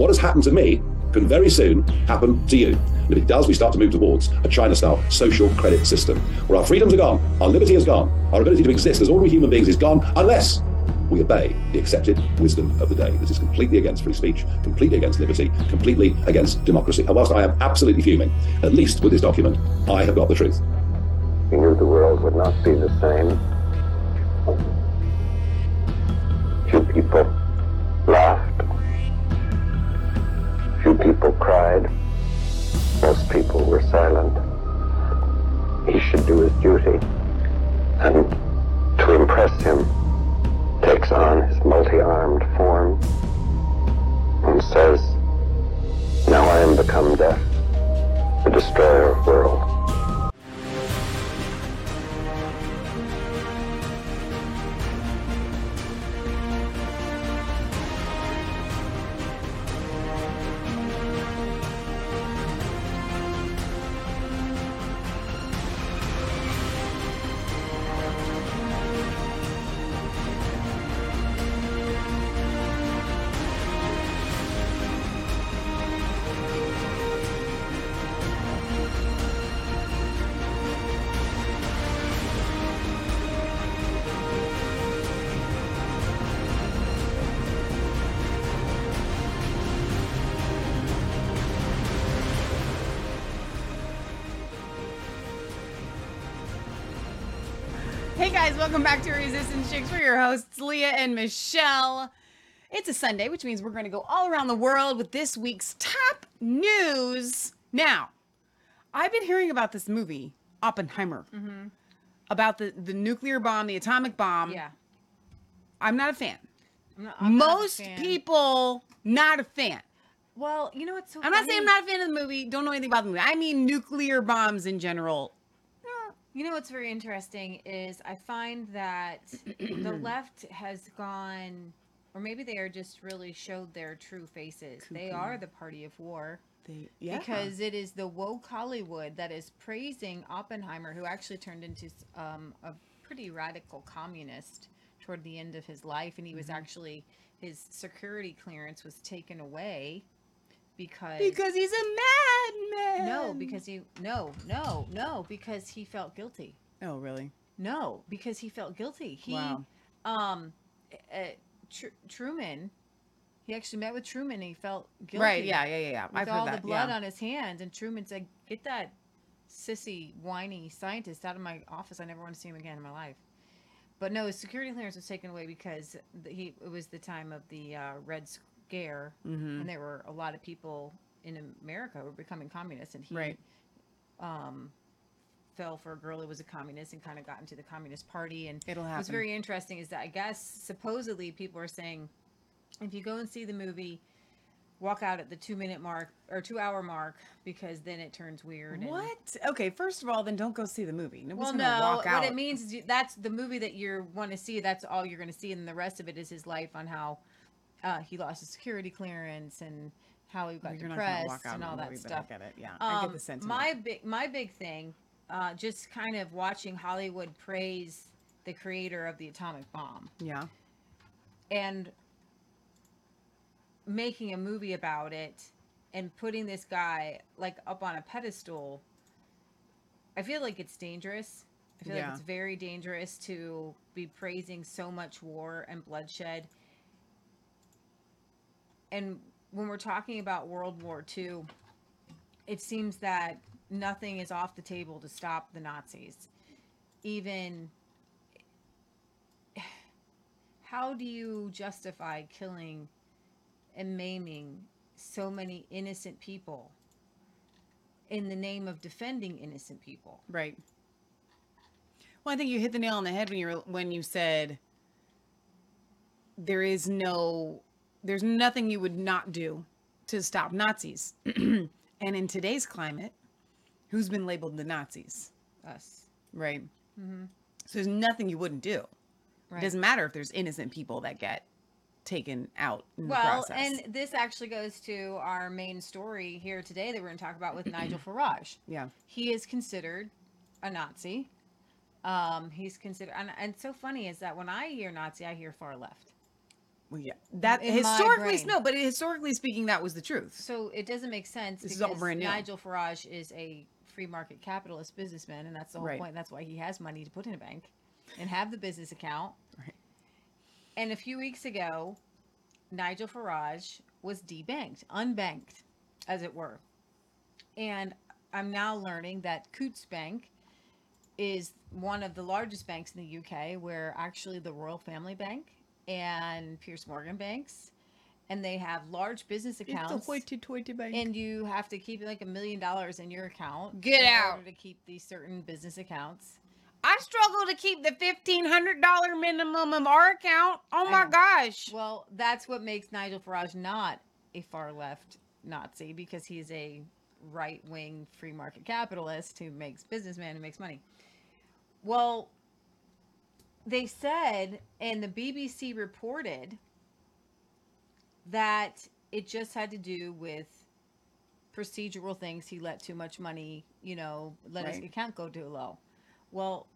what has happened to me can very soon happen to you. And if it does, we start to move towards a China style social credit system where our freedoms are gone, our liberty is gone, our ability to exist as ordinary human beings is gone, unless we obey the accepted wisdom of the day. This is completely against free speech, completely against liberty, completely against democracy. And whilst I am absolutely fuming, at least with this document, I have got the truth. He knew the world would not be the same. Few people laughed. People cried. Most people were silent. He should do his duty. And to impress him, takes on his multi-armed form and says, Now I am become death, the destroyer of worlds. Welcome back to Resistance Chicks. We're your hosts, Leah and Michelle. It's a Sunday, which means we're going to go all around the world with this week's top news. Now, I've been hearing about this movie, Oppenheimer, mm-hmm. about the, the nuclear bomb, the atomic bomb. Yeah. I'm not a fan. I'm not, I'm not Most fan. people, not a fan. Well, you know what's so I'm not saying I'm not a fan of the movie, don't know anything about the movie. I mean, nuclear bombs in general. You know what's very interesting is I find that the left has gone, or maybe they are just really showed their true faces. They are the party of war. They, yeah. Because it is the woke Hollywood that is praising Oppenheimer, who actually turned into um, a pretty radical communist toward the end of his life, and he was actually his security clearance was taken away because because he's a madman. no because he no no no because he felt guilty. Oh, really? No, because he felt guilty. He, Wow. um, uh, Tr- Truman, he actually met with Truman. and He felt guilty. Right, yeah, yeah, yeah, yeah. With I've all that. the blood yeah. on his hands, and Truman said, "Get that sissy, whiny scientist out of my office. I never want to see him again in my life." But no, his security clearance was taken away because he it was the time of the uh, Red Scare, Mm-hmm. and there were a lot of people in America who were becoming communists, and he Right. um, fell for a girl who was a communist and kind of got into the Communist Party. And It'll what's happen. very interesting is that I guess supposedly people are saying if you go and see the movie, walk out at the two minute mark or two hour mark because then it turns weird. and- What? Okay, first of all, then don't go see the movie. Nobody's well, no. walk What out. it means is you, that's the movie that you want to see. That's all you're going to see, and the rest of it is his life on how uh, he lost his security clearance and how he got You're depressed out and all that movie, stuff. I get it. Yeah, I get Um, the sentiment. My big my big thing, uh, just kind of watching Hollywood praise the creator of the atomic bomb yeah, and making a movie about it and putting this guy like up on a pedestal. I feel like it's dangerous. I feel Yeah. like it's very dangerous to be praising so much war and bloodshed. And when we're talking about World War II, it seems that nothing is off the table to stop the Nazis. Even how do you justify killing and maiming so many innocent people in the name of defending innocent people? right. Well, I think you hit the nail on the head when you were, when you said there is no, there's nothing you would not do to stop Nazis. and in today's climate, who's been labeled the Nazis, Us. right? So there's nothing you wouldn't do. Right. It doesn't matter if there's innocent people that get taken out in the Well, and this actually goes to our main story here today that we're going to talk about with Nigel Farage. yeah, He is considered a Nazi. Um, he's considered, and, and so funny is that when I hear Nazi, I hear far left. Well, yeah, that In my historically brain. no, but historically speaking, that was the truth. So it doesn't make sense This is because all brand new. Nigel Farage is a free market capitalist businessman, and that's the whole Right. point. That's why he has money to put in a bank and have the business account. Right. And a few weeks ago, Nigel Farage was debanked, unbanked, as it were. And I'm now learning that Coutts Bank is one of the largest banks in the UK, where actually the Royal Family Bank and Piers Morgan banks, and they have large business accounts. It's a hoity-toity bank. And you have to keep like a million dollars in your account. Get in out. order to keep these certain business accounts. I struggle to keep the fifteen hundred dollar minimum of our account. Oh my know. gosh! Well, that's what makes Nigel Farage not a far left Nazi because he's a right wing free market capitalist who makes businessman who makes money. Well, they said, and the BBC reported that it just had to do with procedural things. He let too much money, you know, let his Right. account go too low. Well,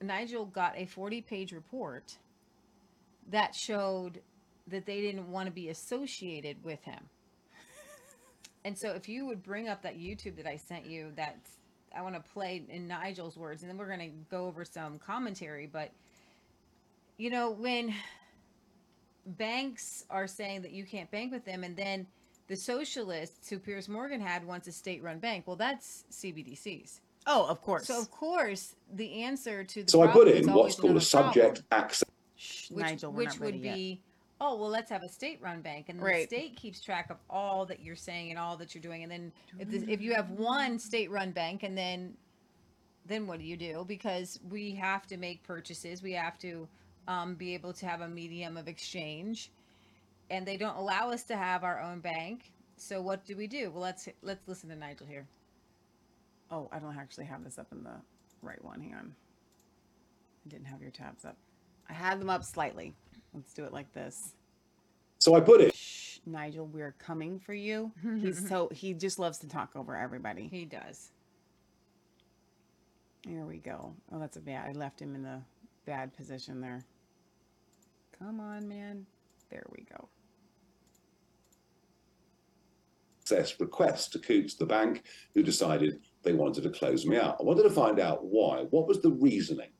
Nigel got a 40 page report that showed that they didn't want to be associated with him. And so if you would bring up that YouTube that I sent you that I want to play in Nigel's words and then we're going to go over some commentary but you know when banks are saying that you can't bank with them and then the socialists who Piers Morgan had wants a state-run bank. Well, that's CBDCs. oh, of course. So of course, the answer to the So I put in what's called a another problem subject access Shh, which, Nigel, which would ready yet. be oh well let's have a state run bank and Right. the state keeps track of all that you're saying and all that you're doing and then if, this, if you mm-hmm. have one state run bank and then then what do you do because we have to make purchases we have to um, be able to have a medium of exchange and they don't allow us to have our own bank so what do we do well let's let's listen to nigel here Oh, I don't actually have this up in the right one. Hang on. I didn't have your tabs up. I had them up slightly. Let's do it like this. So I put it. Shh, Nigel, we're coming for you. He's so he just loves to talk over everybody. he does Here we go. Oh, that's a bad. I left him in the bad position there. Come on, man. There we go. access request to Coutts, the bank, who decided they wanted to close me out. I wanted to find out why. What was the reasoning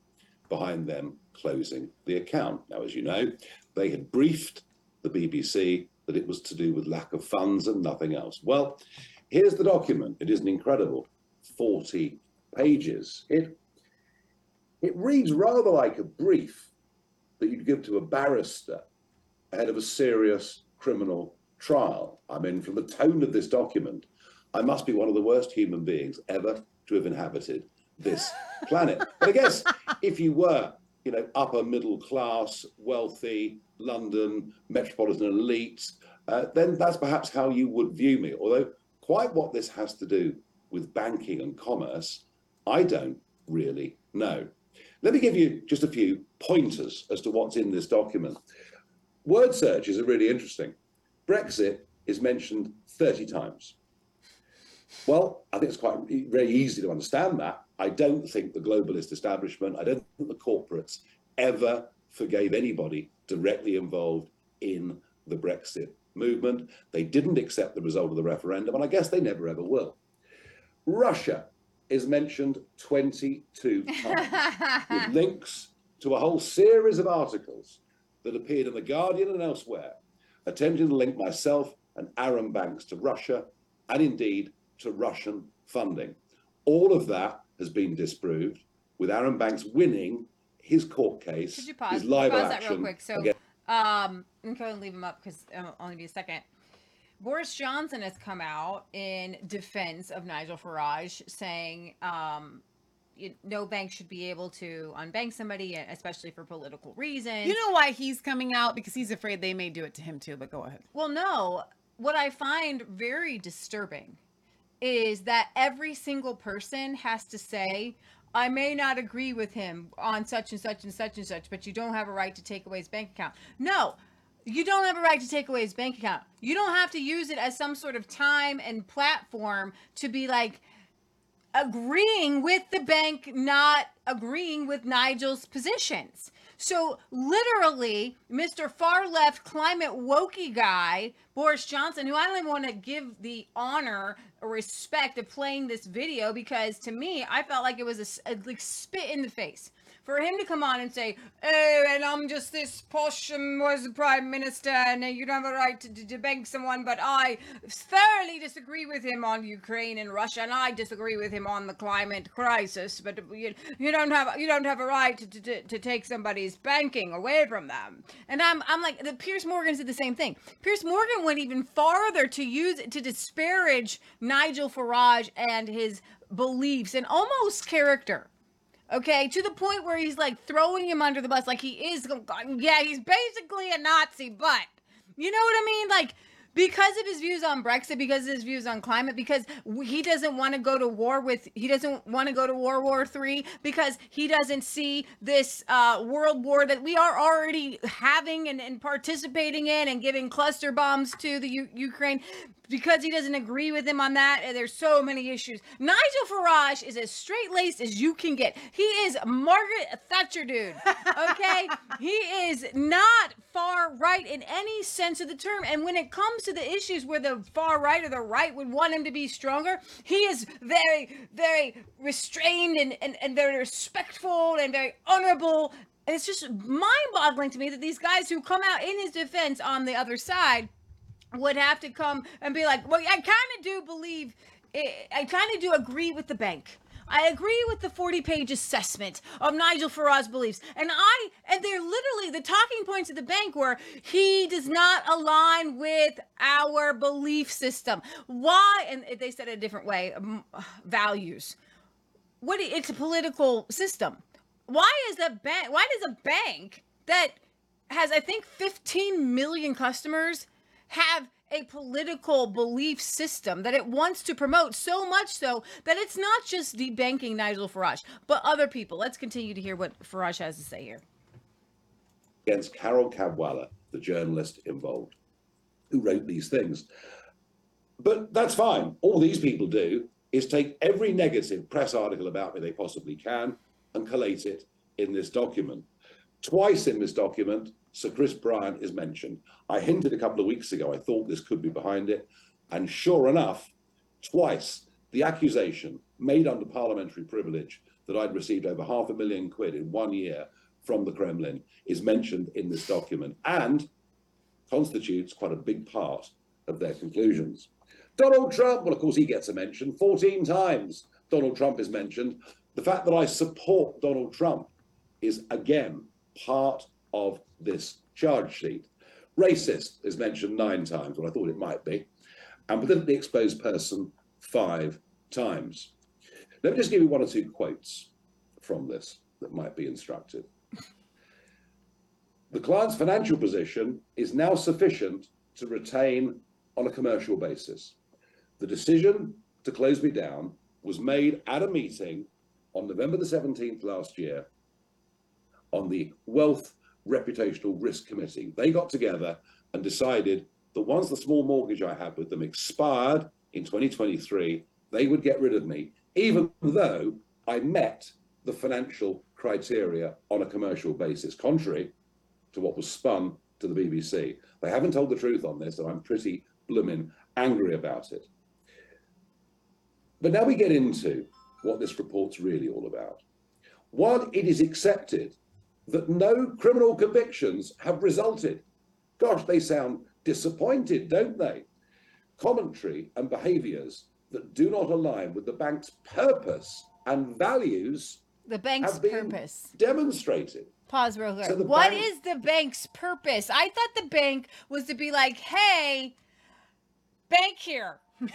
behind them closing the account? Now, as you know, they had briefed the BBC that it was to do with lack of funds and nothing else. Well, here's the document. It is an incredible 40 pages. It it reads rather like a brief that you'd give to a barrister ahead of a serious criminal trial. I mean, from the tone of this document, I must be one of the worst human beings ever to have inhabited this planet. But I guess if you were, you know, upper middle class, wealthy, London, metropolitan elite, uh, then that's perhaps how you would view me. Although, quite what this has to do with banking and commerce, I don't really know. Let me give you just a few pointers as to what's in this document. Word searches are really interesting. Brexit is mentioned 30 times. Well, I think it's quite very easy to understand that. I don't think the globalist establishment, I don't think the corporates ever forgave anybody directly involved in the Brexit movement. They didn't accept the result of the referendum, and I guess they never ever will. Russia is mentioned 22 times with links to a whole series of articles that appeared in The Guardian and elsewhere, attempting to link myself and Arron Banks to Russia and indeed to Russian funding. All of that has been disproved, with Arron Banks winning his court case, Could you pause? his live pause action. that real quick. So, against um, I'm going to leave him up because it'll only be a second. Boris Johnson has come out in defense of Nigel Farage, saying um, you, no bank should be able to unbank somebody, especially for political reasons. You know why he's coming out? Because he's afraid they may do it to him too. But go ahead. Well, no. What I find very disturbing is that every single person has to say, I may not agree with him on such and such and such and such, but you don't have a right to take away his bank account. No, you don't have a right to take away his bank account. You don't have to use it as some sort of time and platform to be like, agreeing with the bank not agreeing with Nigel's positions. So literally, Mr. Far Left climate wokey guy, Boris Johnson, who I don't even want to give the honor or respect of playing this video because to me, I felt like it was a like spit in the face. For him to come on and say, "Oh, and I'm just this posh um, was the prime minister, and you don't have a right to, to, someone," but I thoroughly disagree with him on Ukraine and Russia, and I disagree with him on the climate crisis. But you, you don't have you don't have a right to, to, to take somebody's banking away from them. And I'm I'm like, the Piers Morgan did the same thing. Piers Morgan went even farther to use to disparage Nigel Farage and his beliefs and almost character. Okay, to the point where he's like throwing him under the bus, like he is. Yeah, he's basically a Nazi, but you know what I mean? Like because of his views on Brexit, because of his views on climate, because he doesn't want to go to war with, he doesn't want to go to World War Three, because he doesn't see this uh, world war that we are already having and, and participating in and giving cluster bombs to the U- Ukraine because he doesn't agree with him on that. And there's so many issues. Nigel Farage is as straight laced as you can get. He is Margaret Thatcher, dude. Okay, he is not far right in any sense of the term. And when it comes to the issues where the far right or the right would want him to be stronger, he is very, very restrained and and, and very respectful and very honorable. And it's just mind-boggling to me that these guys who come out in his defense on the other side would have to come and be like, well, I kind of do believe, I kind of do agree with the bank. I agree with the 40 page assessment of Nigel Farage's beliefs. And I, and they're literally the talking points of the bank were he does not align with our belief system. Why? And they said it a different way um, values. What? It's a political system. Why is a bank, why does a bank that has, I think, 15 million customers have a political belief system that it wants to promote so much so that it's not just debanking Nigel Farage, but other people. Let's continue to hear what Farage has to say here. Against Carol Cadwalladr, the journalist involved, who wrote these things. But that's fine. All these people do is take every negative press article about me they possibly can and collate it in this document. Twice in this document, Sir Chris Bryant is mentioned. I hinted a couple of weeks ago I thought this could be behind it. And sure enough, twice the accusation made under parliamentary privilege that I'd received over half a million quid in one year from the Kremlin is mentioned in this document and constitutes quite a big part of their conclusions. Donald Trump, well, of course, he gets a mention 14 times. Donald Trump is mentioned. The fact that I support Donald Trump is again part of this charge sheet. Racist is mentioned nine times, well, I thought it might be, and politically exposed person five times. Let me just give you one or two quotes from this that might be instructive. The client's financial position is now sufficient to retain on a commercial basis. The decision to close me down was made at a meeting on November the 17th last year on the Wealth Reputational Risk Committee. They got together and decided that once the small mortgage I had with them expired in 2023, they would get rid of me, even though I met the financial criteria on a commercial basis, contrary to what was spun to the BBC. They haven't told the truth on this, and I'm pretty blooming angry about it. But now we get into what this report's really all about. While it is accepted that no criminal convictions have resulted, gosh, they sound disappointed, don't they? Commentary and behaviours that do not align with the bank's purpose and values The bank's have been purpose. demonstrated. Pause real quick. So What bank- is the bank's purpose? I thought the bank was to be like, hey, bank here.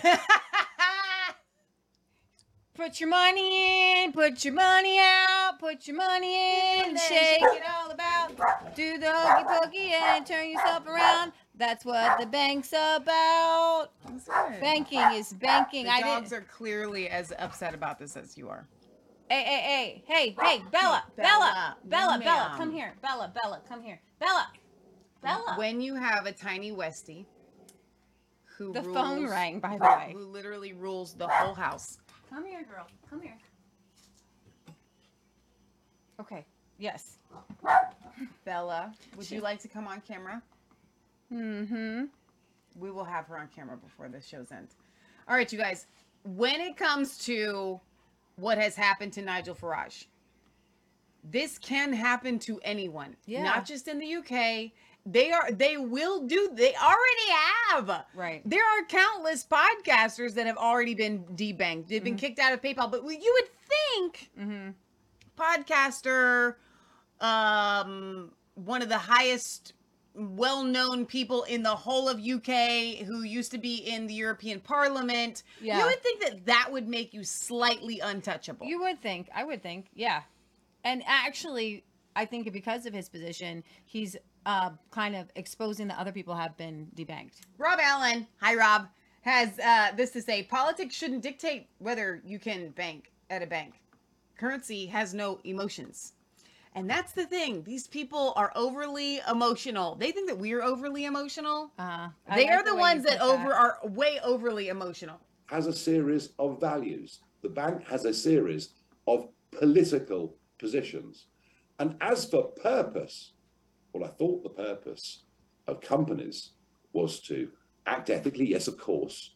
Put your money in, put your money out, put your money in, shake it all about. Do the hokey pokey and turn yourself around. That's what the bank's about. Banking is banking. The I dogs didn't. are clearly as upset about this as you are. Hey, hey, hey, hey, hey, Bella, Bella, Bella, Bella, Bella, ma'am. come here. Bella, Bella, come here. Bella, Bella. When you have a tiny Westie who The rules, phone rang, by the way. who literally rules the whole house. Come here, girl. Come here. Okay. Yes. Bella, would you like to come on camera? Mm-hmm. We will have her on camera before the show's end. All right, you guys. When it comes to what has happened to Nigel Farage, this can happen to anyone. Yeah. Not just in the UK. They are they will do they already have. Right. There are countless podcasters that have already been debanked. They've been kicked out of PayPal. But you would think Mm-hmm. podcaster, um, one of the highest well-known people in the whole of UK who used to be in the European Parliament. Yeah. You would think that that would make you slightly untouchable. You would think. I would think. Yeah. And actually, I think because of his position, he's uh, kind of exposing that other people have been debanked. Rob Allen, hi Rob, has uh, this to say: politics shouldn't dictate whether you can bank at a bank. Currency has no emotions. And that's the thing. These people are overly emotional. They think that we're overly emotional. Uh, They like are the way you ones that put over are way overly emotional. has a series of values. The bank has a series of political positions. And as for purpose, well, I thought the purpose of companies was to act ethically, yes, of course,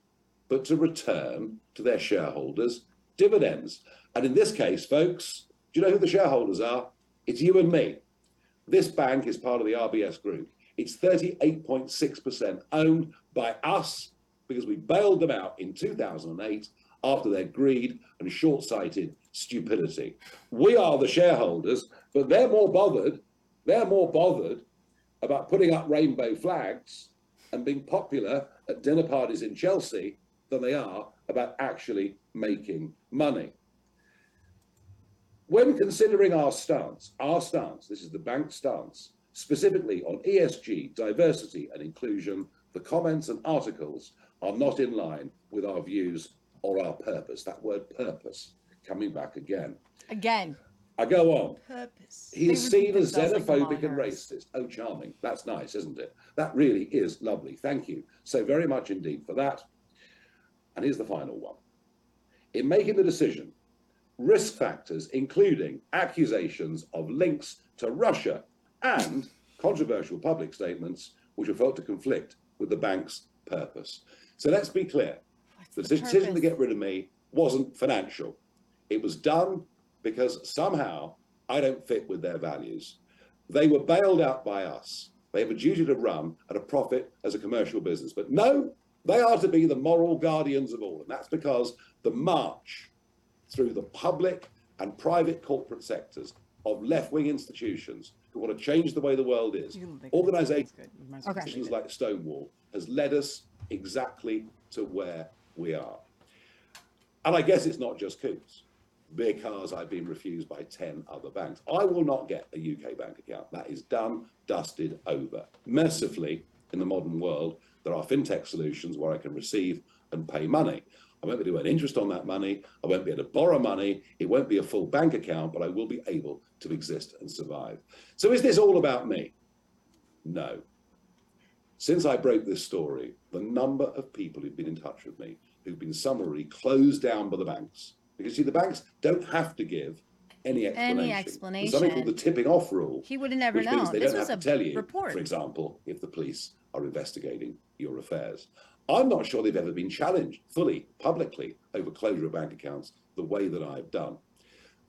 but to return to their shareholders dividends. And in this case, folks, do you know who the shareholders are? It's you and me. This bank is part of the RBS group. It's 38.6% owned by us because we bailed them out in 2008 after their greed and short sighted stupidity. We are the shareholders, but they're more bothered. They're more bothered about putting up rainbow flags and being popular at dinner parties in Chelsea than they are about actually making money. When considering our stance, our stance, this is the bank stance, specifically on ESG, diversity, and inclusion, the comments and articles are not in line with our views or our purpose. That word purpose coming back again. Again. I go on. Purpose. He is seen as xenophobic and racist. Oh, charming. That's nice, isn't it? That really is lovely. Thank you so very much indeed for that. And here's the final one. In making the decision, risk factors, including accusations of links to Russia and controversial public statements, which are felt to conflict with the bank's purpose. So let's be clear the the decision to get rid of me wasn't financial. It was done because somehow I don't fit with their values. They were bailed out by us. They have a duty to run at a profit as a commercial business. But no, they are to be the moral guardians of all. And that's because the march through the public and private corporate sectors of left wing institutions who want to change the way the world is, organizations Okay. like Stonewall, has led us exactly to where we are. And I guess it's not just Coutts, because I've been refused by 10 other banks. I will not get a UK bank account. That is done, dusted, over. Mercifully, in the modern world, there are fintech solutions where I can receive and pay money. I won't be able to earn interest on that money. I won't be able to borrow money. It won't be a full bank account, but I will be able to exist and survive. So is this all about me? No. Since I broke this story, the number of people who've been in touch with me who've been summarily closed down by the banks, because see, the banks don't have to give any explanation. There's something called the tipping off rule. He would have never which means known. they This don't was have a to tell you, report. for example, if the police are investigating your affairs. I'm not sure they've ever been challenged fully, publicly, over closure of bank accounts the way that I've done.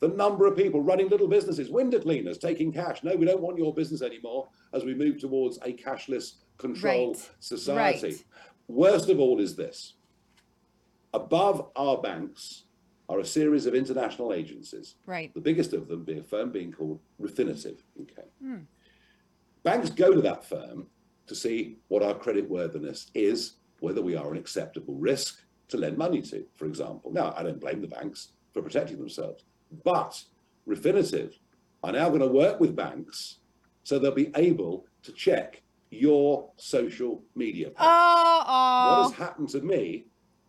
The number of people running little businesses, window cleaners, taking cash. No, we don't want your business anymore as we move towards a cashless control Right. society. Right. Worst of all is this above our banks are a series of international agencies Right. the biggest of them being a firm being called Refinitiv. Okay. Hmm. Banks go to that firm to see what our credit worthiness is, whether we are an acceptable risk to lend money to, for example. Now, I don't blame the banks for protecting themselves, but Refinitiv are now going to work with banks so they'll be able to check your social media. posts. Oh, What oh. has happened to me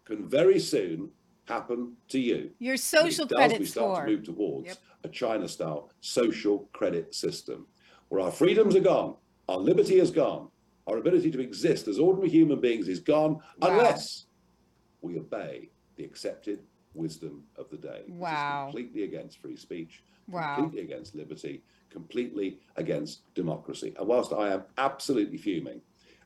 can very soon happen to you. Your social does, credit we start score. to move towards Yep. a China-style social credit system, where our freedoms are gone, our liberty is gone, our ability to exist as ordinary human beings is gone, Wow. unless we obey the accepted wisdom of the day. Wow. completely against free speech, Wow. completely against liberty, completely against democracy. And whilst I am absolutely fuming,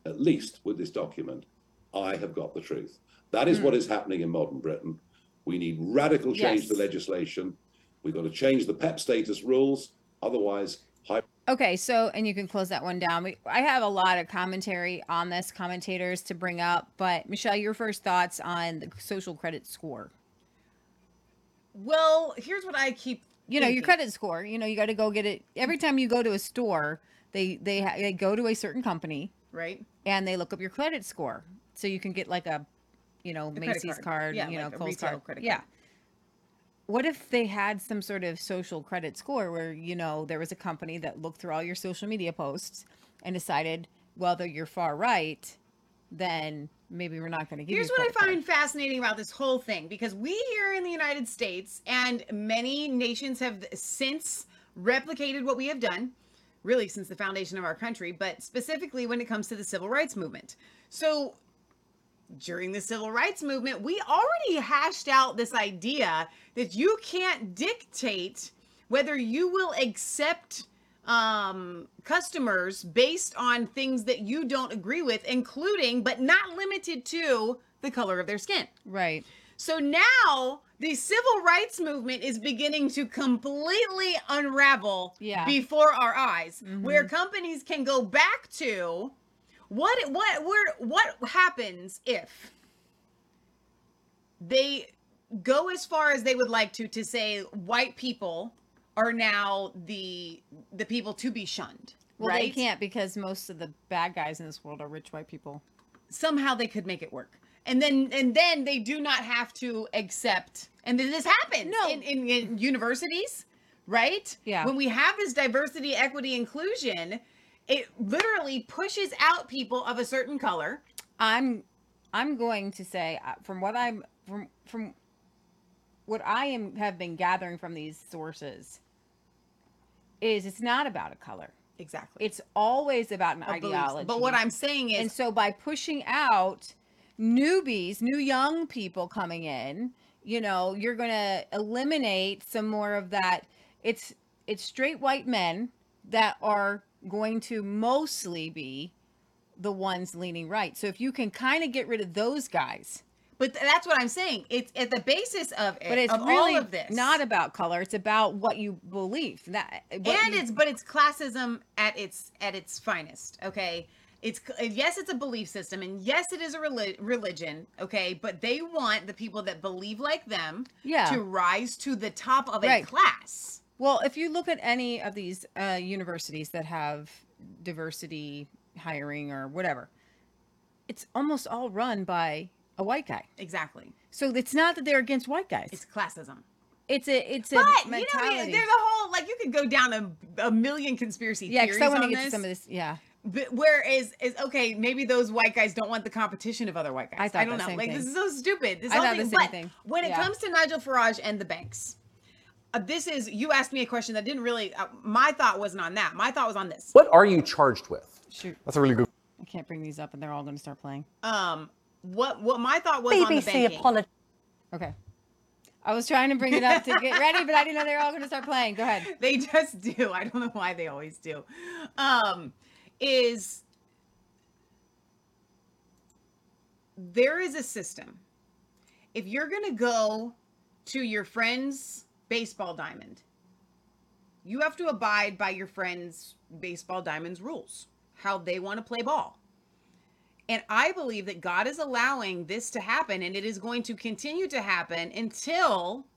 at least with this document, I have got the truth. That is hmm. what is happening in modern Britain. We need radical change to legislation. We've got to change the PEP status rules. Otherwise, high Okay, so and you can close that one down. We, I have a lot of commentary on this, commentators to bring up, but Michelle, your first thoughts on the social credit score? Well, here's what I keep. You know, your credit score. You know, you got to go get it every time you go to a store. They they ha- they go to a certain company right? and they look up your credit score, so you can get like a, you know, credit Macy's card. card, Yeah, you know, like a Kohl's card. credit yeah. card. What if they had some sort of social credit score where you know there was a company that looked through all your social media posts and decided whether you're far right, then maybe we're not going to give you Here's what I credit card. find fascinating about this whole thing because we here in the United States and many nations have since replicated what we have done, really since the foundation of our country, but specifically when it comes to the civil rights movement. So during the civil rights movement, we already hashed out this idea that you can't dictate whether you will accept um customers based on things that you don't agree with including but not limited to the color of their skin Right. so now the civil rights movement is beginning to completely unravel Yeah. before our eyes, where companies can go back to what what where what happens if they go as far as they would like to to say white people are now the the people to be shunned. Well, right? they can't because most of the bad guys in this world are rich white people. somehow they could make it work and then and then they do not have to accept and then this happens No. in, in, in universities right Yeah. when we have this diversity equity inclusion it literally pushes out people of a certain color I'm I'm going to say uh, from what I'm from from what I am have been gathering from these sources is it's not about a color. exactly It's always about an Of beliefs. ideology. but what i'm saying is and so by pushing out newbies, new young people coming in, you know, you're going to eliminate some more of that. It's it's straight white men that are going to mostly be the ones leaning right. So if you can kind of get rid of those guys, but that's what i'm saying it's at the basis of it but it's of really all of this not about color. It's about what you believe. That and you- it's but it's classism at its at its finest okay it's yes it's a belief system and yes it is a reli- religion okay but they want the people that believe like them Yeah. to rise to the top of Right. a class Well, if you look at any of these uh, universities that have diversity hiring or whatever, it's almost all run by a white guy. exactly So it's not that they're against white guys. it's classism It's a it's a but you know mentality. there's a whole like you could go down a, a million conspiracy yeah, theories because I want to get to some of this. Yeah, But whereas is okay, maybe those white guys don't want the competition of other white guys. I thought don't the know. Like thing. this is so stupid. This I whole thought thing. the same but thing. when it comes to Nigel Farage and the banks, this is you asked me a question that didn't really. Uh, my thought wasn't on that. My thought was on this. What are you charged with? shoot, That's a really good I can't bring these up, and they're all going to start playing. Um, what what my thought was on the BBC banking. Okay, I was trying to bring it up to get ready, but I didn't know they were all going to start playing. Go ahead. they just do. I don't know why they always do. Um, is there is a system. If you're going to go to your friend's baseball diamond, you have to abide by your friend's baseball diamond's rules, how they want to play ball. And I believe that God is allowing this to happen and it is going to continue to happen until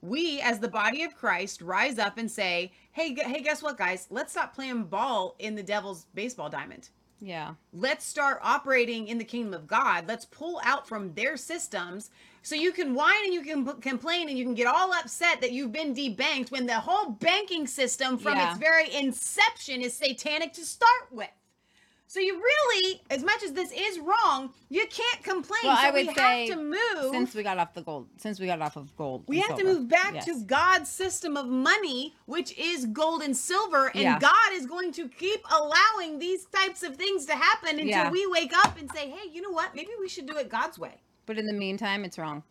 we as the body of Christ rise up and say, "Hey, hey, guess what, guys? Let's stop playing ball in the devil's baseball diamond. Yeah, Let's start operating in the kingdom of God. Let's pull out from their systems so you can whine and you can p- complain and you can get all upset that you've been debanked when the whole banking system from Yeah. its very inception is satanic to start with." So you really, as much as this is wrong, you can't complain. Well, so I would we say have to move since we got off the gold, since we got off of gold, we have to move back Yes. to God's system of money, which is gold and silver, and Yeah. God is going to keep allowing these types of things to happen until Yeah. we wake up and say, "Hey, you know what? Maybe we should do it God's way." But in the meantime, it's wrong.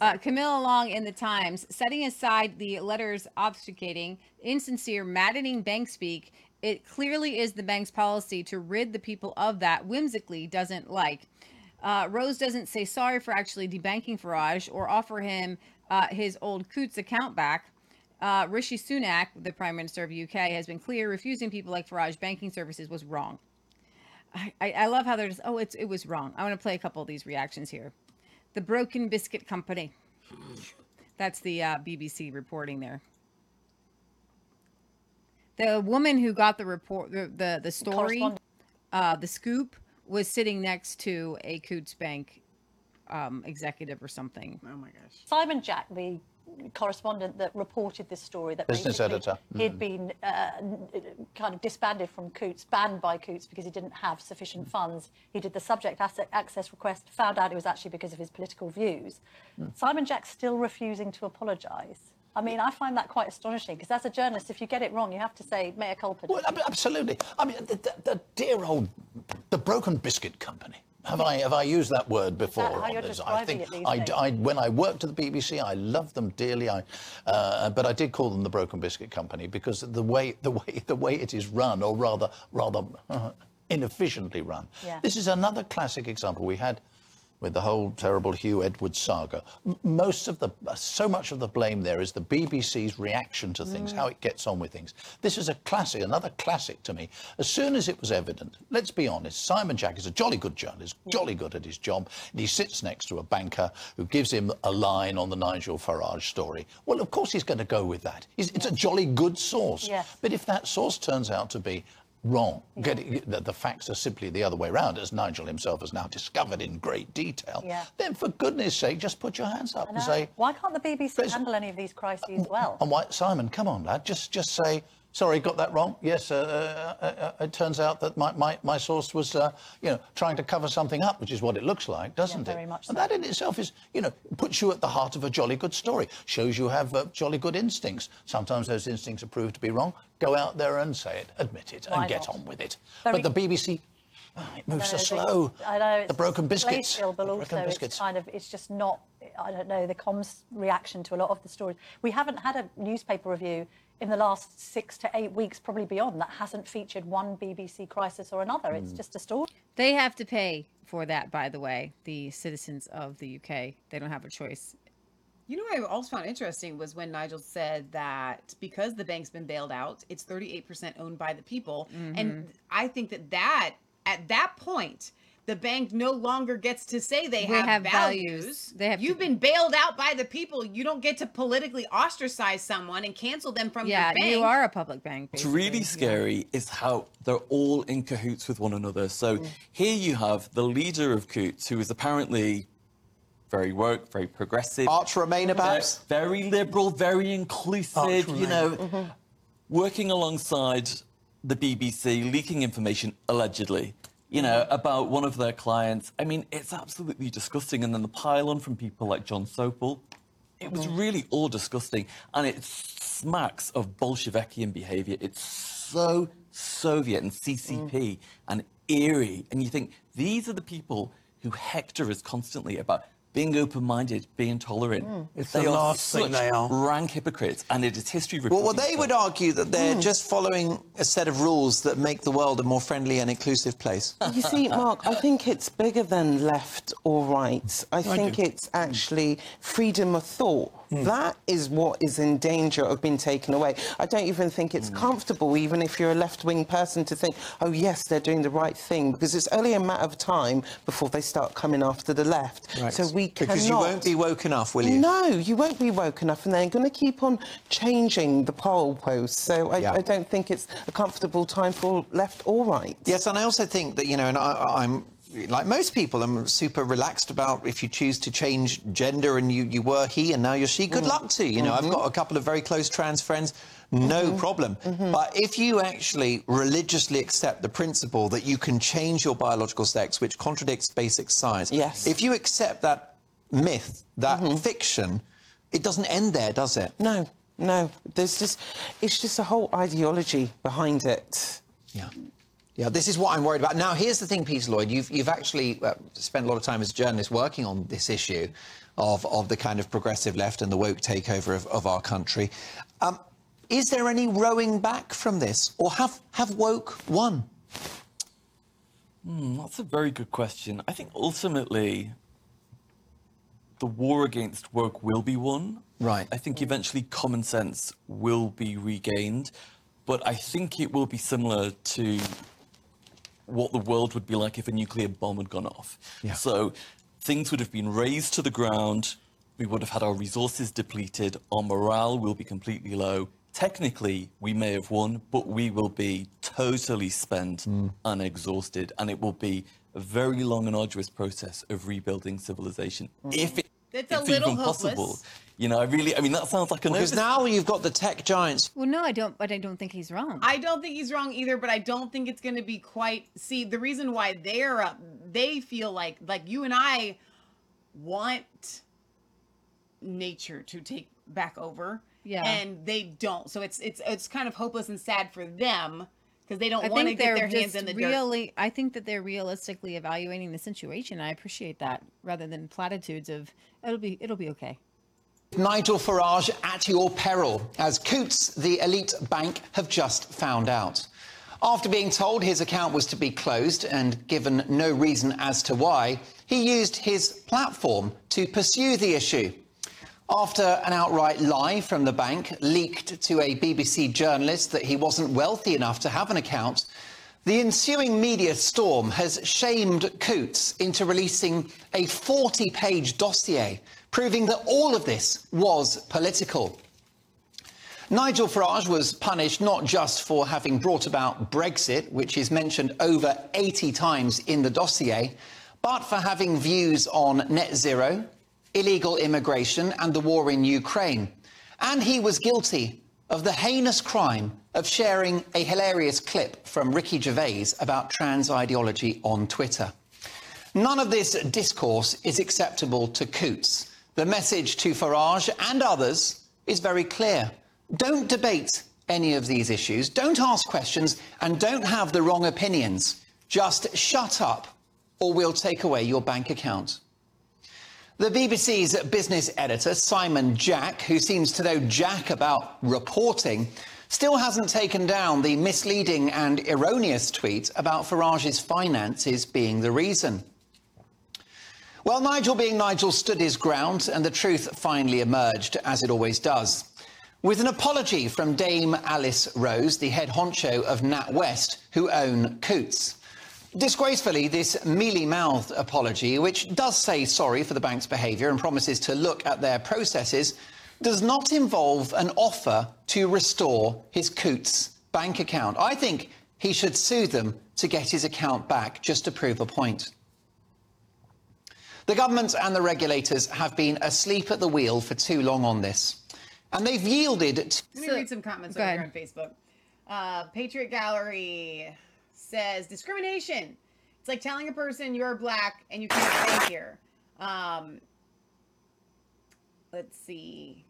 Uh, Camilla Long in the Times, setting aside the letters obfuscating, insincere, maddening bank speak, it clearly is the bank's policy to rid the people of that whimsically doesn't like. Uh, Rose doesn't say sorry for actually debanking Farage or offer him uh, his old Coutts account back. Uh, Rishi Sunak, the Prime Minister of UK, has been clear refusing people like Farage banking services was wrong. I, I, I love how they're just, oh, it's, it was wrong. I want to play a couple of these reactions here. The Broken Biscuit Company. That's the uh, BBC reporting there. The woman who got the report, the the, the story, uh, the scoop, was sitting next to a Coutts Bank um, executive or something. Oh my gosh. Simon Jack, the correspondent that reported this story, that Business editor. he'd been uh, kind of disbanded from Coutts, banned by Coutts because he didn't have sufficient funds. He did the subject asset access request, found out it was actually because of his political views. Simon Jack's still refusing to apologise. I mean, I find that quite astonishing because as a journalist, if you get it wrong, you have to say mea culpa. Well, ab- absolutely. I mean, the, the, the dear old, the broken biscuit company. Have I have I used that word before? how on you're this? I think it these I, days? I- when I worked at the BBC, I loved them dearly. I, uh, but I did call them the broken biscuit company because the way the way the way it is run, or rather rather uh, inefficiently run. Yeah. This is another classic example we had with the whole terrible Huw Edwards saga. Most of the, uh, so much of the blame there is the BBC's reaction to things, how it gets on with things. This is a classic, another classic to me. As soon as it was evident, let's be honest, Simon Jack is a jolly good journalist, jolly good at his job, and he sits next to a banker who gives him a line on the Nigel Farage story. Well, of course he's going to go with that. He's, It's a jolly good source. Yes. But if that source turns out to be wrong, getting, the, the facts are simply the other way around, as Nigel himself has now discovered in great detail, Yeah. then for goodness sake, just put your hands up and say, Why can't the BBC handle any of these crises well? and why, Simon, come on, lad, just just say, sorry, got that wrong. Yes, uh, uh, uh, it turns out that my, my, my source was, uh, you know, trying to cover something up, which is what it looks like, doesn't very it? much and that in itself is, you know, puts you at the heart of a jolly good story, shows you have uh, jolly good instincts. Sometimes those instincts are proved to be wrong. Go out there and say it, admit it, Why and get not? on with it. Very- But the BBC, oh, it moves so slow. I know. The broken biscuits. glacial, but the also broken biscuits. it's kind of it's just not. I don't know the comms reaction to a lot of the stories. We haven't had a newspaper review in the last six to eight weeks, probably beyond, that hasn't featured one BBC crisis or another. Hmm. It's just a story. They have to pay for that, by the way, the citizens of the UK. They don't have a choice. You know what I also found interesting was when Nigel said that because the bank's been bailed out, it's 38% owned by the people. And I think that that at that point, the bank no longer gets to say they, They have, have values. values. They have You've been bailed out by the people. You don't get to politically ostracize someone and cancel them from Yeah, your bank. you are a public bank. What's really scary is how they're all in cahoots with one another. So here you have the leader of Coutts, who is apparently very woke, very progressive, Arch Remainer, perhaps? very liberal, very inclusive, you know, Mm-hmm. working alongside the BBC, leaking information allegedly, you know, mm-hmm. about one of their clients. I mean, it's absolutely disgusting. And then the pile on from people like Jon Sopel. It was mm-hmm. really all disgusting. And it smacks of Bolshevikian behavior. It's so Soviet and CCP mm. and eerie. And you think these are the people who hector us constantly about being open-minded, being tolerant. Hmm. It's they the are last thing they are. rank hypocrites, and it is history. Well, well, they would argue that they're hmm. just following a set of rules that make the world a more friendly and inclusive place. You see, Mark, I think it's bigger than left or right. I think it's actually hmm. freedom of thought. Mm. That is what is in danger of being taken away. I don't even think it's mm. comfortable, even if you're a left wing person, to think, oh, yes, they're doing the right thing, because it's only a matter of time before they start coming after the left. So we cannot. because you won't be woke enough, will you? No, you won't be woke enough, and they're going to keep on changing the poll posts. So I, Yeah. I don't think it's a comfortable time for left or right. Yes, and I also think that, you know, and I, I'm like most people, I'm super relaxed about if you choose to change gender and you, you were he and now you're she, good mm. luck to you. You know, I've mm-hmm. got a couple of very close trans friends, no mm-hmm. problem. Mm-hmm. But if you actually religiously accept the principle that you can change your biological sex, which contradicts basic science, Yes. if you accept that myth, that fiction, it doesn't end there, does it? No, no. There's just, it's just a whole ideology behind it. Yeah. Yeah, this is what I'm worried about. Now, here's the thing, Peter Lloyd. You've, you've actually uh, spent a lot of time as a journalist working on this issue. of, of the kind of progressive left and the woke takeover of, of our country. Um, is there any rowing back from this, or have, have woke won? Hmm, that's a very good question. I think ultimately the war against woke will be won. Right. I think eventually common sense will be regained, but I think it will be similar to what the world would be like if a nuclear bomb had gone off. Yeah. So things would have been razed to the ground, we would have had our resources depleted, our morale will be completely low. Technically, we may have won, but we will be totally spent hmm. and exhausted, and it will be a very long and arduous process of rebuilding civilization. Hmm. If it, It's a it's little even possible. Hopeless. You know, I really, I mean, that sounds like an Because now you've got the tech giants. Well, no, I don't. But I don't think he's wrong. I don't think he's wrong either, but I don't think it's going to be quite. See, the reason why they're up, they feel like like you and I want nature to take back over. Yeah. And they don't. So it's it's it's kind of hopeless and sad for them because they don't want to think get they're their hands just in the dirt. really. I think that they're realistically evaluating the situation. I appreciate that rather than platitudes of it'll be it'll be okay. Nigel Farage at your peril, as Coutts, the elite bank, have just found out. After being told his account was to be closed and given no reason as to why, he used his platform to pursue the issue. After an outright lie from the bank leaked to a BBC journalist that he wasn't wealthy enough to have an account, the ensuing media storm has shamed Coutts into releasing a 40 page dossier proving that all of this was political. Nigel Farage was punished not just for having brought about Brexit, which is mentioned over 80 times in the dossier, but for having views on net zero, illegal immigration, and the war in Ukraine. And he was guilty of the heinous crime of sharing a hilarious clip from Ricky Gervais about trans ideology on Twitter. None of this discourse is acceptable to Coutts. The message to Farage and others is very clear. Don't debate any of these issues, don't ask questions, and don't have the wrong opinions. Just shut up, or we'll take away your bank account. The BBC's business editor, Simon Jack, who seems to know jack about reporting, still hasn't taken down the misleading and erroneous tweet about Farage's finances being the reason. Well, Nigel being Nigel stood his ground, and the truth finally emerged, as it always does. With an apology from Dame Alice Rose, the head honcho of NatWest, who own Coutts. Disgracefully, this mealy-mouthed apology, which does say sorry for the bank's behaviour and promises to look at their processes, does not involve an offer to restore his Coutts bank account. I think he should sue them to get his account back, just to prove a point. The government and the regulators have been asleep at the wheel for too long on this. And they've yielded to Let me read some comments over here on Facebook. Uh, Patriot Gallery says discrimination. It's like telling a person you're black and you can't stay here. Um, let's see.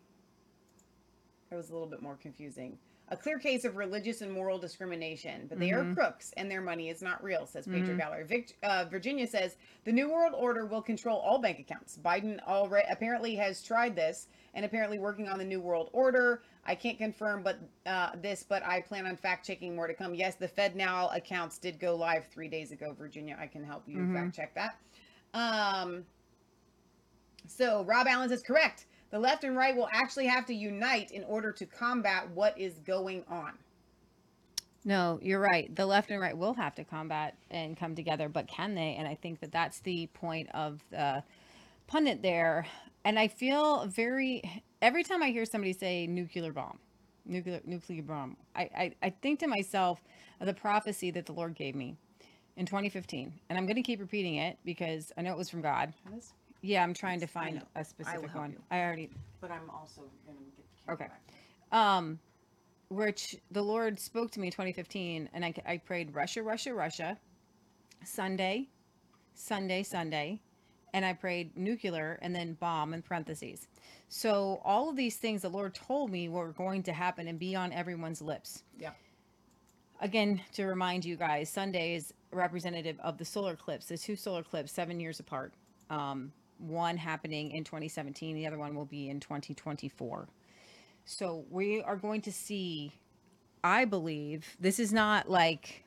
It was a little bit more confusing. A clear case of religious and moral discrimination, but they are crooks and their money is not real, says Patriot Gallery. Vic, uh, Virginia says the New World Order will control all bank accounts. Biden already apparently has tried this and apparently working on the New World Order. I can't confirm, but uh, this, but I plan on fact checking more to come. Yes, the Fed Now accounts did go live three days ago. Virginia, I can help you fact check that. Um, so Rob Allen says correct. The left and right will actually have to unite in order to combat what is going on. No, you're right. The left and right will have to combat and come together, but can they? And I think that that's the point of the pundit there. And I feel very every time I hear somebody say nuclear bomb, nuclear nuclear bomb, I, I, I think to myself of the prophecy that the Lord gave me in 2015. And I'm going to keep repeating it because I know it was from God. Yeah, I'm trying to find know. a will specific help one. you. I already But I'm also going to get the camera Okay. back. um which the lord spoke to me in 2015 and I, I prayed russia russia russia sunday sunday sunday and i prayed nuclear and then bomb in parentheses so all of these things the lord told me were going to happen and be on everyone's lips Yeah. again to remind you guys sunday is representative of the solar eclipse the two solar eclipses seven years apart um one happening in 2017, the other one will be in 2024. So we are going to see, I believe, this is not like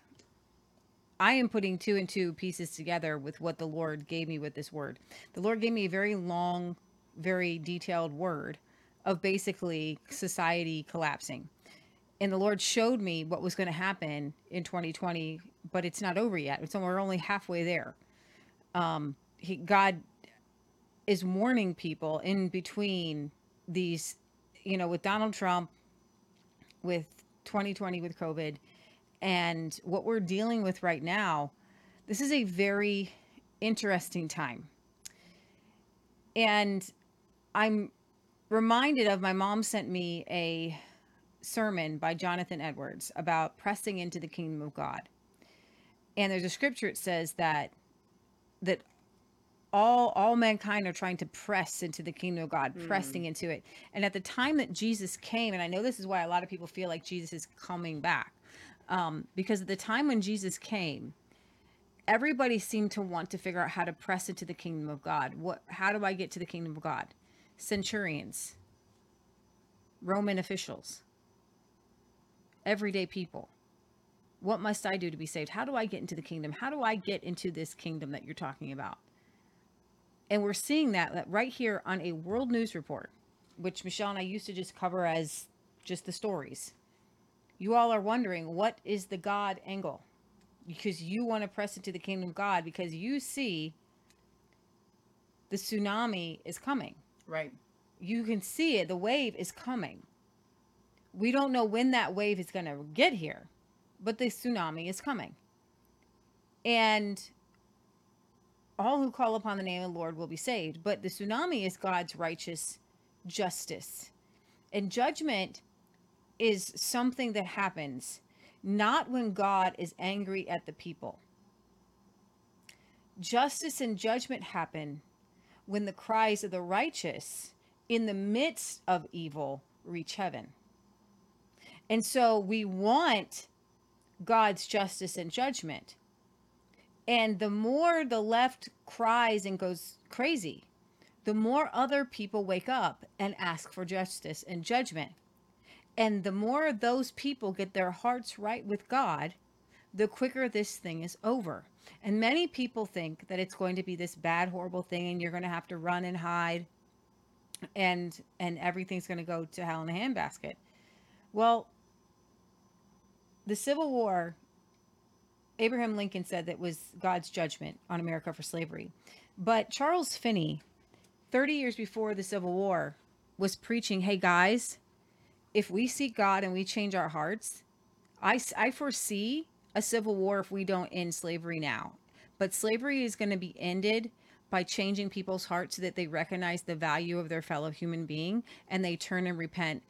I am putting two and two pieces together with what the Lord gave me with this word. The Lord gave me a very long, very detailed word of basically society collapsing. And the Lord showed me what was going to happen in 2020, but it's not over yet. It's we're only halfway there. Um, he, God is warning people in between these, you know, with Donald Trump, with 2020 with COVID, and what we're dealing with right now. This is a very interesting time. And I'm reminded of my mom sent me a sermon by Jonathan Edwards about pressing into the kingdom of God. And there's a scripture it says that that all all mankind are trying to press into the kingdom of God, pressing into it. And at the time that Jesus came, and I know this is why a lot of people feel like Jesus is coming back, um, because at the time when Jesus came, everybody seemed to want to figure out how to press into the kingdom of God. What? How do I get to the kingdom of God? Centurions, Roman officials, everyday people. What must I do to be saved? How do I get into the kingdom? How do I get into this kingdom that you're talking about? And we're seeing that, that right here on a world news report, which Michelle and I used to just cover as just the stories. You all are wondering what is the God angle? Because you want to press into the kingdom of God because you see the tsunami is coming. Right. You can see it. The wave is coming. We don't know when that wave is going to get here, but the tsunami is coming. And all who call upon the name of the Lord will be saved. But the tsunami is God's righteous justice. And judgment is something that happens not when God is angry at the people. Justice and judgment happen when the cries of the righteous in the midst of evil reach heaven. And so we want God's justice and judgment. And the more the left cries and goes crazy, the more other people wake up and ask for justice and judgment. And the more those people get their hearts right with God, the quicker this thing is over. And many people think that it's going to be this bad, horrible thing, and you're going to have to run and hide, and and everything's going to go to hell in a handbasket. Well, the Civil War, Abraham Lincoln said that was God's judgment on America for slavery. But Charles Finney, 30 years before the Civil War, was preaching, hey guys, if we seek God and we change our hearts, I, I foresee a civil war if we don't end slavery now. But slavery is going to be ended by changing people's hearts so that they recognize the value of their fellow human being and they turn and repent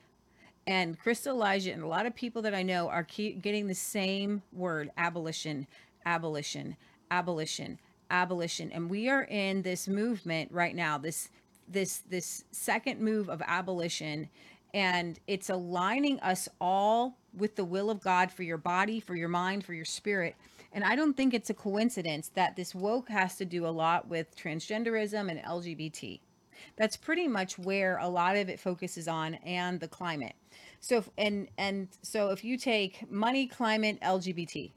and Krista Elijah and a lot of people that I know are getting the same word abolition, abolition, abolition, abolition. And we are in this movement right now, this this this second move of abolition and it's aligning us all with the will of God for your body, for your mind, for your spirit. And I don't think it's a coincidence that this woke has to do a lot with transgenderism and LGBT that's pretty much where a lot of it focuses on and the climate. So if, and and so if you take money climate lgbt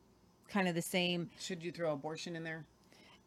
kind of the same. Should you throw abortion in there?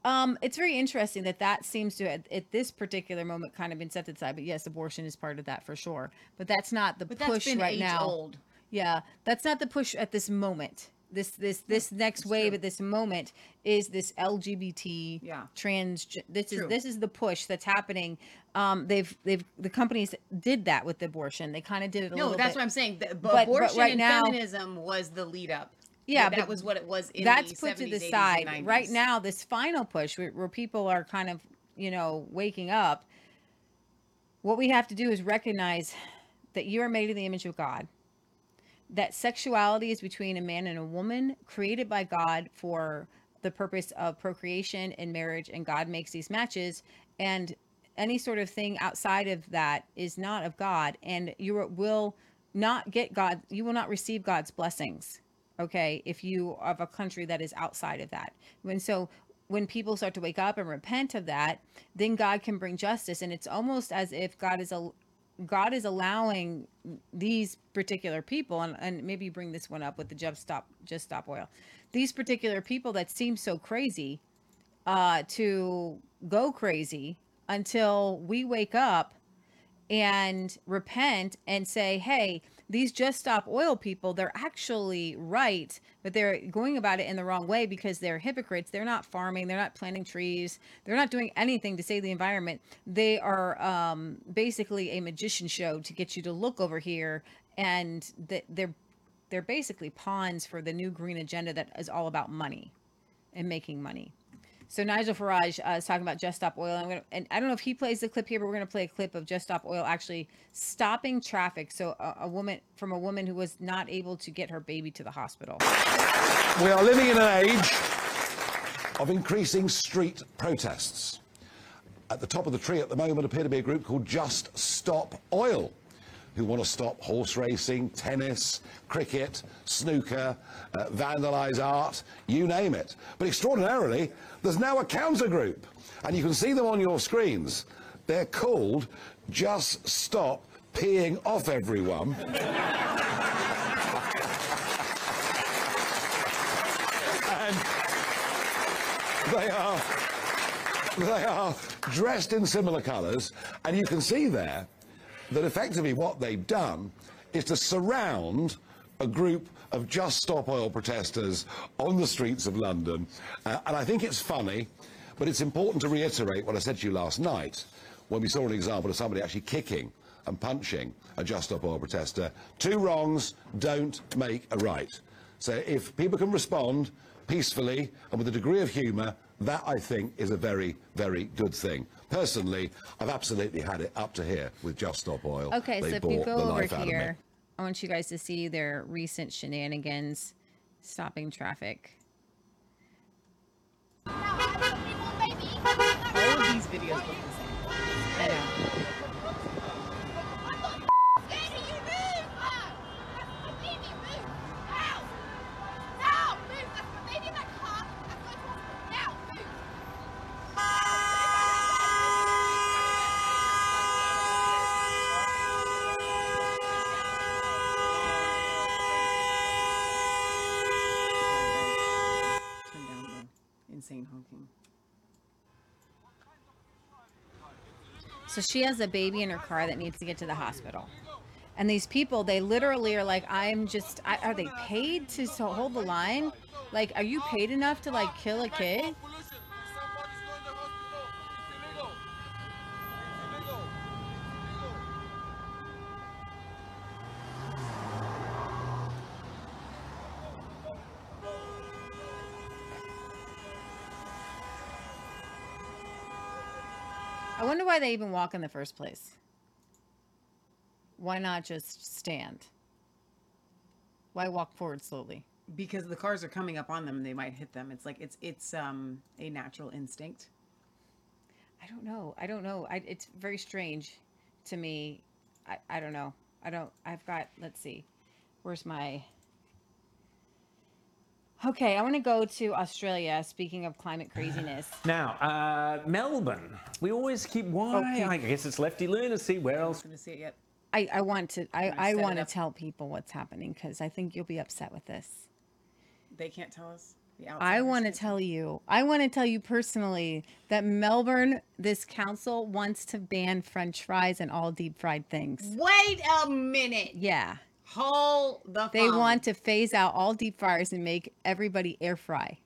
um it's very interesting that that seems to at, at this particular moment kind of been set aside but yes abortion is part of that for sure. But that's not the But push right now. old. yeah that's not the push at this moment this this this next wave at this moment is this lgbt Yeah. trans this is this is the push that's happening. Um they've they've the companies did that with the abortion. They kind of did it a No, that's bit what I'm saying. The, But- but abortion right and now- feminism was the lead up. Yeah, that was what it was in that's the put to the 80s, side. right now this final push where, where people are kind of you know waking up what we have to do is recognize that you are made in the image of god that sexuality is between a man and a woman created by god for the purpose of procreation and marriage and god makes these matches and any sort of thing outside of that is not of god and you will not get god you will not receive god's blessings okay if you are of a country that is outside of that and so when people start to wake up and repent of that, then God can bring justice. And it's almost as if God is a God is allowing these particular people, and, and maybe bring this one up with the just stop just stop oil. These particular people that seem so crazy uh, to go crazy until we wake up and repent and say, hey, these just stop oil people, they're actually right, but they're going about it in the wrong way because they're hypocrites. They're not farming, they're not planting trees, they're not doing anything to save the environment. They are um, basically a magician show to get you to look over here, and th- they're they're basically pawns for the new green agenda that is all about money and making money. So Nigel Farage uh, is talking about Just Stop Oil. Gonna, and I don't know if he plays the clip here, but we're going to play a clip of Just Stop Oil actually stopping traffic. So a, a woman from a woman who was not able to get her baby to the hospital. We are living in an age of increasing street protests. At the top of the tree at the moment appear to be a group called Just Stop Oil, who want to stop horse racing, tennis, cricket, snooker, uh, vandalise art, you name it. But extraordinarily, there's now a counter group, and you can see them on your screens. They're called Just Stop Peeing Off Everyone. and they are they are dressed in similar colours, and you can see there that effectively what they've done is to surround a group of Just Stop Oil protesters on the streets of London. Uh, and I think it's funny, but it's important to reiterate what I said to you last night when we saw an example of somebody actually kicking and punching a Just Stop Oil protester. Two wrongs don't make a right. So if people can respond peacefully and with a degree of humour, that I think is a very, very good thing. Personally, I've absolutely had it up to here with Just Stop Oil. Okay, They so if you go over life out of me. here, I want you guys to see their recent shenanigans stopping traffic. All of these videos look the same. I know. Turn down the insane honking. So she has a baby in her car that needs to get to the hospital. And these people, they literally are like, I'm just, I, are they paid to hold the line? Like, are you paid enough to like kill a kid? Why they even walk in the first place. Why not just stand? Why walk forward slowly? Because the cars are coming up on them and they might hit them. It's like it's it's um a natural instinct. I don't know. I don't know. I, it's very strange to me. I, I don't know. I don't. I've got. Let's see. Where's my. Okay, I want to go to Australia. Speaking of climate craziness. Now, uh, Melbourne. We always keep why. Okay. I guess it's lefty lunacy. Where else? Gonna see it yet. I, I want to. I, Wanna I set it want to up? tell people what's happening because I think you'll be upset with this. They can't tell us. The I outsiders want to can't tell you, I want to tell you personally that Melbourne, this council wants to ban french fries and all deep fried things. Wait a minute. Yeah. Hold the They phone. want to phase out all deep fryers and make everybody air fry.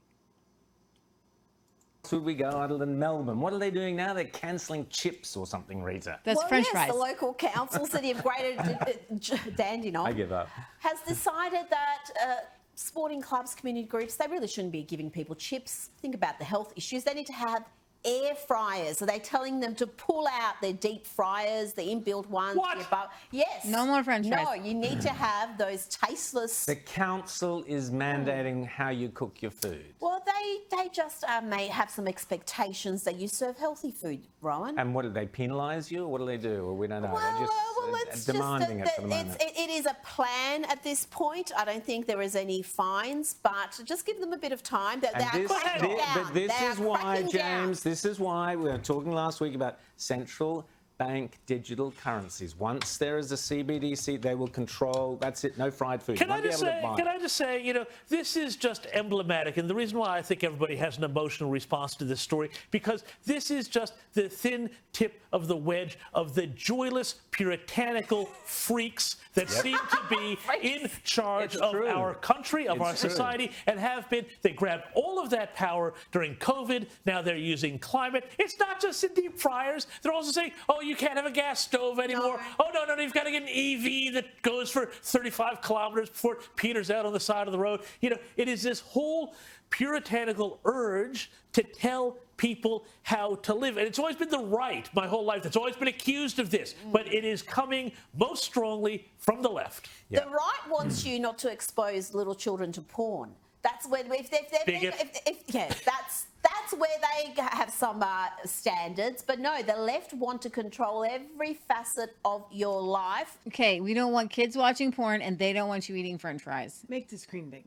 Would we go other than Melbourne? What are they doing now? They're cancelling chips or something, Rita. That's well, french yes, fries. the local council, City of Greater D- D- Dandenong, I give up. has decided that uh, sporting clubs, community groups, they really shouldn't be giving people chips. Think about the health issues. They need to have air fryers. Are they telling them to pull out their deep fryers, the inbuilt ones? What? your bu- yes. No more French fries. No, you need to have those tasteless. The council is mandating how you cook your food. Well, they they just uh, may have some expectations that you serve healthy food, Rowan. And what do they penalise you, what do they do? Or we don't know. Well, They're just well, uh, it's demanding just it for the moment. it's, it, it is a plan at this point. I don't think there is any fines, but just give them a bit of time. That they And are this, cracking thi- down. but this They is are why, cracking down. James, this is why we were talking last week about central bank digital currencies. Once there is a CBDC, they will control. That's it. No fried food. Can I just say? Can. I just say? You know, this is just emblematic, and the reason why I think everybody has an emotional response to this story because this is just the thin tip of the wedge of the joyless, puritanical freaks that seem to be in charge It's of true. our country, of It's our true. society, and have been. They grabbed all of that power during COVID. Now they're using climate. It's not just in deep fryers. They're also saying, "Oh, you can't have a gas stove anymore. Oh no, no, no, you've got to get an EV that goes for 35 kilometers before it peters out on the side of the road." You know, it is this whole puritanical urge to tell people how to live. And it's always been the right my whole life. that's always been accused of this. Mm. But it is coming most strongly from the left. The right wants you not to expose little children to porn. That's where if they're, if they're Big if, if. if, yeah, that's that's where they have some uh, standards. But no, the left want to control every facet of your life. Okay, we don't want kids watching porn, and they don't want you eating French fries. Make the screen big.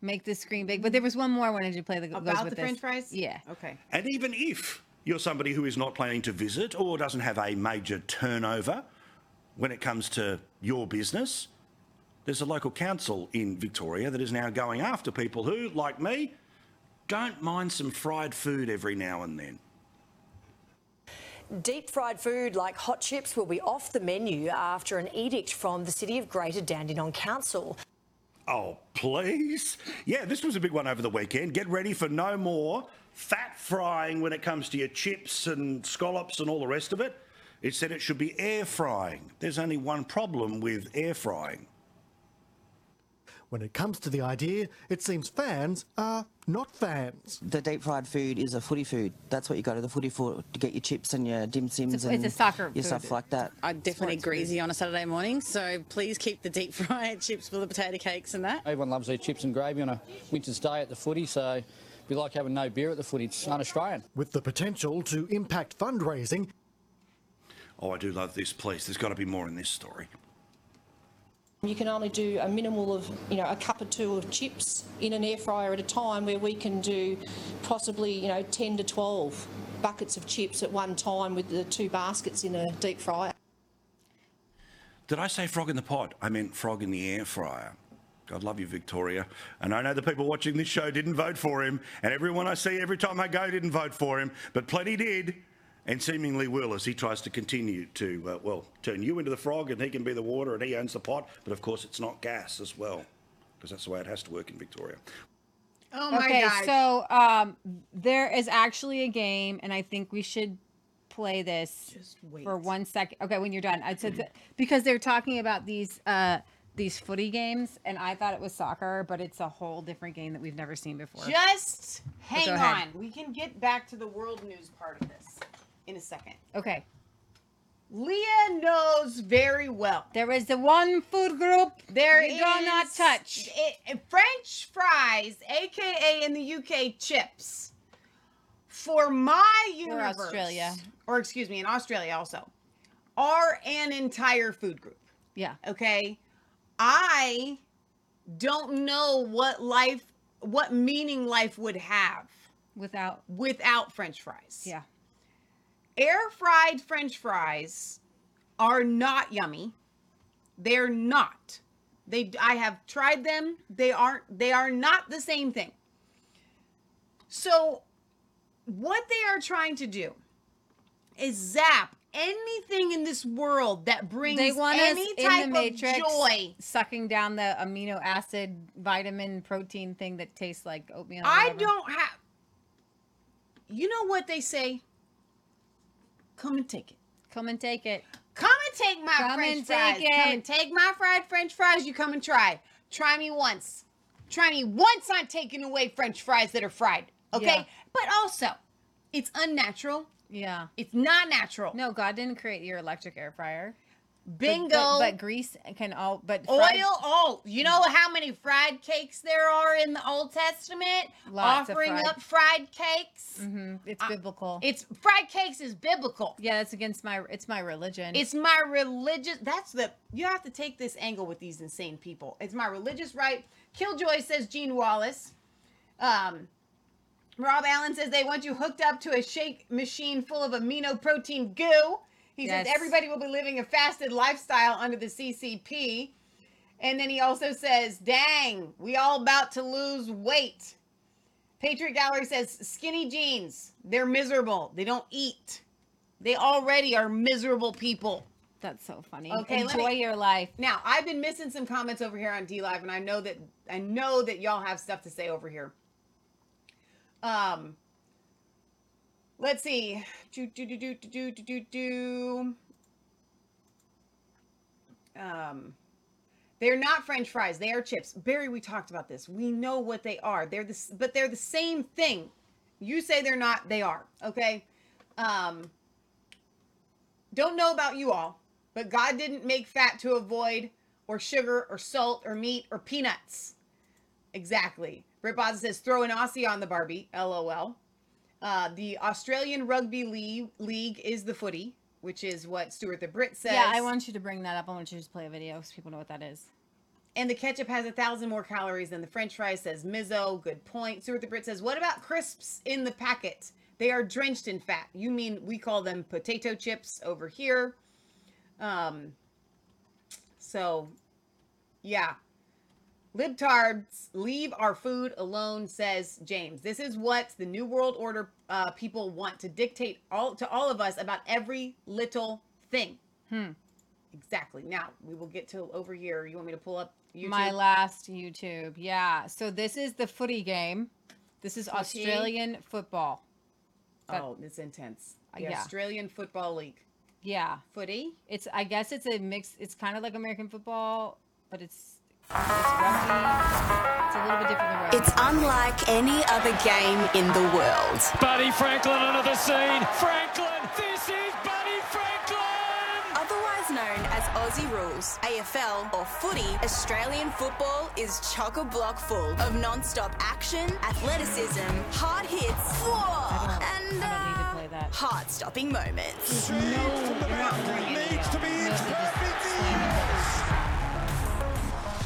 Make the screen big. But there was one more I wanted you to play that goes About with the this. French fries? Yeah. Okay. And even if you're somebody who is not planning to visit or doesn't have a major turnover when it comes to your business, there's a local council in Victoria that is now going after people who, like me, don't mind some fried food every now and then. Deep fried food like hot chips will be off the menu after an edict from the City of Greater Dandenong Council. Oh, please. Yeah, this was a big one over the weekend. Get ready for no more fat frying when it comes to your chips and scallops and all the rest of it. It said it should be air frying. There's only one problem with air frying. When it comes to the idea, it seems fans are not fans. The deep fried food is a footy food. That's what you go to the footy for to get your chips and your dim sims It's a- and it's a soccer your food. stuff like that. I definitely greasy on a Saturday morning, so please keep the deep fried chips for the potato cakes and that. Everyone loves their chips and gravy on a winter's day at the footy, so it'd be like having no beer at the footy. It's un-Australian. With the potential to impact fundraising, Oh, I do love this, please. There's got to be more in this story. You can only do a minimal of, you know, a cup or two of chips in an air fryer at a time where we can do possibly, you know, 10 to 12 buckets of chips at one time with the two baskets in a deep fryer. Did I say frog in the pot? I meant frog in the air fryer. God love you, Victoria. And I know the people watching this show didn't vote for him, and everyone I see every time I go didn't vote for him, but plenty did, and seemingly will as he tries to continue to, uh, well, turn you into the frog and he can be the water and he owns the pot, but of course it's not gas as well, because that's the way it has to work in Victoria. Oh my okay, gosh. so um, there is actually a game, and I think we should play this for one second. Okay, when you're done, I said that- because they're talking about these uh, these footy games, and I thought it was soccer, but it's a whole different game that we've never seen before. Just hang on. ahead. We can get back to the world news part of this in a second. Okay. Leah knows very well. There is the one food group There you do not touch. it- French fries, aka in the UK chips, for my universe, Australia. or excuse me, in Australia also, are an entire food group. Yeah. Okay, I don't know what life, what meaning life would have without without French fries. Yeah. Air fried French fries are not yummy. They're not. They I have tried them. They aren't they are not the same thing. So what they are trying to do is zap anything in this world that brings They want any type in the matrix, of joy. sucking down the amino acid, vitamin, protein thing that tastes like oatmeal. I don't have You know what they say? Come and take it. Come and take it. Come and take my Come French and fries. take Come it. and take my fried French fries. You come and try. Try me once. Try me once on taking away French fries that are fried. Okay. Yeah. But also, It's unnatural. Yeah. It's not natural. No, God didn't create your electric air fryer. But- Bingo. But, but grease can all. But fried- Oil, oh, you know how many fried cakes there are in the Old Testament? Lots of offering fried- up fried cakes. Mm-hmm. It's biblical. It's fried cakes is biblical. Yeah, that's against my. It's my religion. It's my religious. That's the. You have to take this angle with these insane people. It's my religious right. Killjoy says Gene Wallace. Um, Rob Allen says they want you hooked up to a shake machine full of amino protein goo. He Yes. says everybody will be living a fasted lifestyle under the CCP. And then he also says, dang, we all about to lose weight. Patriot Gallery says skinny jeans, they're miserable. They don't eat. They already are miserable people. That's so funny. Okay, enjoy me- your life. Now, I've been missing some comments over here on D Live, and I know that I know that y'all have stuff to say over here. Um, let's see. Do do do do do do do do. Um, they're not French fries. They are chips. Barry, we talked about this. We know what they are. They're the but they're the same thing. You say they're not. They are. Okay. Um, don't know about you all, but God didn't make fat to avoid or sugar or salt or meat or peanuts. Exactly. Britt Boz says throw an Aussie on the Barbie. LOL. Uh, the Australian Rugby League, League is the footy, which is what Stuart the Brit says. Yeah, I want you to bring that up. I want you to just play a video so people know what that is. And the ketchup has a thousand more calories than the French fries, says Mizzo. Good point. Stuart the Brit says, What about crisps in the packet? They are drenched in fat. You mean we call them potato chips over here? Um, so, yeah. Libtards leave our food alone, says James. This is what the New World Order uh, people want to dictate all to all of us about every little thing. Hmm. Exactly. Now we will get to over here. You want me to pull up YouTube? My last YouTube. Yeah. So this is the footy game. This is Footy? Australian football. That- oh, it's intense. The yeah. Australian Football League. Yeah. Footy? It's I guess it's a mix it's kind of like American football, but it's it's rugby. It's a little bit different than rugby. It's unlike any other game in the world. Buddy Franklin under the scene. Franklin, this is Buddy Franklin. Otherwise known as Aussie rules, AFL or footy, Australian football is chock a block full of non-stop action, athleticism, hard hits, and uh, heart-stopping moments.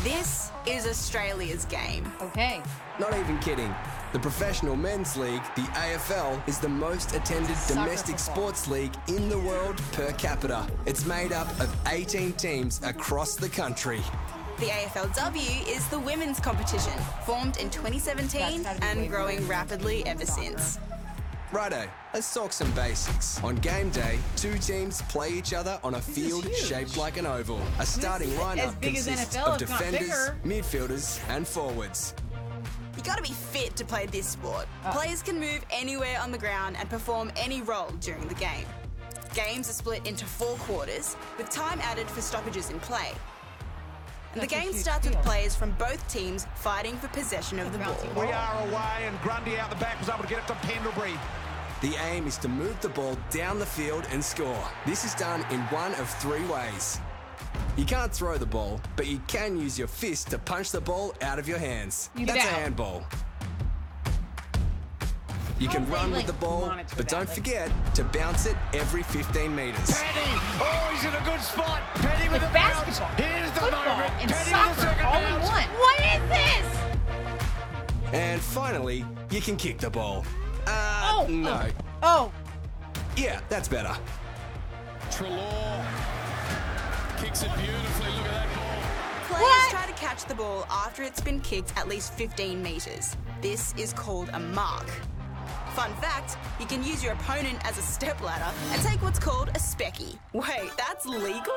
This is Australia's game. Okay. Not even kidding. The Professional Men's League, the AFL, is the most attended Soccer domestic football. sports league in the world per capita. It's made up of 18 teams across the country. The AFLW is the women's competition, formed in 2017 and growing rapidly ever since. Righto, let's talk some basics. On game day, two teams play each other on a field shaped like an oval. A starting lineup consists NFL, of defenders, midfielders, and forwards. You gotta be fit to play this sport. Oh. Players can move anywhere on the ground and perform any role during the game. Games are split into four quarters, with time added for stoppages in play. And the game huge starts with players from both teams fighting for possession of the ball. We are away, and Grundy out the back was able to get it to Pendlebury. The aim is to move the ball down the field and score. This is done in one of three ways. You can't throw the ball, but you can use your fist to punch the ball out of your hands. You That's a handball. You can How do they, run with the ball, but don't forget to bounce it every 15 metres. Penny! Oh, he's in a good spot. Penny with It's the bounce. Here's the football, moment. and Penny soccer with the second all in bounce. one. What is this? And finally, you can kick the ball. Uh, no. Oh. Yeah, that's better. Treloar kicks it beautifully. Look at that ball. Players try to catch the ball after it's been kicked at least 15 metres. This is called a mark. Fun fact, you can use your opponent as a stepladder and take what's called a specky. Wait, that's legal?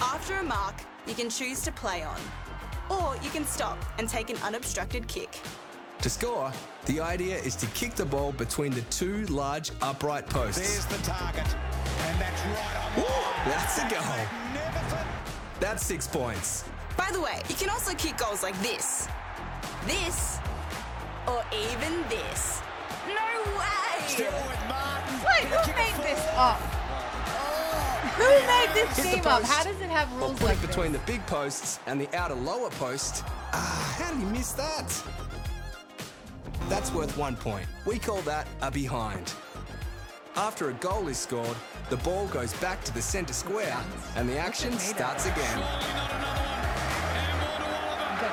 After a mark, you can choose to play on. Or you can stop and take an unobstructed kick. To score, the idea is to kick the ball between the two large upright posts. There's the target, and that's right on. That's a goal. That's six points. By the way, you can also kick goals like this. this, or even this. No way! Still with Martin. Wait, who made this up? Who made this Hit the game up? post. How does it have Or rules put like it this? between the big posts and the outer lower post. Ah, how did he miss that? That's worth one point. We call that a behind. After a goal is scored, the ball goes back to the centre square and the action starts again.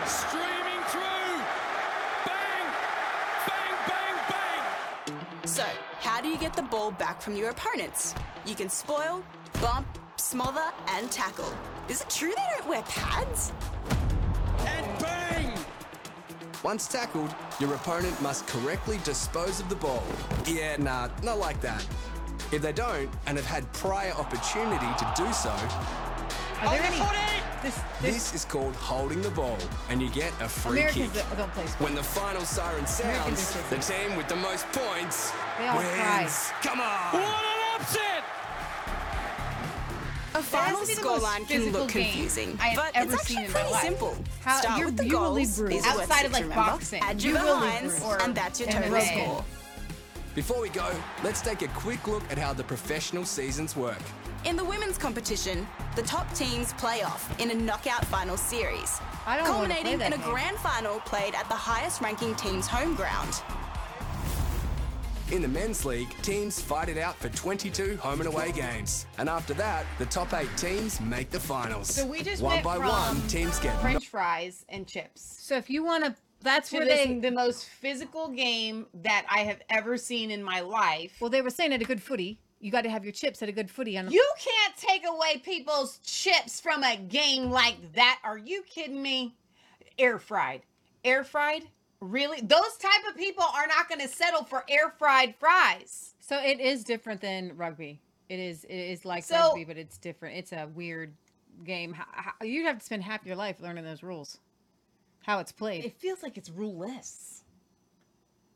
Streaming through. Bang! Bang, bang, bang! So, how do you get the ball back from your opponents? You can spoil, bump, smother, and tackle. Is it true they don't wear pads? And bang! Once tackled, your opponent must correctly dispose of the ball. Yeah, nah, not like that. If they don't and have had prior opportunity to do so, Are there any? This, this, this is called holding the ball, and you get a free Americans kick. don't- don't play sports. When the final siren sounds, the team with the most points wins. cry. Come on! What an upset! A final to be the most scoreline can look confusing, but it's actually pretty simple. How- Start with the you goals. leave These bruised. are Outside of, like, remember? boxing, Add you your will leave behinds, and that's your And total score. Before we go, let's take a quick look at how the professional seasons work. In the women's competition, the top teams play off in a knockout final series, I don't wanna play culminating that in a game. grand final played at the highest ranking team's home ground. In the men's league, teams fight it out for 22 home and away games. And after that, the top eight teams make the finals. So we just one went by from one, teams get French fries and chips. So if you want to, that's to where this, they. the most physical game that I have ever seen in my life. Well, they were saying at a good footy, you got to have your chips at a good footy. On You can't take away people's chips from a game like that. Are you kidding me? Air fried. Air fried? Really? Those type of people are not going to settle for air fried fries. So it is different than rugby. It is. It is like So- rugby, but it's different. It's a weird game. How, how, you'd have to spend half your life learning those rules, how it's played. It feels like it's ruleless.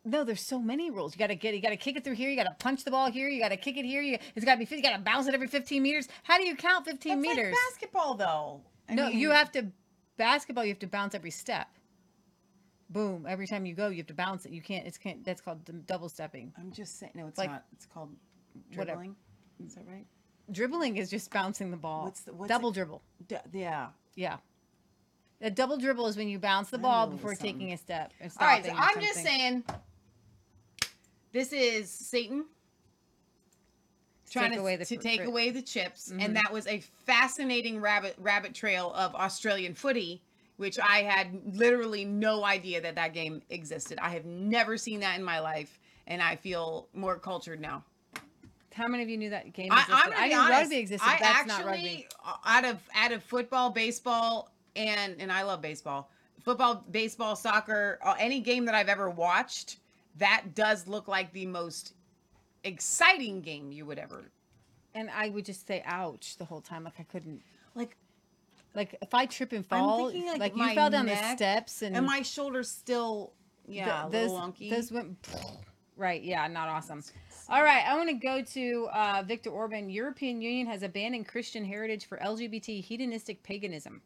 No, there's so many rules. You gotta get, you gotta kick it through here. You gotta punch the ball here. You gotta kick it here. You, it's gotta be, you gotta bounce it every 15 meters. How do you count 15 That's like meters? basketball, though. I no, you have to basketball. You have to bounce every step. Boom! Every time you go, you have to bounce it. You can't. It's can't. That's called double stepping. I'm just saying. No, it's Like- not. It's called Whatever. dribbling. Is that right? Dribbling is just bouncing the ball. What's the- what's double it- dribble? D- yeah. Yeah. A double dribble is when you bounce the ball knew it before something. taking a step. or All right, so stopping or I'm just something. saying. This is Satan trying take to, away the to fr- take fr- away the chips, and mm-hmm. that was a fascinating rabbit rabbit trail of Australian footy, which I had literally no idea that that game existed. I have never seen that in my life, and I feel more cultured now. How many of you knew that game existed? I'm I be knew honest. rugby existed. I That's actually, not rugby. out of out of football, baseball, and and I love baseball. Football, baseball, soccer, uh, any game that I've ever watched, that does look like the most exciting game you would ever. And I would just say "ouch" the whole time. Like I couldn't. Like, like if I trip and I'm fall, thinking like, like, you fell down the steps and, and my shoulders still, yeah, a th- little those, wonky. Those went right. Yeah, not awesome. All right, I want to go to uh, Victor Orban. European Union has abandoned Christian heritage for LGBT hedonistic paganism.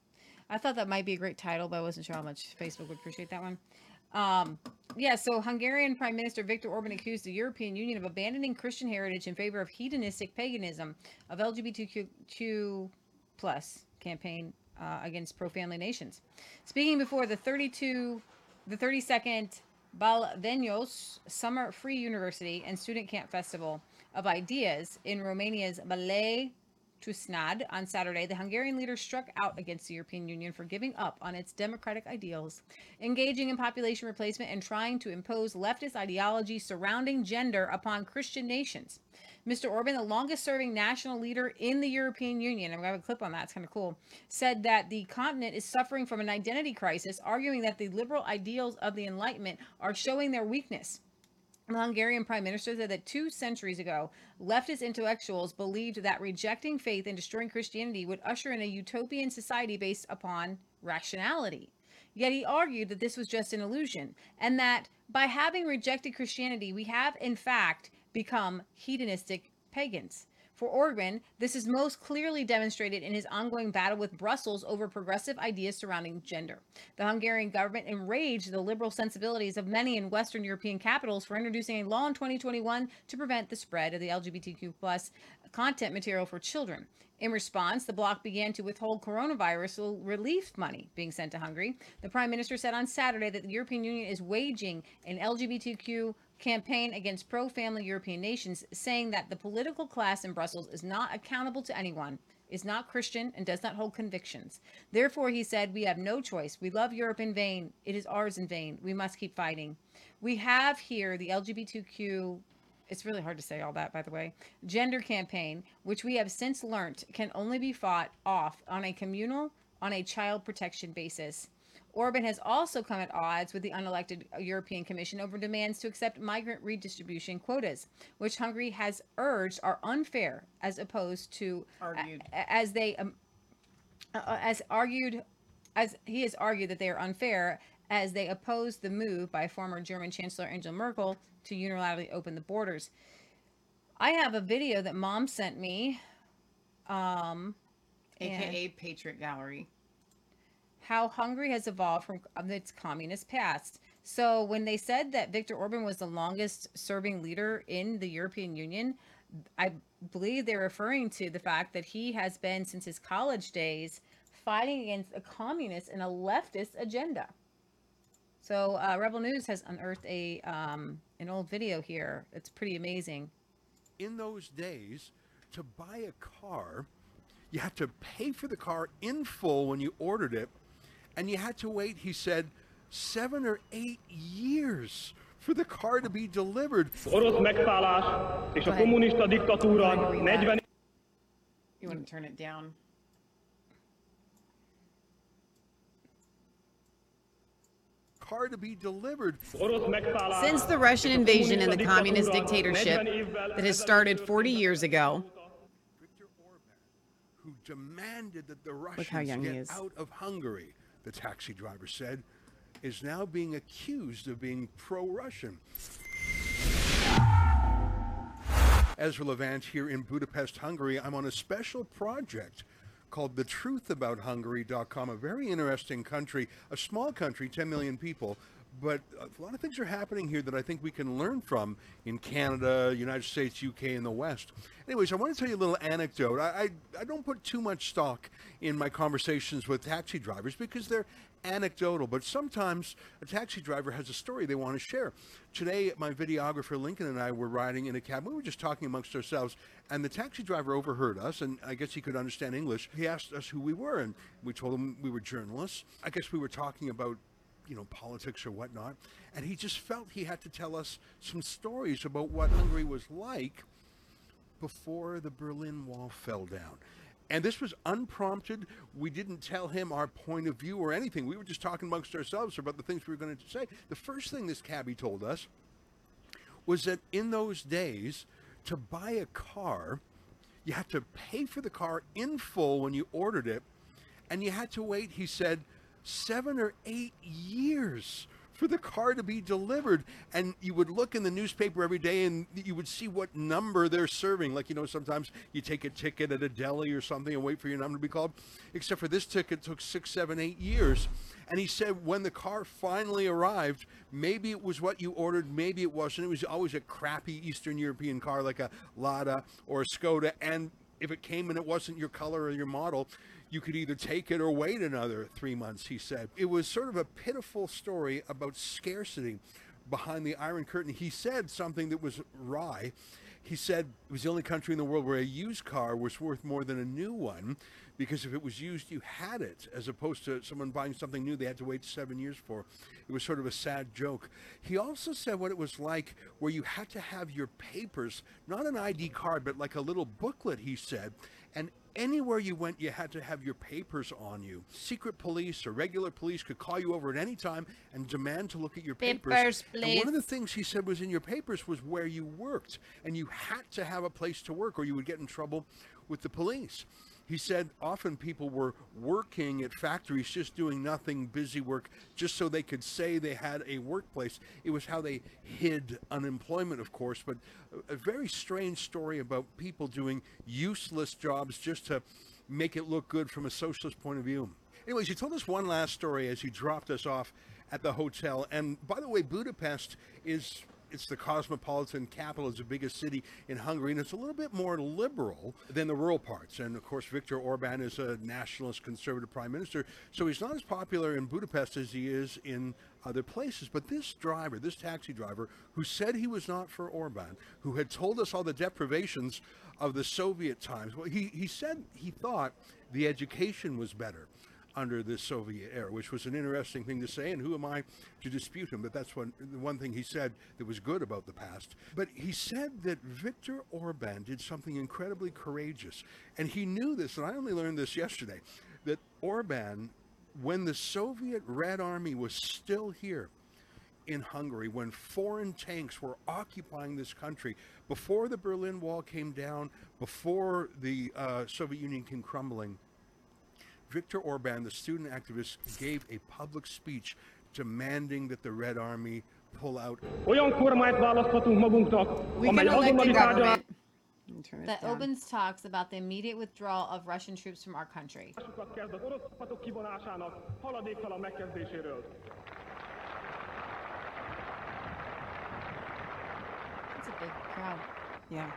I thought that might be a great title, but I wasn't sure how much Facebook would appreciate that one. Um, yeah, so Hungarian Prime Minister Viktor Orban accused the European Union of abandoning Christian heritage in favor of hedonistic paganism of LGBTQ plus campaign uh, against pro-family nations. Speaking before the 32, the 32nd Balvanyos Summer Free University and Student Camp Festival of Ideas in Romania's Baile Tusnad on Saturday, the Hungarian leader struck out against the European Union for giving up on its democratic ideals, engaging in population replacement, and trying to impose leftist ideology surrounding gender upon Christian nations. Mr. Orban, the longest serving national leader in the European Union, I'm going to have a clip on that, it's kind of cool, said that the continent is suffering from an identity crisis, arguing that the liberal ideals of the Enlightenment are showing their weakness. The Hungarian prime minister said that two centuries ago, leftist intellectuals believed that rejecting faith and destroying Christianity would usher in a utopian society based upon rationality. Yet he argued that this was just an illusion, and that by having rejected Christianity, we have in fact become hedonistic pagans. For Orban, this is most clearly demonstrated in his ongoing battle with Brussels over progressive ideas surrounding gender. The Hungarian government enraged the liberal sensibilities of many in Western European capitals for introducing a law in 2021 to prevent the spread of the LGBTQ plus content material for children. In response, the bloc began to withhold coronavirus relief money being sent to Hungary. The prime minister said on Saturday that the European Union is waging an LGBTQ campaign against pro family European nations, saying that the political class in Brussels is not accountable to anyone, is not Christian, and does not hold convictions. Therefore, he said, We have no choice. We love Europe in vain. It is ours in vain. We must keep fighting. We have here the LGBTQ it's really hard to say all that, by the way. Gender campaign, which we have since learnt can only be fought off on a communal, on a child protection basis. Orban has also come at odds with the unelected European Commission over demands to accept migrant redistribution quotas, which Hungary has urged are unfair as opposed to Argued. as they um, uh, as argued as he has argued that they are unfair as they oppose the move by former German Chancellor Angela Merkel to unilaterally open the borders. I have a video that mom sent me. Um, AKA Patriot Gallery. How Hungary has evolved from its communist past. So when they said that Viktor Orban was the longest serving leader in the European Union, I believe they're referring to the fact that he has been since his college days fighting against a communist and a leftist agenda. So uh, Rebel News has unearthed a um, an old video here. It's pretty amazing. in those days, to buy a car, you had to pay for the car in full when you ordered it, and you had to wait, he said, seven or eight years for the car to be delivered. orosz megszállás és a kommunista diktatúra 40 You want to turn it down? Car to be delivered. Since the Russian invasion and the communist dictatorship that has started 40 years ago, who demanded that the Look how Russians young he get is. out of Hungary, the taxi driver said, is now being accused of being pro-Russian. Ezra Levant here in Budapest, Hungary. I'm on a special project called thetruthabouthungary.com, a very interesting country, a small country, 10 million people, but a lot of things are happening here that I think we can learn from in Canada, United States, UK, and the West. Anyways, I want to tell you a little anecdote. I, I, I don't put too much stock in my conversations with taxi drivers because they're anecdotal, but sometimes a taxi driver has a story they want to share. Today, my videographer Lincoln and I were riding in a cab. We were just talking amongst ourselves, and the taxi driver overheard us, and I guess he could understand English. He asked us who we were, and we told him we were journalists. I guess we were talking about you know, politics or whatnot. And he just felt he had to tell us some stories about what Hungary was like before the Berlin Wall fell down. And this was unprompted. We didn't tell him our point of view or anything. We were just talking amongst ourselves about the things we were going to say. The first thing this cabbie told us was that in those days, to buy a car, you had to pay for the car in full when you ordered it, and you had to wait, he said, seven or eight years for the car to be delivered. And you would look in the newspaper every day and you would see what number they're serving. Like, you know, sometimes you take a ticket at a deli or something and wait for your number to be called. Except for this ticket took six, seven, eight years. And he said when the car finally arrived, maybe it was what you ordered, maybe it wasn't. It was always a crappy Eastern European car like a Lada or a Skoda. And if it came and it wasn't your color or your model, you could either take it or wait another three months, he said. It was sort of a pitiful story about scarcity behind the Iron Curtain. He said something that was wry. He said it was the only country in the world where a used car was worth more than a new one because if it was used, you had it, as opposed to someone buying something new they had to wait seven years for. It was sort of a sad joke. He also said what it was like where you had to have your papers, not an ID card, but like a little booklet, he said, and anywhere you went, you had to have your papers on you. Secret police or regular police could call you over at any time and demand to look at your papers. Papers, And one of the things he said was in your papers was where you worked, and you had to have a place to work, or you would get in trouble with the police. He said often people were working at factories just doing nothing, busy work, just so they could say they had a workplace. It was how they hid unemployment, of course, but a, very strange story about people doing useless jobs just to make it look good from a socialist point of view. Anyways, he told us one last story as he dropped us off at the hotel. And by the way, Budapest is it's the cosmopolitan capital, it's the biggest city in Hungary, and it's a little bit more liberal than the rural parts. And of course, Viktor Orban is a nationalist conservative prime minister, so he's not as popular in Budapest as he is in other places. But this driver, this taxi driver, who said he was not for Orban, who had told us all the deprivations of the Soviet times, well, he, he said he thought the education was better under the Soviet era, which was an interesting thing to say. And who am I to dispute him? But that's one, the one thing he said that was good about the past. But he said that Viktor Orban did something incredibly courageous. And he knew this, and I only learned this yesterday, that Orban, when the Soviet Red Army was still here, in Hungary when foreign tanks were occupying this country before the Berlin Wall came down, before the uh, Soviet Union came crumbling. Viktor Orban, the student activist, gave a public speech demanding that the Red Army pull out. Olyan kormányt választhatunk magunknak, We amely azonnali a government that opens talks about the immediate withdrawal of Russian troops from our country. kezd az orosz csapatok kivonásának haladéktalan megkezdéséről. It's a big crowd. Yeah.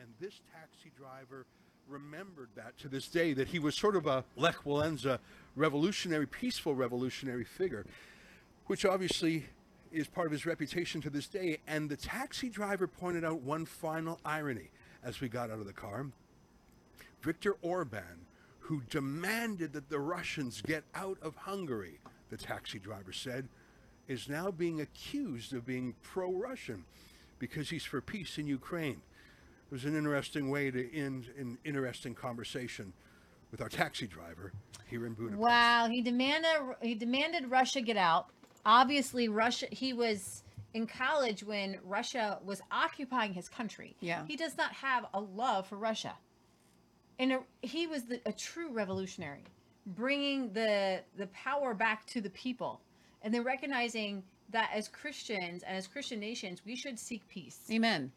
And this taxi driver remembered that to this day, that he was sort of a Lech Walesa revolutionary, peaceful revolutionary figure, which obviously is part of his reputation to this day. And the taxi driver pointed out one final irony as we got out of the car. Viktor Orban, who demanded that the Russians get out of Hungary, the taxi driver said, is now being accused of being pro Russian because he's for peace in Ukraine. It was an interesting way to end an interesting conversation with our taxi driver here in Budapest. Wow, he demanded he demanded Russia get out. Obviously, Russia. He was in college when Russia was occupying his country. Yeah. he does not have a love for Russia, and a, he was the, a true revolutionary, bringing the the power back to the people, and then recognizing that as Christians and as Christian nations, we should seek peace. Amen.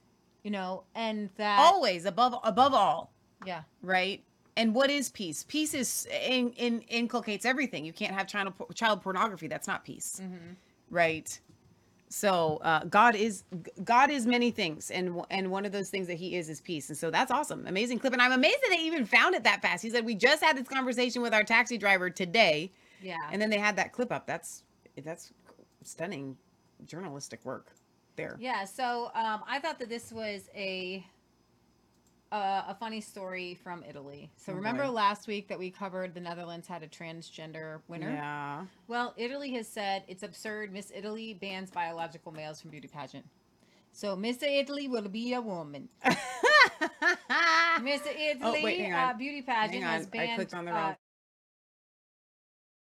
You know, and that Always above above all. Yeah. Right. And what is peace? Peace is in, in inculcates everything. You can't have child child pornography. That's not peace. Mm-hmm. Right. So uh, God is God is many things, and and one of those things that He is is peace, and so that's awesome, amazing clip, and I'm amazed that they even found it that fast. He said we just had this conversation with our taxi driver today, Yeah. and then they had that clip up. That's that's stunning journalistic work there. Yeah, so um, I thought that this was a uh, a funny story from Italy. So Oh, remember last week that we covered the Netherlands had a transgender winner? Yeah. Well, Italy has said it's absurd. Miss Italy bans biological males from beauty pageant. So Mr. Italy will be a woman. Mr. Italy Oh, wait, uh, beauty pageant Hang has on, I banned. clicked on the uh, wrong-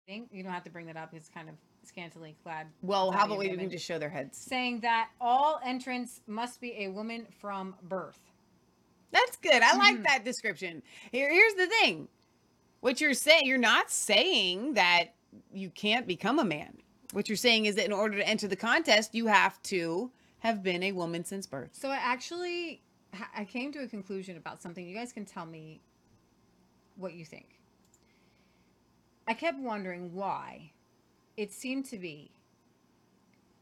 thing. You don't have to bring that up. It's kind of scantily clad. Well, how about we can just show their heads? saying that all entrants must be a woman from birth. That's good. I like hmm. that description. Here, here's the thing. What you're saying, you're not saying that you can't become a man. What you're saying is that in order to enter the contest, you have to have been a woman since birth. So I actually I came to a conclusion about something. You guys can tell me what you think. I kept wondering why it seemed to be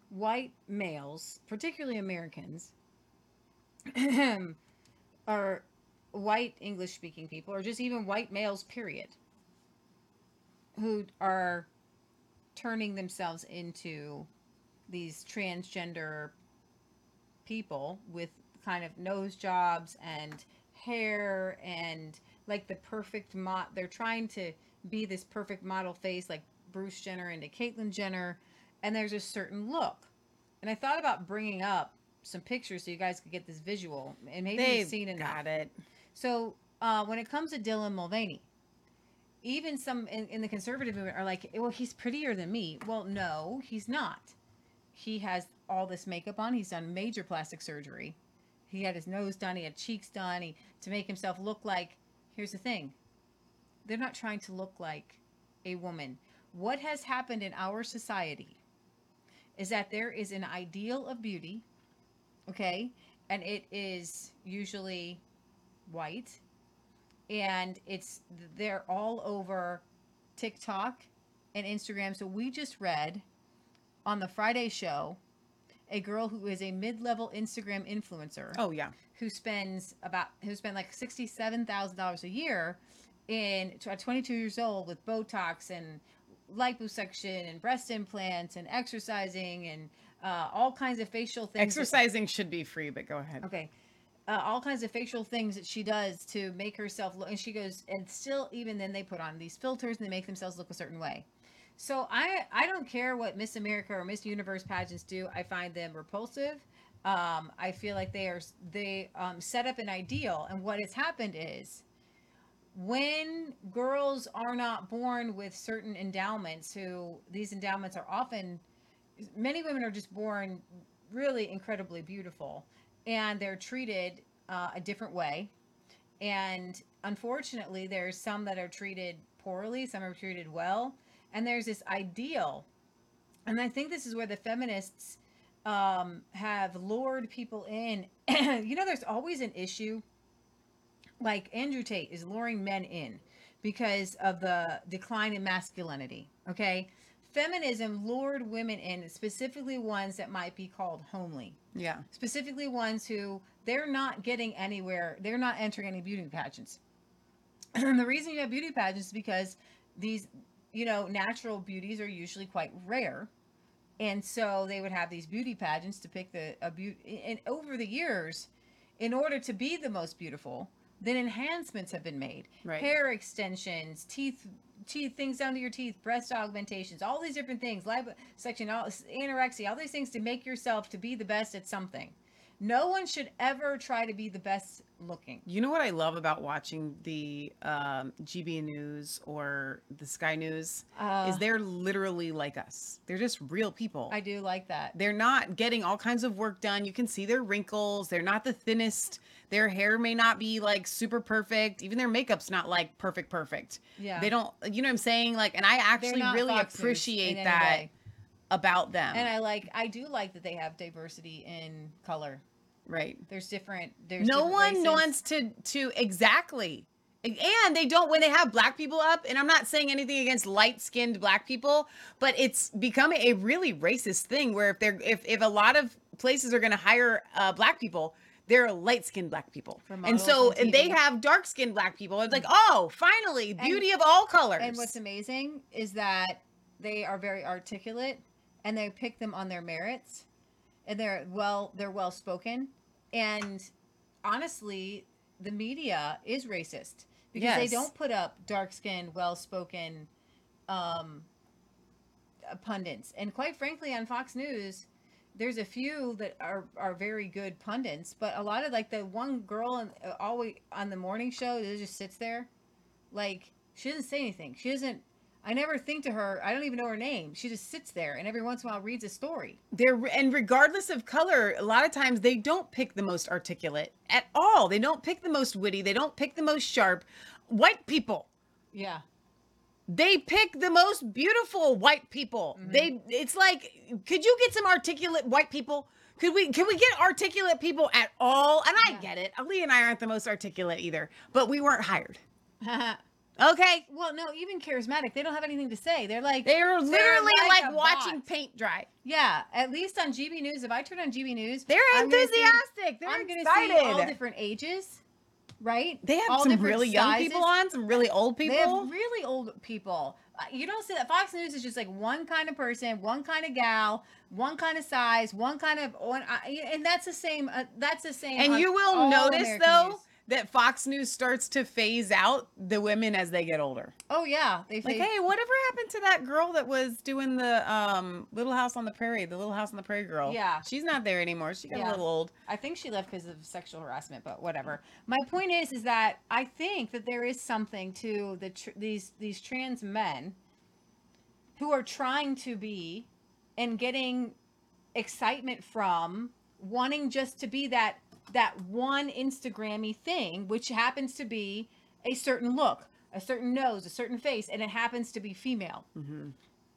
white males, particularly Americans, or white English speaking people, or just even white males, period, who are turning themselves into these transgender people with kind of nose jobs and hair and like the perfect mod they're trying to be this perfect model face like Bruce Jenner into Caitlyn Jenner and there's a certain look. And I thought about bringing up some pictures so you guys could get this visual and maybe They've you've seen it got it. So uh, when it comes to Dylan Mulvaney even some in, in the conservative movement are like well he's prettier than me. Well no he's not. He has all this makeup on. He's done major plastic surgery. He had his nose done, he had cheeks done, he, to make himself look like. Here's the thing. They're not trying to look like a woman. What has happened in our society is that there is an ideal of beauty, okay? And it is usually white and it's they're all over TikTok and Instagram. So we just read on the Friday show a girl who is a mid-level Instagram influencer. Oh, yeah. Who spends about who spent like sixty-seven thousand dollars a year in at 22 years old with Botox and liposuction and breast implants and exercising and uh, all kinds of facial things. that- Exercising should be free, but go ahead. Okay. Uh, all kinds of facial things that she does to make herself look, and she goes, and still, even then, they put on these filters and they make themselves look a certain way. So I, I don't care what Miss America or Miss Universe pageants do. I find them repulsive. Um, I feel like they are they um, set up an ideal, and what has happened is when girls are not born with certain endowments, who these endowments are often many women are just born really incredibly beautiful and they're treated uh, a different way. And unfortunately there's some that are treated poorly some are treated well and there's this ideal. And i think this is where the feminists um, have lured people in. You know there's always an issue like Andrew Tate is luring men in because of the decline in masculinity. Okay. Feminism lured women in, specifically ones that might be called homely. Yeah. Specifically ones who they're not getting anywhere, they're not entering any beauty pageants. And the reason you have beauty pageants is because these, you know, natural beauties are usually quite rare. And so they would have these beauty pageants to pick the a beauty. And over the years, in order to be the most beautiful, then enhancements have been made. Right. Hair extensions, teeth, teeth things down to your teeth, breast augmentations, all these different things, liposuction, all anorexia, all these things to make yourself to be the best at something. No one should ever try to be the best looking. You know what I love about watching the um, GB News or the Sky News Uh. is they're literally like us. They're just real people. I do like that. They're not getting all kinds of work done. You can see their wrinkles. They're not the thinnest. Their hair may not be like super perfect. Even their makeup's not like perfect, perfect. Yeah. They don't, you know what I'm saying? Like, and I actually really Fox appreciate that about them. And I like, I do like that they have diversity in color. Right. There's different. There's no different one races. wants to to exactly and they don't when they have black people up and i'm not saying anything against light skinned black people but it's becoming a really racist thing where if they're if, if a lot of places are going to hire uh, black people they're light skinned black people and so and they have dark skinned black people it's like oh finally beauty of all colors And what's amazing is that they are very articulate and they pick them on their merits and they're well they're well spoken and honestly the media is racist because they don't put up dark skinned well spoken um pundits. And quite frankly on Fox News there's a few that are are very good pundits but a lot of like the one girl on, uh, always on the morning show that just sits there like she doesn't say anything. She doesn't i never think to her i don't even know her name. She just sits there and every once in a while reads a story. They're and regardless of color a lot of times they don't pick the most articulate at all. They don't pick the most witty. They don't pick the most sharp. White people. Yeah. They pick the most beautiful white people. Mm-hmm. They it's like could you get some articulate white people? Could we can we get articulate people at all? And i get it. Ali and i aren't the most articulate either but we weren't hired okay well no even charismatic they don't have anything to say they're like they're literally like, a watching bot. paint dry yeah at least on gb news if i turn on gb news They're I'm gonna see- enthusiastic. They're i'm gonna see all different ages right they have All some really young people on some really old people They have really old people. Uh, You don't see that Fox News is just like one kind of person, one kind of gal, one kind of size, one kind of one, and that's the same. Uh, that's the same. And you will notice American though news. That Fox News starts to phase out the women as they get older. Oh yeah, they Like, hey, whatever happened to that girl that was doing the um Little House on the Prairie, the Little House on the Prairie girl? Yeah. she's not there anymore. She got Yeah. a little old. I think she left because of sexual harassment, but whatever. My point is, is that I think that there is something to the tr- these these trans men who are trying to be and getting excitement from wanting just to be that that one Instagrammy thing, which happens to be a certain look, a certain nose, a certain face, and it happens to be female. Mm-hmm.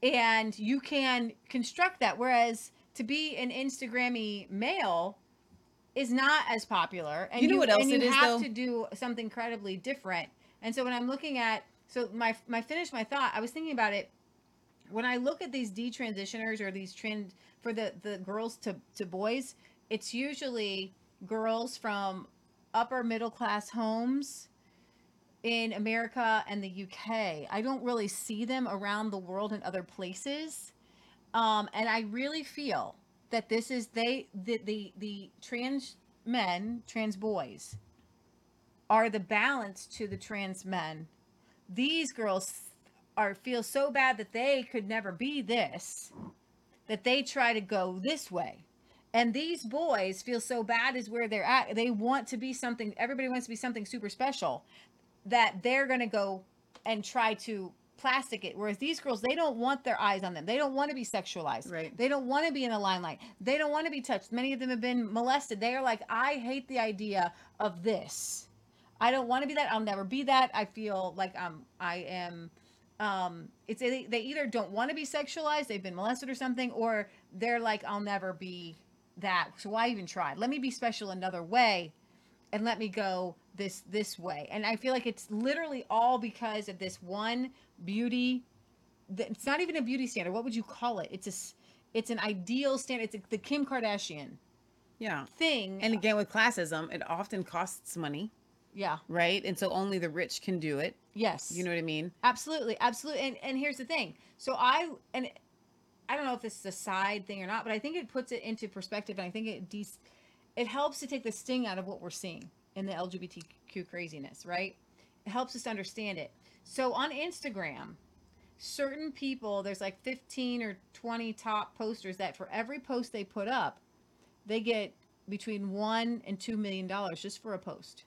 And you can construct that. Whereas to be an Instagrammy male is not as popular. And You know what else and you it is, have though? to do something incredibly different. And so when I'm looking at so my my finish my thought, I was thinking about it when I look at these detransitioners or these trend for the the girls to to boys, it's usually girls from upper middle class homes in America and the UK. I don't really see them around the world in other places. Um, and I really feel that this is they the the, the trans men, trans boys are the balance to the trans men. These girls are feel so bad that they could never be this that they try to go this way. And these boys feel so bad is where they're at. They want to be something everybody wants to be something super special that they're going to go and try to plastic it whereas these girls they don't want their eyes on them they don't want to be sexualized Right. they don't want to be in the limelight they don't want to be touched many of them have been molested they are like i hate the idea of this i don't want to be that i'll never be that i feel like i'm i am um it's they they either don't want to be sexualized they've been molested or something or they're like i'll never be that so why even try let me be special another way and let me go this this way. And i feel like it's literally all because of this one beauty it's not even a beauty standard. What would you call it? It's a it's an ideal standard it's the kim kardashian Yeah. thing. And again, with classism, it often costs money, yeah. Right? And so only the rich can do it. yes. You know what I mean? absolutely. Absolutely and and here's the thing. So i and i don't know if this is a side thing or not but i think it puts it into perspective and i think it de- it helps to take the sting out of what we're seeing in the lgbtq craziness right? It helps us understand it. So on instagram certain people there's like 15 or 20 top posters that for every post they put up they get between one and two million dollars just for a post.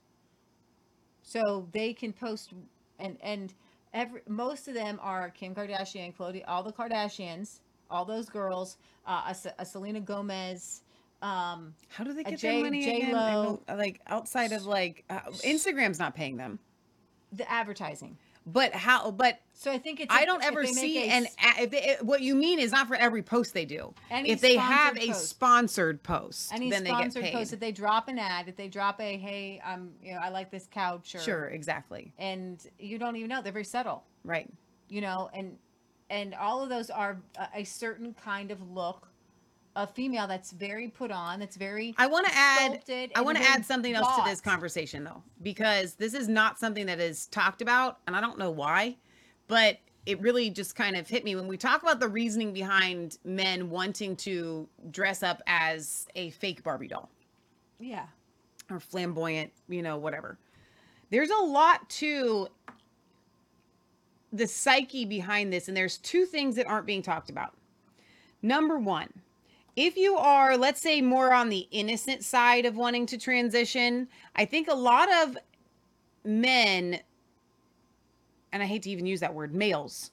So they can post and and every most of them are Kim Kardashian, Khloe, all the Kardashians, all those girls, uh, a, a Selena Gomez. Um, How do they get J- their money J? Lo, like outside of like uh, Instagram's not paying them. the advertising. But how? But So I think it's. I don't if ever they see a an. If they, it- what you mean is not for every post they do. If they have sponsored a sponsored post, any then they get paid. post if they drop an ad, if they drop a hey, um, you know, I like this couch or Sure, exactly. and you don't even know they're very subtle Right. you know and and all of those are a, a certain kind of look a female that's very put on that's very I want to add. sculpted I want to add something else to this conversation though, because this is not something that is talked about, and I don't know why, but it really just kind of hit me when we talk about the reasoning behind men wanting to dress up as a fake Barbie doll yeah or flamboyant, you know, whatever. There's a lot to the psyche behind this, and there's two things that aren't being talked about. Number one, if you are, let's say, more on the innocent side of wanting to transition, I think a lot of men, and I hate to even use that word, males,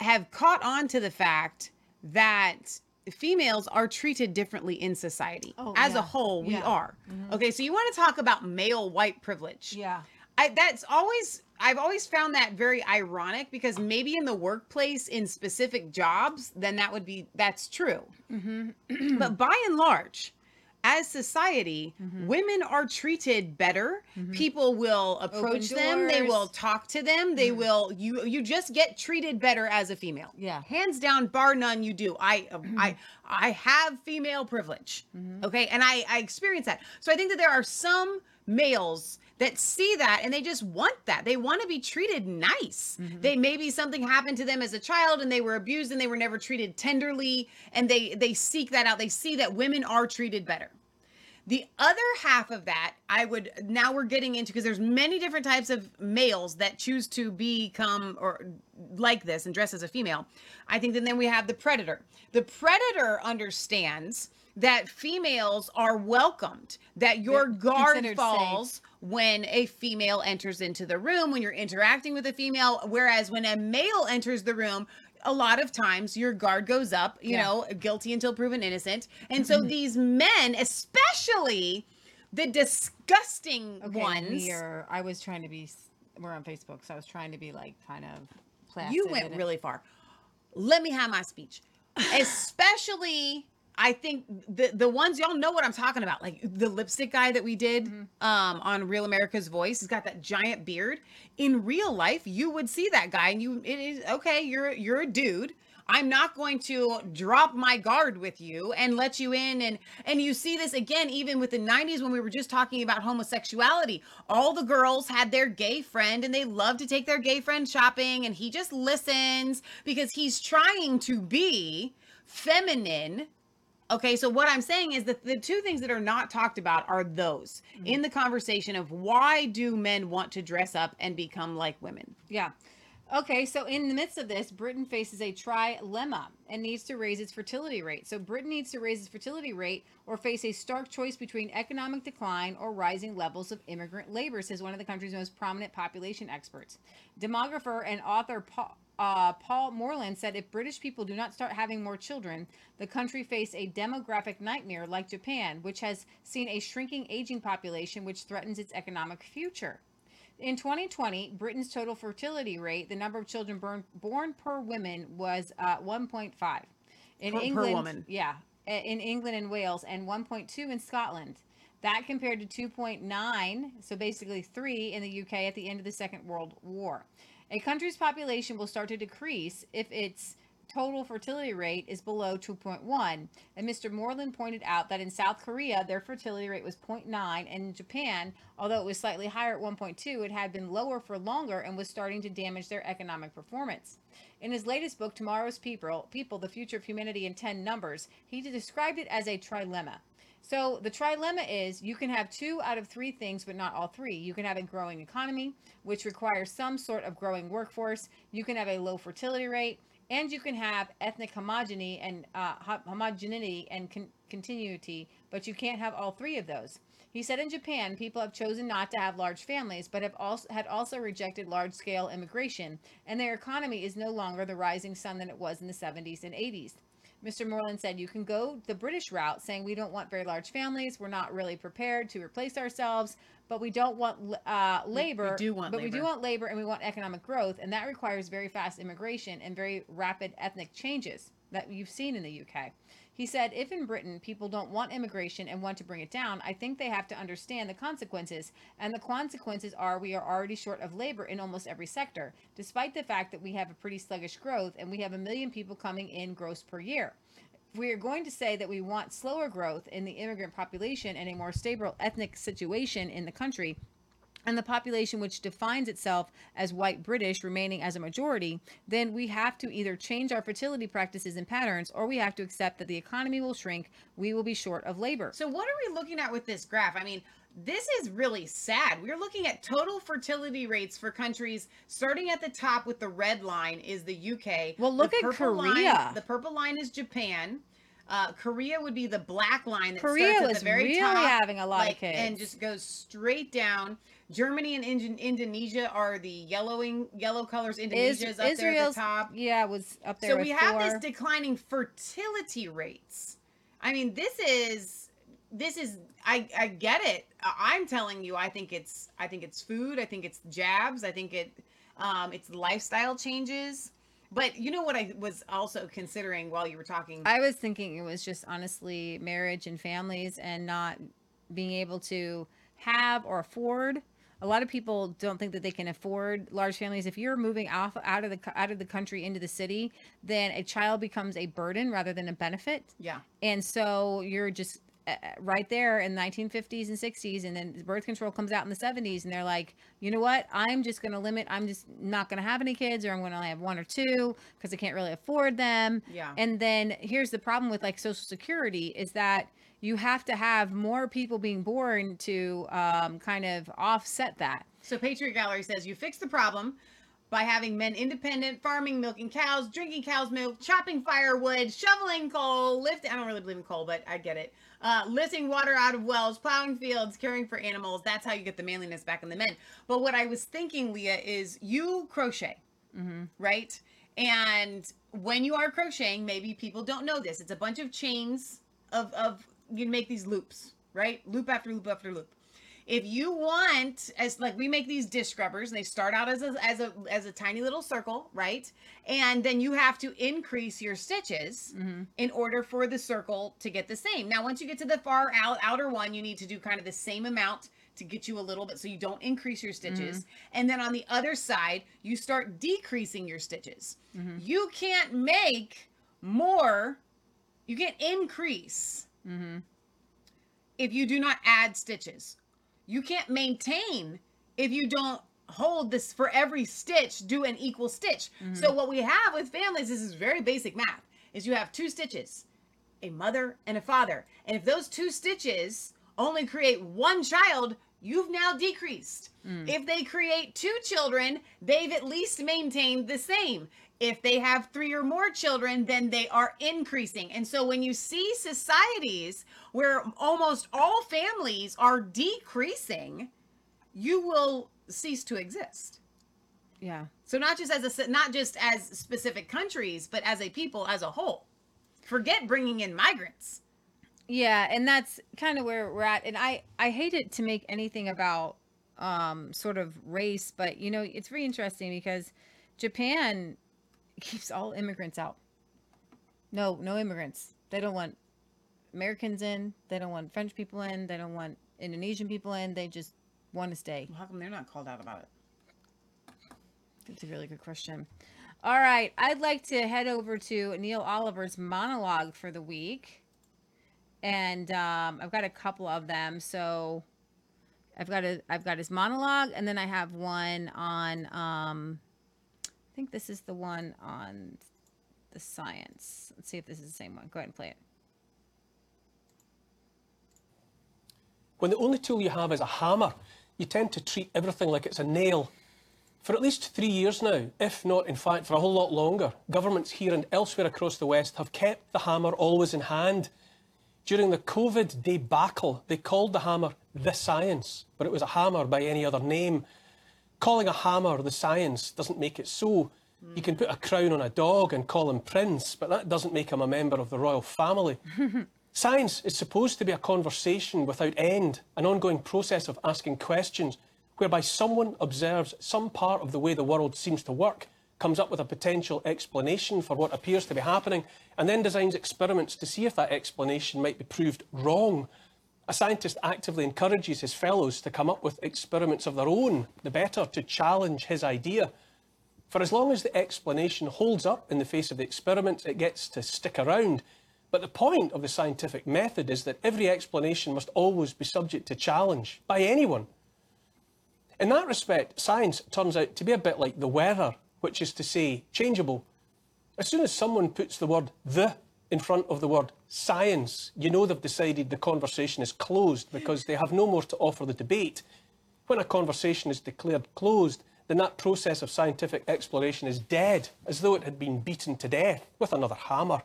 have caught on to the fact that females are treated differently in society. Oh, As yeah. a whole, we Yeah. are. Mhm. Okay, so you want to talk about male white privilege. yeah I that's always I've always found that very ironic because maybe in the workplace in specific jobs then that would be that's true. mm-hmm. but by and large as society mm-hmm. women are treated better. Mm-hmm. People will approach them they will talk to them they mm-hmm. will you you just get treated better as a female. Yeah. hands down bar none you do. I i i have female privilege. Okay? And i i experience that. So i think that there are some males that see that and they just want that. They want to be treated nice. Mm-hmm. They maybe something happened to them as a child and they were abused and they were never treated tenderly and they they seek that out. They see that women are treated better. The other half of that, I would now we're getting into because there's many different types of males that choose to become or like this and dress as a female. I think that then we have the predator. The predator understands that females are welcomed, that your They're guard falls when a female enters into the room, when you're interacting with a female, whereas when a male enters the room, a lot of times your guard goes up, you Yeah. know, guilty until proven innocent. And so mm-hmm. these men, especially the disgusting Okay, ones. are, I was trying to be. We're on Facebook, so I was trying to be like kind of. Placid You went really far. Let me have my speech. Especially, I think the the ones y'all know what I'm talking about, like the lipstick guy that we did Mm-hmm. um, on Real America's Voice. He's got that giant beard. In real life, you would see that guy, and you it is okay. You're you're a dude. I'm not going to drop my guard with you and let you in and and you see this again even with the 90s when we were just talking about homosexuality. All the girls had their gay friend and they love to take their gay friend shopping and he just listens because he's trying to be feminine Okay, so what I'm saying is that the two things that are not talked about are those in mm-hmm. the conversation of why do men want to dress up and become like women? Yeah. Okay, so in the midst of this, Britain faces a trilemma and needs to raise its fertility rate. So Britain needs to raise its fertility rate or face a stark choice between economic decline or rising levels of immigrant labor, says one of the country's most prominent population experts. Demographer and author Paul, uh, Paul Morland said if British people do not start having more children, the country face a demographic nightmare like Japan, which has seen a shrinking aging population which threatens its economic future. In 2020, Britain's total fertility rate, the number of children born, born per woman, was uh, 1.5. In Per- per England, woman. yeah, in England and Wales, and 1.2 in Scotland. That compared to 2.9, so basically three in the UK at the end of the Second World War. A country's population will start to decrease if its total fertility rate is below 2.1. And Mr. Morland pointed out that in South Korea, their fertility rate was 0.9, and in Japan, although it was slightly higher at 1.2, it had been lower for longer and was starting to damage their economic performance. In his latest book, Tomorrow's People, People The Future of Humanity in 10 Numbers, he described it as a trilemma. So the trilemma is you can have two out of three things, but not all three. You can have a growing economy, which requires some sort of growing workforce. You can have a low fertility rate, and you can have ethnic homogeny and uh, homogeneity and con- continuity, but you can't have all three of those. He said in Japan, people have chosen not to have large families, but have also had also rejected large-scale immigration, and their economy is no longer the rising sun that it was in the 70s and 80s. Mr. Morland said you can go the British route, saying we don't want very large families, we're not really prepared to replace ourselves, but we don't want uh, We- we labor. do want but we do want labor, and we want economic growth, and that requires very fast immigration and very rapid ethnic changes that you've seen in the UK. He said, if in Britain people don't want immigration and want to bring it down, I think they have to understand the consequences. And the consequences are we are already short of labor in almost every sector, despite the fact that we have a pretty sluggish growth and we have a million people coming in gross per year. If we are going to say that we want slower growth in the immigrant population and a more stable ethnic situation in the country, and the population which defines itself as white British remaining as a majority, then we have to either change our fertility practices and patterns or we have to accept that the economy will shrink, we will be short of labor. So what are we looking at with this graph? I mean, this is really sad. We're looking at total fertility rates for countries starting at the top with the red line is the UK. Well, look The at purple line- Korea. the purple line is Japan. Uh, Korea would be the black line that Korea starts at the very really top, having a lot of like, and just goes straight down. Germany and Indon- Indonesia are the yellowing yellow colors. Indonesia's Is- up there at Israel's the top. yeah it was up there. So we have four. this declining fertility rates. I mean, this is this is I I get it. I'm telling you, I think it's I think it's food. I think it's jabs. I think it um it's lifestyle changes. But you know what I was also considering while you were talking. I was thinking it was just honestly marriage and families and not being able to have or afford. A lot of people don't think that they can afford large families. If you're moving off out of the out of the country into the city, then a child becomes a burden rather than a benefit. Yeah. And so you're just uh, right there in the 1950s and 60s and then birth control comes out in the 70s and they're like, "You know what? I'm just going to limit I'm just not going to have any kids or I'm going to have one or two because I can't really afford them." Yeah. And then here's the problem with like social security is that you have to have more people being born to um, kind of offset that. So Patriot Gallery says you fix the problem by having men independent, farming, milking cows, drinking cow's milk, chopping firewood, shoveling coal, lift. I don't really believe in coal, but I get it. Uh, lifting water out of wells, plowing fields, caring for animals. That's how you get the manliness back in the men. But what I was thinking, Leah, is you crochet, Mm-hmm. right? And when you are crocheting, maybe people don't know this. It's a bunch of chains of of you can make these loops, right? Loop after loop after loop. If you want, as like we make these dish scrubbers, and they start out as a as a as a tiny little circle, right? And then you have to increase your stitches mm-hmm. in order for the circle to get the same. Now, once you get to the far out outer one, you need to do kind of the same amount to get you a little bit so you don't increase your stitches. Mm-hmm. And then on the other side, you start decreasing your stitches. Mm-hmm. You can't make more, you can't increase Mm-hmm. if you do not add stitches. You can't maintain if you don't hold this for every stitch, do an equal stitch. Mm-hmm. So what we have with families, this is very basic math, is you have two stitches, a mother and a father. And if those two stitches only create one child, you've now decreased. Mm. If they create two children, they've at least maintained the same. If they have three or more children, then they are increasing. And so when you see societies where almost all families are decreasing, you will cease to exist. Yeah. So not just as a not just as specific countries, but as a people as a whole. Forget bringing in migrants. Yeah, and that's kind of where we're at. And I I hate it to make anything about um sort of race, but you know, it's very interesting because Japan keeps all immigrants out. No, no immigrants. They don't want Americans in. They don't want French people in. They don't want Indonesian people in. They just want to stay. How come they're not called out about it? That's a really good question. All right, I'd like to head over to Neil Oliver's monologue for the week, and um, I've got a couple of them. So I've got a I've got his monologue, and then I have one on. Um, I think this is the one on the science. Let's see if this is the same one. Go ahead and play it. When the only tool you have is a hammer, you tend to treat everything like it's a nail. For at least three years now, if not, in fact, for a whole lot longer, governments here and elsewhere across the West have kept the hammer always in hand. During the COVID debacle, they called the hammer the science, but it was a hammer by any other name. Calling a hammer the science doesn't make it so. You can put a crown on a dog and call him Prince, but that doesn't make him a member of the royal family. Science is supposed to be a conversation without end, an ongoing process of asking questions, whereby someone observes some part of the way the world seems to work, comes up with a potential explanation for what appears to be happening, and then designs experiments to see if that explanation might be proved wrong. A scientist actively encourages his fellows to come up with experiments of their own, the better to challenge his idea. For as long as the explanation holds up in the face of the experiment, it gets to stick around. But the point of the scientific method is that every explanation must always be subject to challenge by anyone. In that respect, science turns out to be a bit like the weather, which is to say, changeable. As soon as someone puts the word the in front of the word science, you know they've decided the conversation is closed because they have no more to offer the debate. When a conversation is declared closed, then that process of scientific exploration is dead, as though it had been beaten to death with another hammer.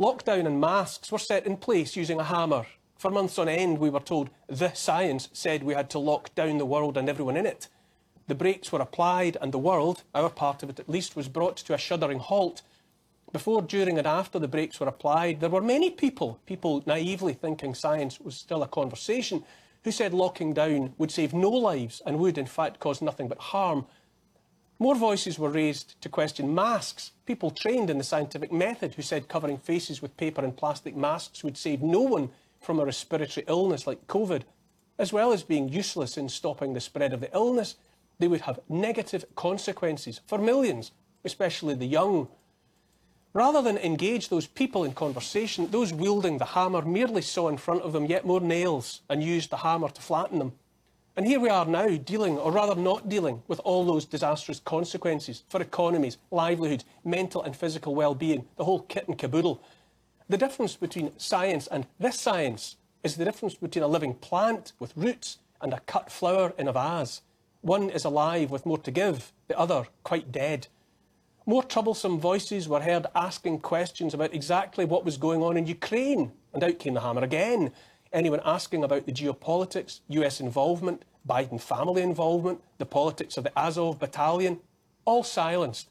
Lockdown and masks were set in place using a hammer. For months on end, we were told the science said we had to lock down the world and everyone in it. The brakes were applied, and the world, our part of it at least, was brought to a shuddering halt. Before, during, and after the brakes were applied, there were many people, people naively thinking science was still a conversation, who said locking down would save no lives and would, in fact, cause nothing but harm. More voices were raised to question masks. People trained in the scientific method who said covering faces with paper and plastic masks would save no one from a respiratory illness like COVID. As well as being useless in stopping the spread of the illness, they would have negative consequences for millions, especially the young. Rather than engage those people in conversation, those wielding the hammer merely saw in front of them yet more nails and used the hammer to flatten them. And here we are now dealing, or rather not dealing, with all those disastrous consequences for economies, livelihoods, mental and physical well-being, the whole kit and caboodle. The difference between science and this science is the difference between a living plant with roots and a cut flower in a vase. One is alive with more to give, the other quite dead. More troublesome voices were heard asking questions about exactly what was going on in Ukraine, and out came the hammer again. Anyone asking about the geopolitics, US involvement, Biden family involvement, the politics of the Azov battalion, all silenced.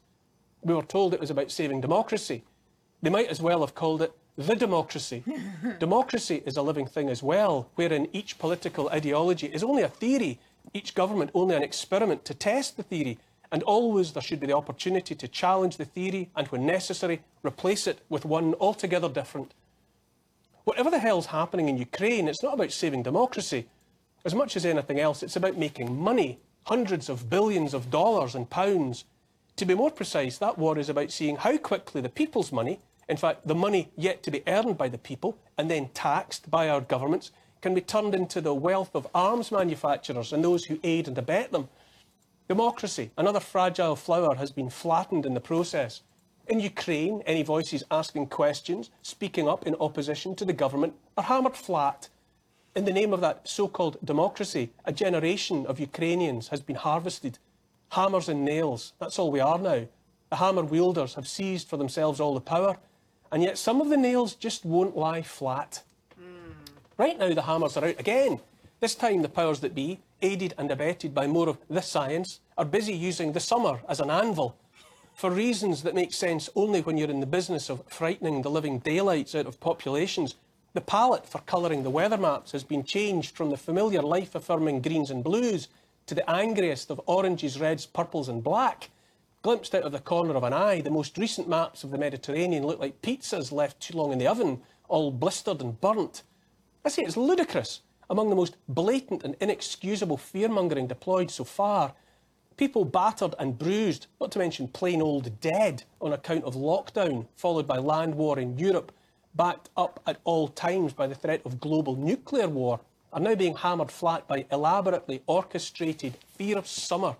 We were told it was about saving democracy. They might as well have called it the democracy. democracy is a living thing as well, wherein each political ideology is only a theory, each government only an experiment to test the theory, and always there should be the opportunity to challenge the theory and, when necessary, replace it with one altogether different. Whatever the hell's happening in Ukraine, it's not about saving democracy. As much as anything else, it's about making money, hundreds of billions of dollars and pounds. To be more precise, that war is about seeing how quickly the people's money, in fact, the money yet to be earned by the people and then taxed by our governments, can be turned into the wealth of arms manufacturers and those who aid and abet them. Democracy, another fragile flower, has been flattened in the process. In Ukraine, any voices asking questions, speaking up in opposition to the government, are hammered flat. In the name of that so called democracy, a generation of Ukrainians has been harvested. Hammers and nails, that's all we are now. The hammer wielders have seized for themselves all the power, and yet some of the nails just won't lie flat. Hmm. Right now, the hammers are out again. This time, the powers that be, aided and abetted by more of this science, are busy using the summer as an anvil for reasons that make sense only when you're in the business of frightening the living daylights out of populations. The palette for colouring the weather maps has been changed from the familiar life affirming greens and blues to the angriest of oranges, reds, purples, and black. Glimpsed out of the corner of an eye, the most recent maps of the Mediterranean look like pizzas left too long in the oven, all blistered and burnt. I say it's ludicrous. Among the most blatant and inexcusable fear-mongering deployed so far, people battered and bruised, not to mention plain old dead on account of lockdown, followed by land war in Europe, backed up at all times by the threat of global nuclear war, are now being hammered flat by elaborately orchestrated fierce summer.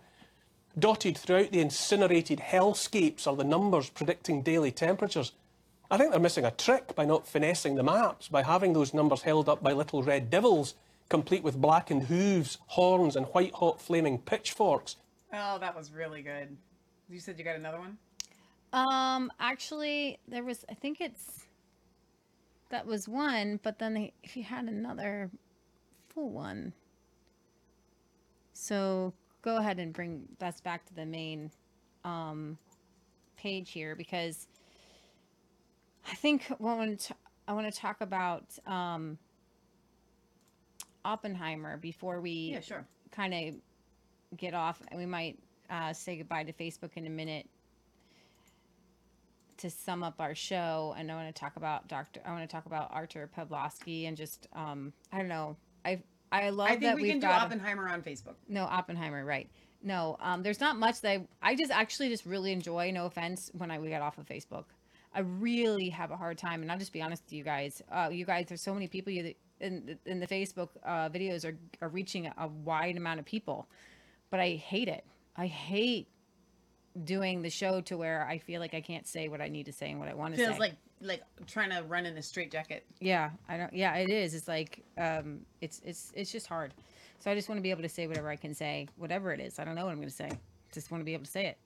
Dotted throughout the incinerated hellscapes are the numbers predicting daily temperatures. I think they're missing a trick by not finessing the maps, by having those numbers held up by little red devils, complete with blackened hooves, horns, and white hot flaming pitchforks. Oh, that was really good. You said you got another one? Um, actually, there was. I think it's that was one, but then they, if had another full one, so go ahead and bring us back to the main um page here because I think what I want to I want to talk about um Oppenheimer before we Yeah, sure. kind of get off and we might uh, say goodbye to Facebook in a minute to sum up our show and I want to talk about Dr. I want to talk about Artur Pawlowski and just um I don't know I I love I think that we we've can do got Oppenheimer on Facebook. no Oppenheimer right no um there's not much that I, I just actually just really enjoy no offense when I we got off of Facebook I really have a hard time and I'll just be honest with you guys uh you guys there's so many people you in in the Facebook uh, videos are are reaching a wide amount of people but I hate it I hate doing the show to where I feel like I can't say what I need to say and what I want to say. Feels like like trying to run in a straight jacket. yeah, I don't. Yeah, it is. It's like um, it's it's it's just hard. So I just want to be able to say whatever I can say, whatever it is. I don't know what I'm going to say. Just want to be able to say it.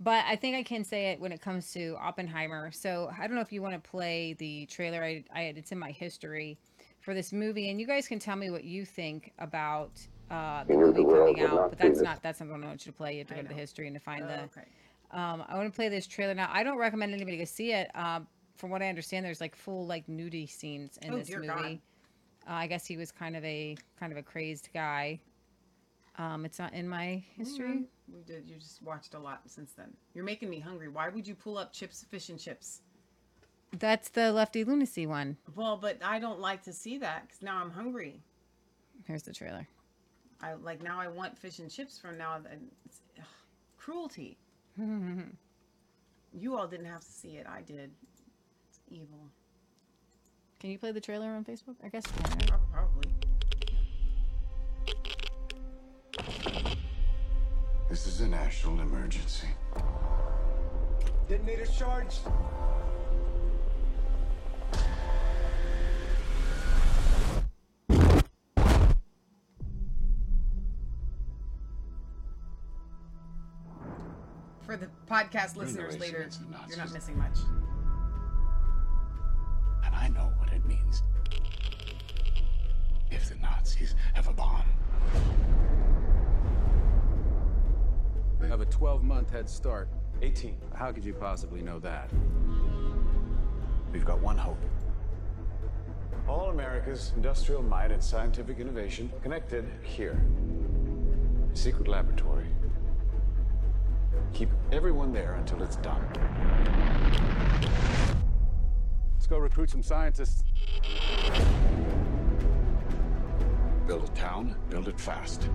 But I think I can say it when it comes to Oppenheimer. So I don't know if you want to play the trailer. I, I it's in my history for this movie, and you guys can tell me what you think about uh, the movie the coming out. But that's not that's not what I want you to play. You have to go to the history and to find the. okay. Um, I want to play this trailer now. I don't recommend anybody to see it. Um, from what I understand, there's like full like nudie scenes in Oh, this dear movie. God. Uh, I guess he was kind of a kind of a crazed guy. Um, it's not in my history. We did. You just watched a lot since then. You're making me hungry. Why would you pull up chips, fish, and chips? That's the Lefty Lunacy one. Well, but I don't like to see that because now I'm hungry. Here's the trailer. I like now. I want fish and chips from now. on. It's, ugh, cruelty. You all didn't have to see it. I did. It's evil. Can you play the trailer on Facebook? I guess. Prob- Probably. This is a national emergency. Detonator charged. For the podcast We're the listeners race later, you're not missing much. And I know what it means. If the Nazis have a bomb. We have a 12 month head start. 18. How could you possibly know that? We've got one hope. All America's industrial might and scientific innovation connected here. A secret laboratory. Keep everyone there until it's done. Let's go recruit some scientists. Build a town, build it fast.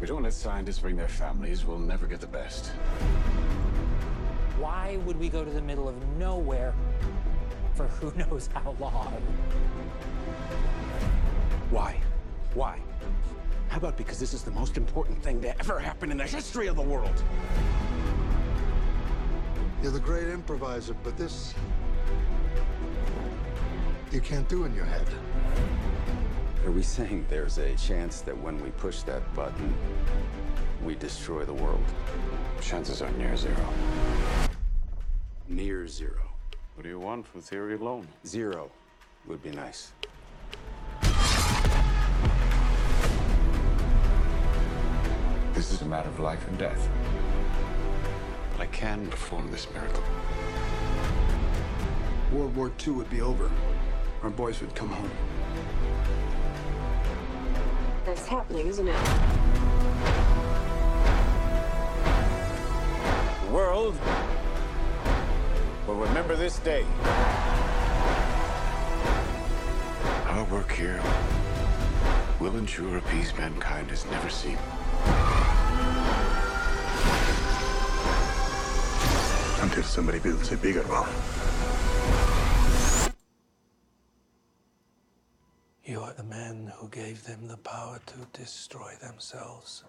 If we don't let scientists bring their families, we'll never get the best. Why would we go to the middle of nowhere for who knows how long? Why? Why? How about because this is the most important thing to ever happen in the history of the world? You're the great improviser, but this. you can't do in your head. Are we saying there's a chance that when we push that button, we destroy the world? Chances are near zero. Near zero. What do you want for theory alone? Zero would be nice. This is a matter of life and death. But I can perform this miracle. World War II would be over. Our boys would come home. That's happening, isn't it? The world will remember this day. Our work here will ensure a peace mankind has never seen. Until somebody builds a bigger one. You the man who gave them the power to destroy themselves.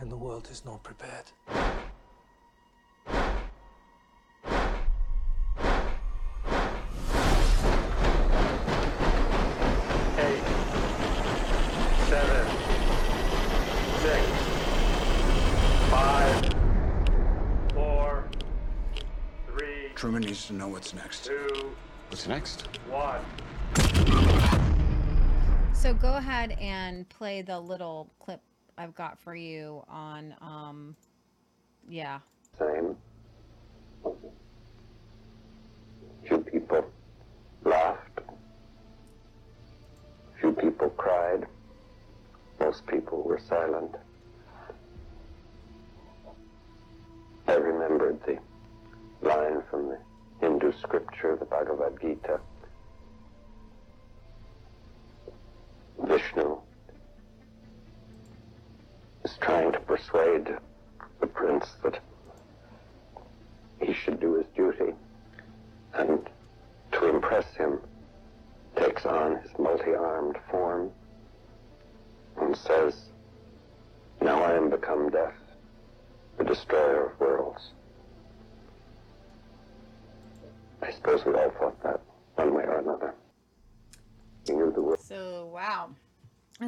And the world is not prepared. Eight, seven, six, five, four, three, Truman needs to know what's next. two, What's next? one. So go ahead and play the little clip I've got for you on, um, yeah. Same. Few people laughed. Few people cried. Most people were silent. I remembered the line from the Hindu scripture, the Bhagavad Gita. Vishnu is trying to persuade the prince that he should do his duty and to impress him takes on his multi-armed form and says, Now I am become death, the destroyer of worlds. I suppose we all thought that one way or another. He knew the world. So, wow.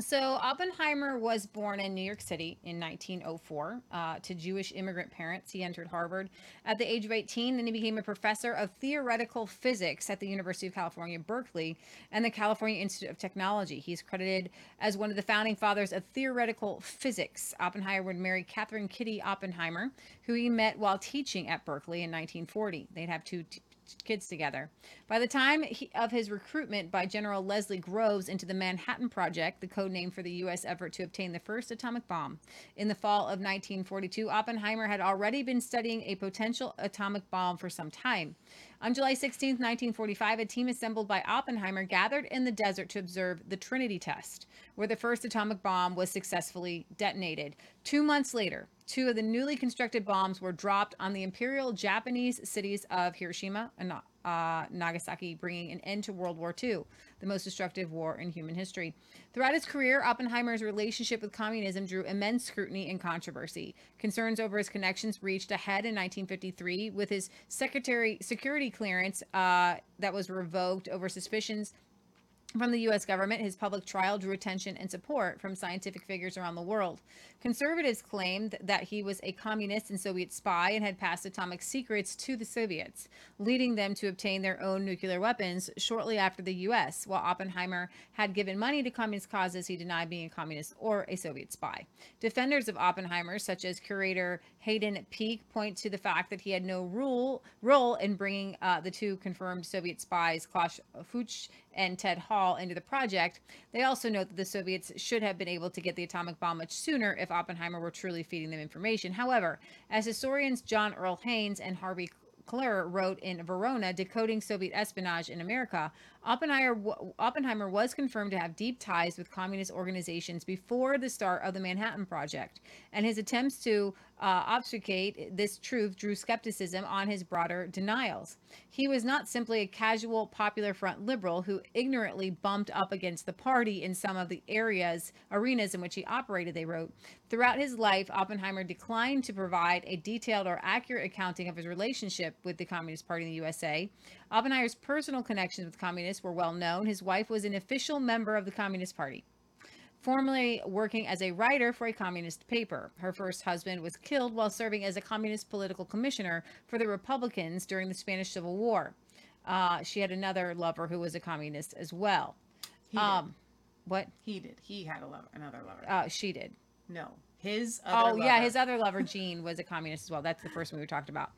So, Oppenheimer was born in New York City in 1904 uh, to Jewish immigrant parents. He entered Harvard at the age of 18, then he became a professor of theoretical physics at the University of California, Berkeley, and the California Institute of Technology. He's credited as one of the founding fathers of theoretical physics. Oppenheimer would marry Katherine Kitty Oppenheimer, who he met while teaching at Berkeley in 1940. They'd have two t- kids together. By the time he, of his recruitment by General Leslie Groves into the Manhattan Project, the code name for the U.S. effort to obtain the first atomic bomb, in the fall of 1942, Oppenheimer had already been studying a potential atomic bomb for some time. On July 16, 1945, a team assembled by Oppenheimer gathered in the desert to observe the Trinity test, where the first atomic bomb was successfully detonated. Two months later, two of the newly constructed bombs were dropped on the imperial Japanese cities of Hiroshima and uh, Nagasaki, bringing an end to World War II, the most destructive war in human history. Throughout his career, Oppenheimer's relationship with communism drew immense scrutiny and controversy. Concerns over his connections reached a head in 1953 with his secretary security clearance uh, that was revoked over suspicions from the US government, his public trial drew attention and support from scientific figures around the world. Conservatives claimed that he was a communist and Soviet spy and had passed atomic secrets to the Soviets, leading them to obtain their own nuclear weapons shortly after the US. While Oppenheimer had given money to communist causes, he denied being a communist or a Soviet spy. Defenders of Oppenheimer, such as curator Hayden Peake, point to the fact that he had no rule, role in bringing uh, the two confirmed Soviet spies, Klaus Fuchs and Ted Hall, into the project. They also note that the Soviets should have been able to get the atomic bomb much sooner if Oppenheimer were truly feeding them information. However, as historians John Earl Haynes and Harvey Klehr wrote in Venona, Decoding Soviet Espionage in America, Oppenheimer, Oppenheimer was confirmed to have deep ties with communist organizations before the start of the Manhattan Project, and his attempts to uh, obfuscate this truth drew skepticism on his broader denials. He was not simply a casual Popular Front liberal who ignorantly bumped up against the party in some of the areas, arenas in which he operated, they wrote. Throughout his life, Oppenheimer declined to provide a detailed or accurate accounting of his relationship with the Communist Party in the USA. Oppenheimer's personal connections with communists were well known. His wife was an official member of the Communist Party formerly working as a writer for a communist paper. Her first husband was killed while serving as a communist political commissioner for the Republicans during the Spanish Civil War. Uh, she had another lover who was a communist as well. He did. um, what? He did. He had a lover, another lover. Uh, she did. no, his. Oh Other yeah, his other lover Jean, was a communist as well. That's the first one we talked about.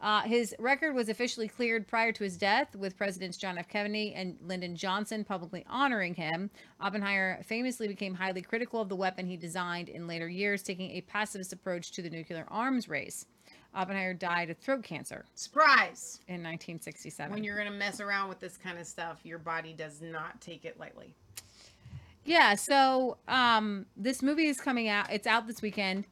Uh, his record was officially cleared prior to his death, with Presidents John F. Kennedy and Lyndon Johnson publicly honoring him. Oppenheimer famously became highly critical of the weapon he designed in later years, taking a pacifist approach to the nuclear arms race. Oppenheimer died of throat cancer Surprise! in 1967. When you're gonna mess around with this kind of stuff, your body does not take it lightly. Yeah, so um this movie is coming out. It's out this weekend.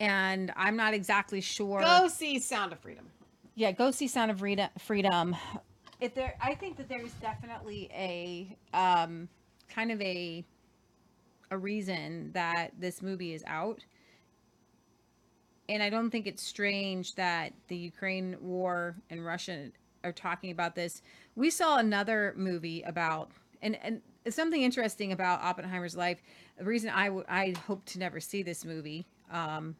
And I'm not exactly sure. Go see Sound of Freedom. Yeah, go see Sound of Freedom. Freedom. If there, I think that there's definitely a um, kind of a a reason that this movie is out, and I don't think it's strange that the Ukraine war and Russia are talking about this. We saw another movie about and and something interesting about Oppenheimer's life. The reason I w- I hope to never see this movie. Um,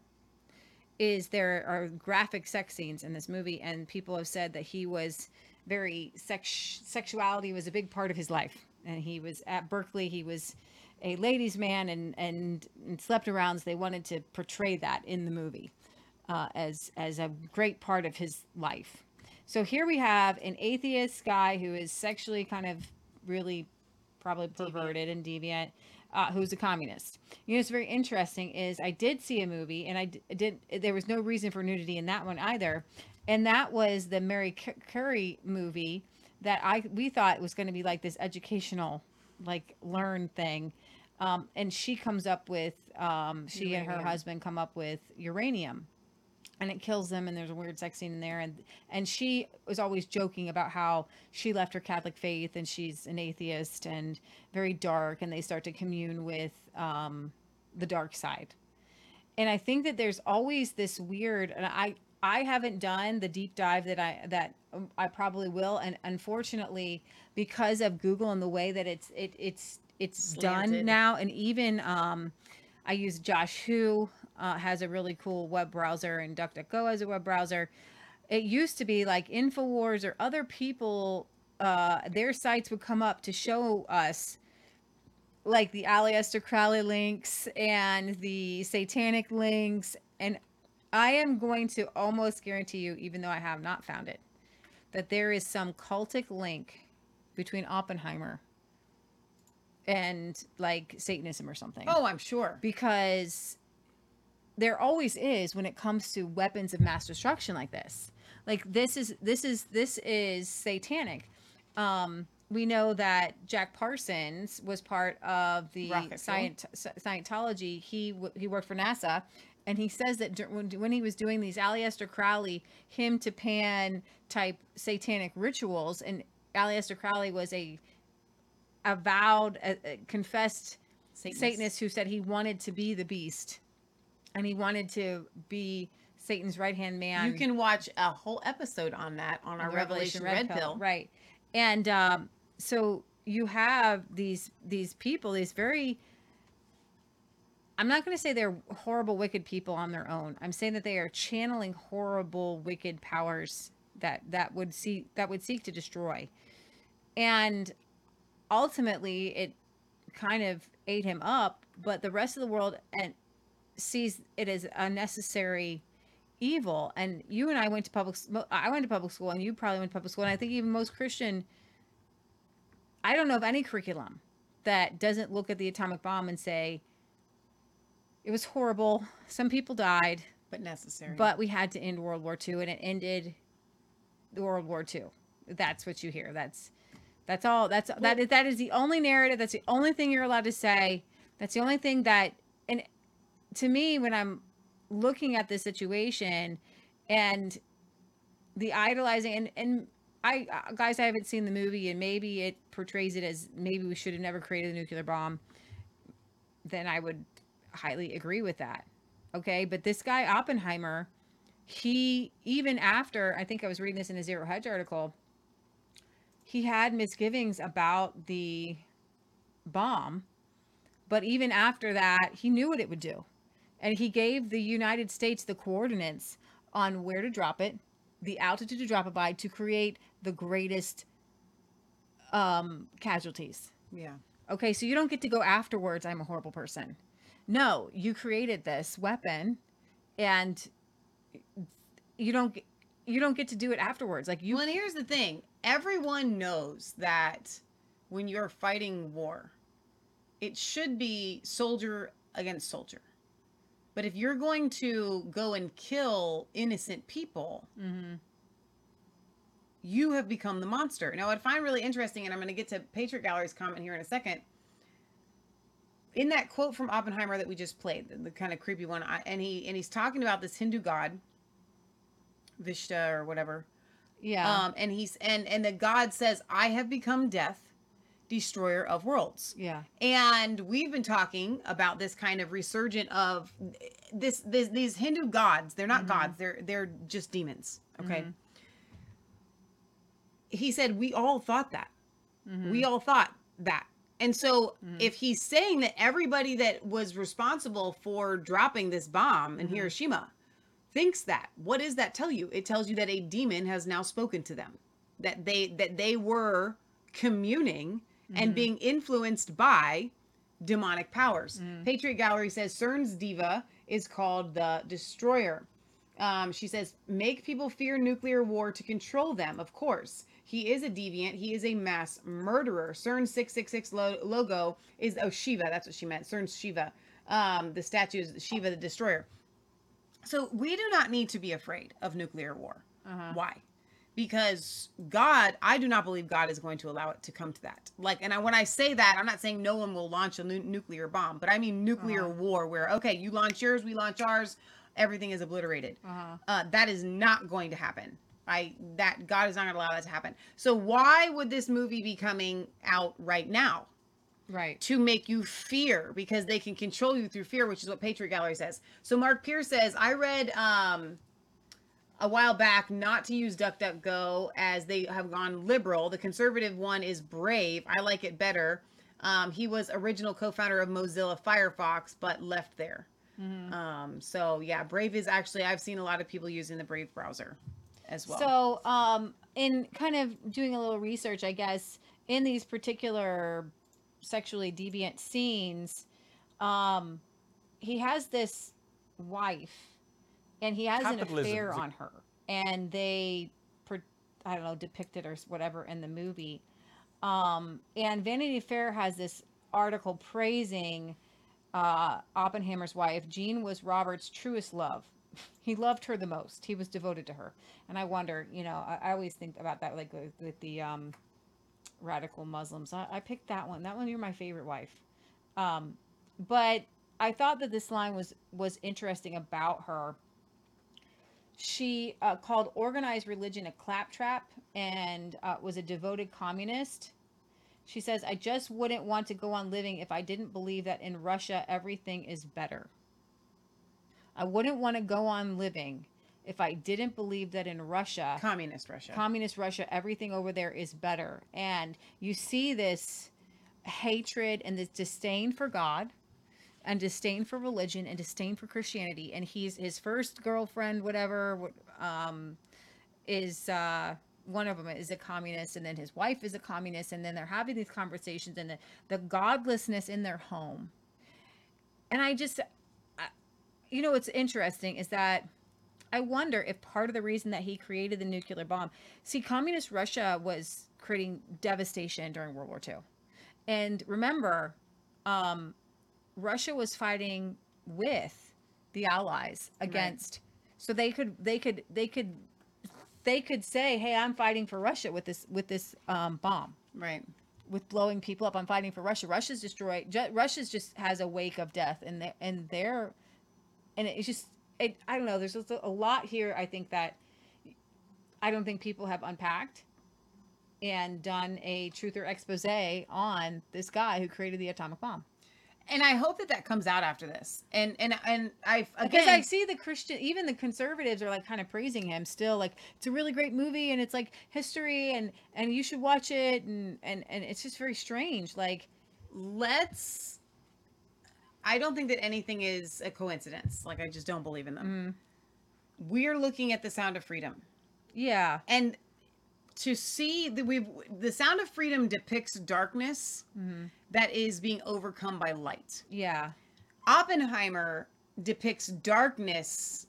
is there are graphic sex scenes in this movie and people have said that he was very sex sexuality was a big part of his life. And he was at berkeley he was a ladies man and and, and slept around so they wanted to portray that in the movie uh, as as a great part of his life. So here we have an atheist guy who is sexually kind of really probably perverted and deviant uh, who's a communist. You know, it's very interesting is I did see a movie, and I did. There was no reason for nudity in that one either, and that was the Mary Curie movie that I we thought was going to be like this educational, like learn thing, um, and she comes up with um, she and her husband come up with uranium and it kills them and there's a weird sex scene in there and and she was always joking about how she left her catholic faith and she's an atheist and very dark and they start to commune with um, the dark side. And i think that there's always this weird and i i haven't done the deep dive that i that um, i probably will and unfortunately because of google and the way that it's it, it's it's done now and even um i use josh who uh, has a really cool web browser and duckduckgo has a web browser it used to be like infowars or other people uh their sites would come up to show us like the Aleister Crowley links and the satanic links. And I am going to almost guarantee you, even though I have not found it, that there is some cultic link between Oppenheimer and like Satanism or something. Oh, I'm sure. Because there always is when it comes to weapons of mass destruction like this. Like this is this is this is satanic. Um we know that Jack Parsons was part of the. Scient- Scientology. He w- he worked for NASA, and he says that when, when he was doing these Aleister Crowley Hymn to Pan type satanic rituals, and Aleister Crowley was a avowed, uh, confessed Satanist. Satanist who said he wanted to be the beast, and he wanted to be Satan's right hand man. You can watch a whole episode on that on our the Revelation, Red, Pill. right? And um, so you have these these people, these very I'm not going to say they're horrible, wicked people on their own. I'm saying that they are channeling horrible, wicked powers that that would seek that would seek to destroy, and ultimately it kind of ate him up. But the rest of the world and sees it as unnecessary evil. And you and I went to public. I went to public school, and you probably went to public school. And I think even most Christian. I don't know of any curriculum that doesn't look at the atomic bomb and say it was horrible. Some people died, but necessary. But we had to end World War II, and it ended the World War II. That's what you hear. That's that's all. That's that is that is the only narrative. That's the only thing you're allowed to say. That's the only thing that. To me, when I'm looking at this situation, and the idolizing, and and I uh, guys, I haven't seen the movie, and maybe it portrays it as maybe we should have never created the nuclear bomb. Then I would highly agree with that. Okay. But this guy, Oppenheimer, he, even after, I think I was reading this in a Zero Hedge article, he had misgivings about the bomb. But even after that, he knew what it would do. And he gave the United States the coordinates on where to drop it, the altitude to drop it by to create the greatest um, casualties. Yeah. Okay, so you don't get to go afterwards. I'm a horrible person no, you created this weapon and you don't you don't get to do it afterwards. Like you Well, and here's the thing. Everyone knows that when you're fighting war, it should be soldier against soldier. But if you're going to go and kill innocent people, mm-hmm. you have become the monster. Now, what I find really interesting, and I'm going to get to Patriot Gallery's comment here in a second, in that quote from Oppenheimer that we just played, the, the kind of creepy one, I, and he and he's talking about this Hindu god, Vishta or whatever. Yeah. Um, and he's and and the god says, "I have become death, destroyer of worlds." Yeah. And we've been talking about this kind of resurgent of this, this these Hindu gods. They're not Mhm. gods. They're they're just demons. Okay. Mhm. He said we all thought that. Mhm. We all thought that. And so Mhm. if he's saying that everybody that was responsible for dropping this bomb in Mhm. Hiroshima thinks that, what does that tell you? It tells you that a demon has now spoken to them. That they that they were communing and Mhm. being influenced by demonic powers. Mhm. Patriot Gallery says CERN's diva is called the Destroyer. Um, she says, make people fear nuclear war to control them, of course. He is a deviant. He is a mass murderer. CERN 666 lo- logo is, oh, Shiva. That's what she meant. CERN's Shiva. Um, the statue is Shiva the Destroyer. So we do not need to be afraid of nuclear war. Uh-huh. Why? Because God, I do not believe God is going to allow it to come to that. Like, and I, when I say that, I'm not saying no one will launch a nu- nuclear bomb, but I mean nuclear Uh-huh. war, where okay, you launch yours, we launch ours, everything is obliterated. Uh-huh. Uh, that is not going to happen. I that God is not going to allow that to happen. So why would this movie be coming out right now? Right. To make you fear because they can control you through fear, which is what Patriot Gallery says. So Mark Pierce says, I read um a while back not to use DuckDuckGo as they have gone liberal. The conservative one is Brave. I like it better. Um, he was original co-founder of Mozilla Firefox, but left there. Mhm. Um, so yeah, Brave is actually I've seen a lot of people using the Brave browser as well. So, um, in kind of doing a little research, I guess, in these particular sexually deviant scenes, um, he has this wife, and he has an affair on her, and they, I don't know, depicted or whatever in the movie. Um, and Vanity Fair has this article praising uh, Oppenheimer's wife. Jean was Robert's truest love. He loved her the most. He was devoted to her. And I wonder, you know, I, I always think about that, like with, with the um, radical Muslims. I, I picked that one. That one, you're my favorite wife. Um, but I thought that this line was was interesting about her. She uh, called organized religion a claptrap and uh, was a devoted communist. She says, I just wouldn't want to go on living if I didn't believe that in Russia everything is better. I wouldn't want to go on living if I didn't believe that in Russia, Communist Russia. communist Russia, everything over there is better. And you see this hatred and this disdain for God and disdain for religion and disdain for Christianity. And he's his first girlfriend, whatever, um, is uh, one of them is a communist, and then his wife is a communist, and then they're having these conversations and the, the godlessness in their home. And I just, I- you know, what's interesting is that I wonder if part of the reason that he created the nuclear bomb, see, communist Russia was creating devastation during World War II. And remember, um, Russia was fighting with the Allies against, so they could, they could, they could, they could say, "Hey, I'm fighting for Russia with this, with this um, bomb." Right. With blowing people up, I'm fighting for Russia. Russia's destroyed. Ju- Russia's just has a wake of death, and they and they're, and it's just, it, I don't know. There's a lot here. I think that I don't think people have unpacked and done a truth or expose on this guy who created the atomic bomb. And I hope that that comes out after this. And and and I Because I see the Christian, even the conservatives are like kind of praising him still. Like it's a really great movie and it's like history and and you should watch it and and and it's just very strange. Like let's I don't think that anything is a coincidence. Like I just don't believe in them. Mm. We're looking at the sound of freedom. Yeah. And to see that we've the sound of freedom depicts darkness mm-hmm. That is being overcome by light. Yeah. Oppenheimer depicts darkness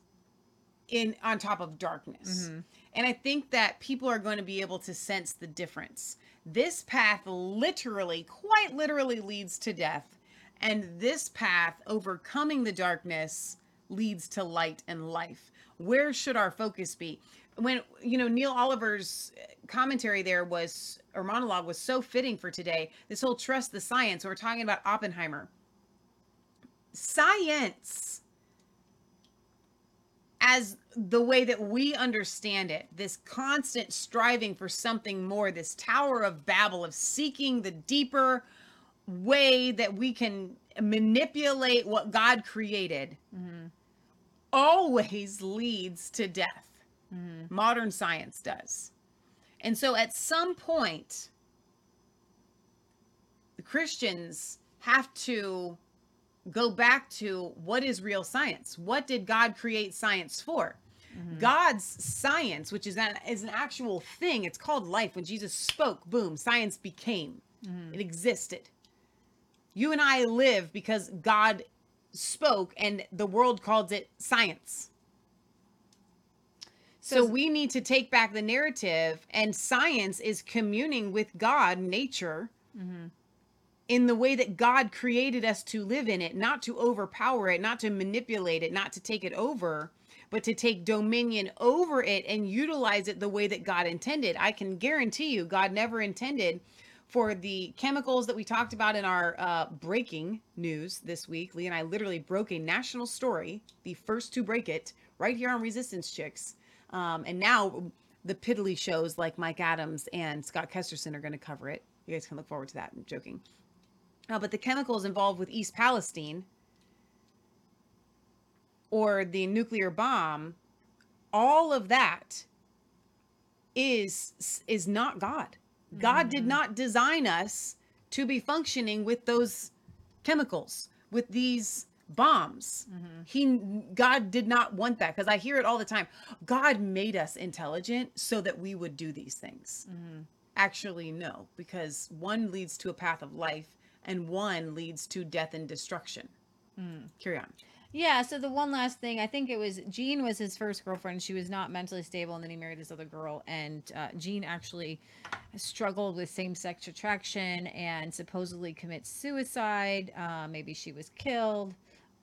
in on top of darkness. Mhm. And I think that people are going to be able to sense the difference. This path literally, quite literally leads to death, and this path overcoming the darkness leads to light and life. Where should our focus be? When you know Neil Oliver's commentary there was or monologue was so fitting for today. This whole trust the science. We're talking about Oppenheimer. Science as the way that we understand it, this constant striving for something more, this Tower of Babel of seeking the deeper way that we can manipulate what God created, mm-hmm. always leads to death. Mm-hmm. Modern science does. And so at some point, the Christians have to go back to what is real science? What did God create science for? Mm-hmm. God's science, which is an, is an actual thing, it's called life. When Jesus spoke, boom, science became. Mm-hmm. It existed. You and I live because God spoke and the world calls it science. So we need to take back the narrative, and science is communing with God, nature, in the way that God created us to live in it, not to overpower it, not to manipulate it, not to take it over, but to take dominion over it and utilize it the way that God intended. I can guarantee you, God never intended for the chemicals that we talked about in our uh, breaking news this week. Lee and I literally broke a national story, the first to break it, right here on Resistance Chicks. Um, and now the piddly shows like Mike Adams and Scott Kesterson are going to cover it. You guys can look forward to that. I'm joking. Uh, but the chemicals involved with East Palestine or the nuclear bomb, all of that is is not God. God did not design us to be functioning with those chemicals, with these bombs. He God did not want that because I hear it all the time. God made us intelligent so that we would do these things. Actually, no, because one leads to a path of life and one leads to death and destruction. Carry on. Yeah, so the one last thing, I think it was Jean was his first girlfriend. She was not mentally stable, and then he married this other girl. And uh, Jean actually struggled with same sex attraction and supposedly commits suicide. Uh, maybe she was killed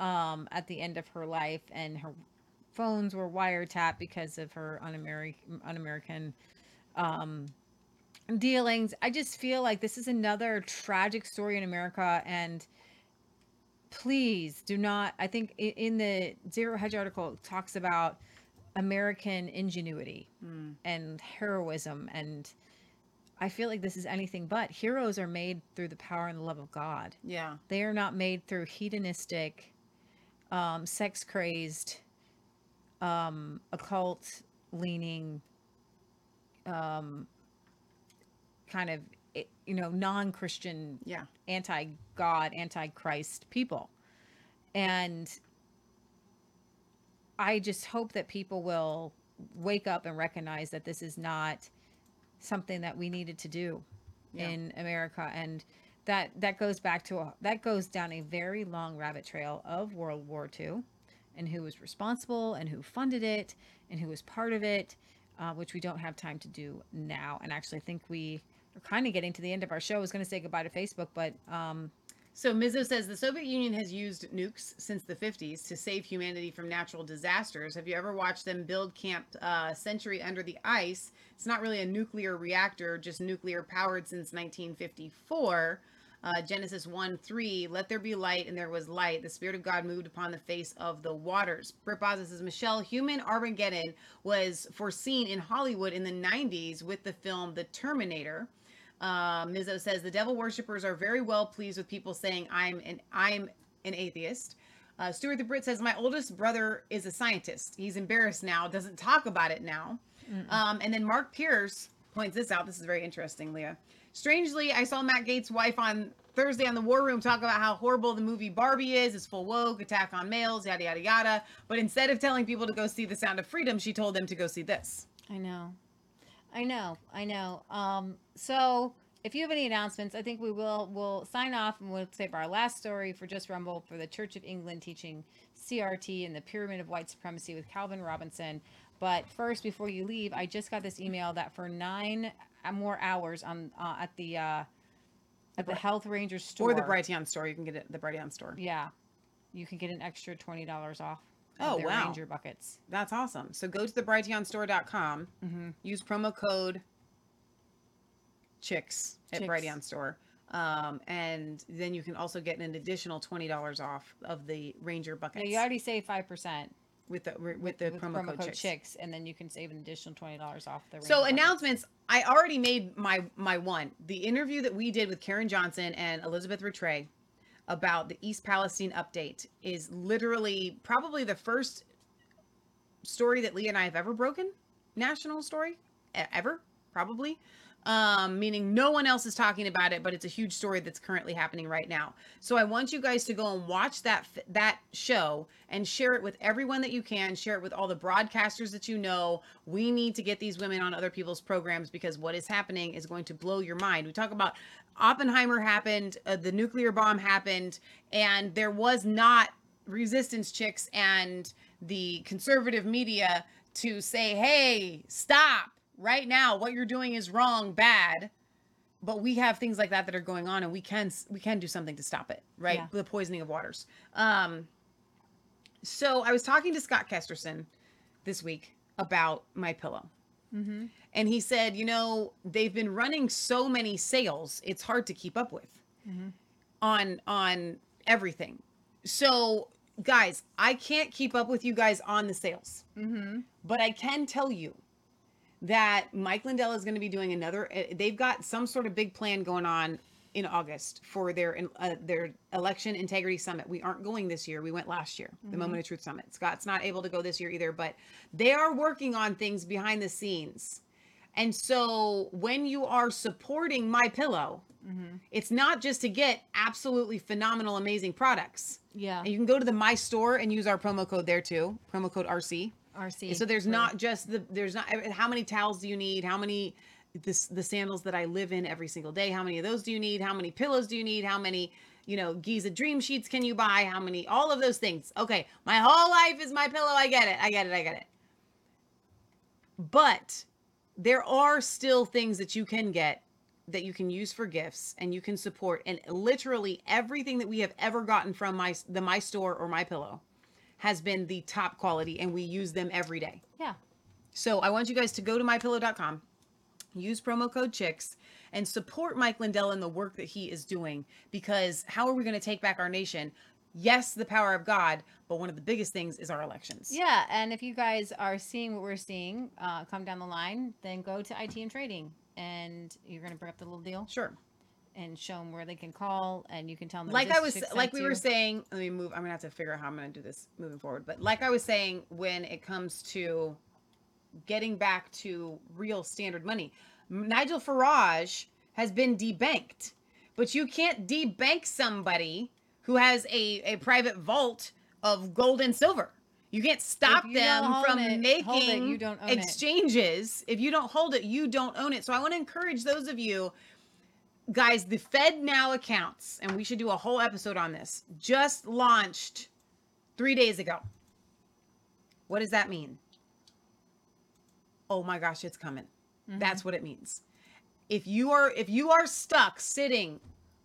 um, at the end of her life, and her phones were wiretapped because of her un-American, un-American um, dealings. I just feel like this is another tragic story in America, and please do not i think in the zero hedge article it talks about american ingenuity and heroism and i feel like this is anything but heroes are made through the power and the love of god Yeah. they are not made through hedonistic um, sex crazed um, occult leaning, um, kind of eh, you know non-Christian, yeah, anti-God, anti-Christ people, and I just hope that people will wake up and recognize that this is not something that we needed to do Yeah. in America. And that that goes back to a, that goes down a very long rabbit trail of World War II and who was responsible and who funded it and who was part of it uh, which we don't have time to do now and actually I think we are kind of getting to the end of our show I was going to say goodbye to Facebook but um So Mizzo says the Soviet Union has used nukes since the 50s to save humanity from natural disasters. Have you ever watched them build Camp uh, Century under the ice? It's not really a nuclear reactor, just nuclear powered since 1954. Uh, Genesis 1 3, let there be light, and there was light. The Spirit of God moved upon the face of the waters. Britt Baza says, Michelle, human Armageddon was foreseen in Hollywood in the 90s with the film The Terminator. Uh, Mizzo says the devil worshippers are very well pleased with people saying I'm an I'm an atheist. Uh, Stuart the Brit says my oldest brother is a scientist. He's embarrassed now, doesn't talk about it now. Um, and then Mark Pierce points this out. This is very interesting, Leah. Strangely, I saw Matt Gaetz' wife on Thursday on the War Room talk about how horrible the movie Barbie is, it's full woke, attack on males, yada yada yada. But instead of telling people to go see The Sound of Freedom, she told them to go see this. I know. I know. I know. Um, so if you have any announcements, I think we will we'll sign off and we'll save our last story for Just Rumble for the Church of England teaching CRT and the Pyramid of White Supremacy with Calvin Robinson. But first, before you leave, I just got this email that for nine more hours on uh, at the uh, at the Health Ranger store Or the Brighteon store. You can get it at the Brighteon store. Yeah, you can get an extra twenty dollars off. Oh, their wow. Ranger buckets. That's awesome. So go to the brighteonstore.com, Mm-hmm. use promo code chicks at Chicks. Brighteon store. Um, and then you can also get an additional twenty dollars off of the Ranger buckets. Yeah, you already saved five percent with the with, the promo, code, chicks. chicks, and then you can save an additional twenty dollars off the. Ranger So Ranger announcements. I already made my my one. The interview that we did with Karen Johnson and Elizabeth Rattray about the East Palestine update is literally probably the first story that Lee and I have ever broken. National story ever probably. Um, meaning no one else is talking about it, but it's a huge story that's currently happening right now. So I want you guys to go and watch that that show and share it with everyone that you can. Share it with all the broadcasters that you know. We need to get these women on other people's programs because what is happening is going to blow your mind. We talk about Oppenheimer happened, uh, the nuclear bomb happened, and there was not resistance chicks and the conservative media to say, "Hey, stop." Right now what you're doing is wrong bad but we have things like that that are going on and we can we can do something to stop it right Yeah. the poisoning of waters um so i was talking to scott kesterson this week about my pillow Mm-hmm. and he said you know they've been running so many sales it's hard to keep up with Mm-hmm. on on everything so guys i can't keep up with you guys on the sales Mm-hmm. but I can tell you that Mike Lindell is going to be doing another. uh, They've got some sort of big plan going on in August for their uh, their election integrity summit. We aren't going this year. We went last year, the Mhm. Moment of Truth summit. Scott's not able to go this year either, but they are working on things behind the scenes. And so when you are supporting My Pillow, Mm-hmm. it's not just to get absolutely phenomenal, amazing products. Yeah. And you can go to the My Store and use our promo code there too, promo code RC. RC. So there's for- not just the there's not how many towels do you need? How many this the sandals that I live in every single day? How many of those do you need? How many pillows do you need? How many you know Giza Dream Sheets can you buy? How many? All of those things. Okay, my whole life is my pillow. I get it. I get it. I get it. But there are still things that you can get that you can use for gifts and you can support and literally everything that we have ever gotten from my the my store or my pillow has been the top quality and we use them every day. Yeah. So I want you guys to go to mypillow.com, use promo code chicks and support Mike Lindell in the work that he is doing because how are we going to take back our nation? Yes, the power of God, but one of the biggest things is our elections. Yeah, and if you guys are seeing what we're seeing uh, come down the line, then go to ITM Trading, and you're going to bring up the little deal. Sure. And show them where they can call, and you can tell them. like I was like we were saying let me move i'm gonna have to figure out how i'm gonna do this moving forward but like i was saying when it comes to getting back to real standard money nigel farage has been debanked but you can't debank somebody who has a, a private vault of gold and silver you can't stop you them from it, it, making you it. exchanges if you don't hold it you don't own it so i want to encourage those of you guys, the Fed Now accounts, and we should do a whole episode on this, just launched three days ago. What does that mean? Oh my gosh, it's coming. Mm-hmm. That's what it means. If you are if you are stuck sitting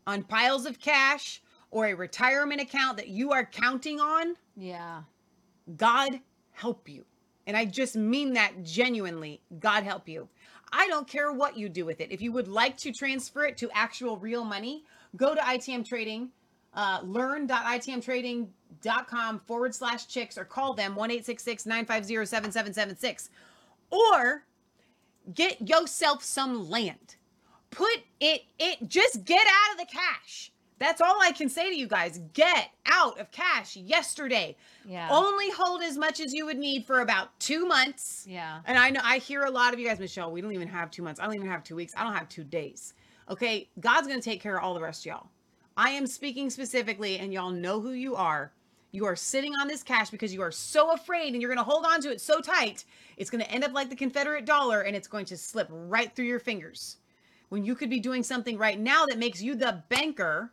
on piles of cash or a retirement account that you are counting on, yeah, God help you. And I just mean that genuinely. God help you. I don't care what you do with it. If you would like to transfer it to actual real money, go to ITM Trading, uh, learn.itmtrading.com forward slash chicks or call them 1 950 7776. Or get yourself some land. Put it, it, just get out of the cash. That's all I can say to you guys. Get out of cash yesterday. Yeah. Only hold as much as you would need for about two months. Yeah. And I know I hear a lot of you guys, Michelle, we don't even have two months. I don't even have two weeks. I don't have two days. Okay. God's going to take care of all the rest of y'all. I am speaking specifically, and y'all know who you are. You are sitting on this cash because you are so afraid and you're going to hold on to it so tight, it's going to end up like the Confederate dollar and it's going to slip right through your fingers. When you could be doing something right now that makes you the banker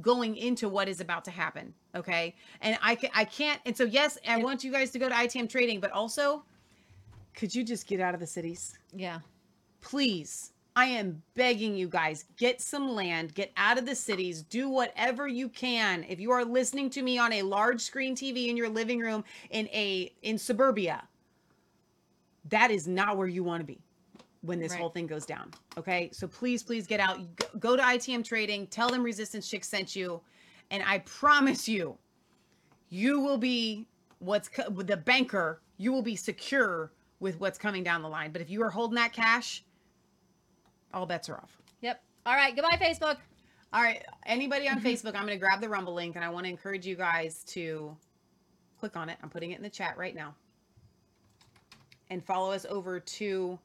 going into what is about to happen. Okay. And I, I can't. And so, yes, I want you guys to go to ITM trading, but also, could you just get out of the cities? Yeah. Please. I am begging you guys, get some land, get out of the cities, do whatever you can. If you are listening to me on a large screen TV in your living room in a in suburbia, that is not where you want to be when this Right. whole thing goes down. Okay? So please please get out. Go- to ITM Trading, tell them Resistance Chick sent you, and I promise you you will be what's co- the banker, you will be secure with what's coming down the line. But if you are holding that cash, all bets are off. Yep. All right. Goodbye, Facebook. All right. Anybody on Facebook, I'm going to grab the Rumble link and I want to encourage you guys to click on it. I'm putting it in the chat right now. And follow us over to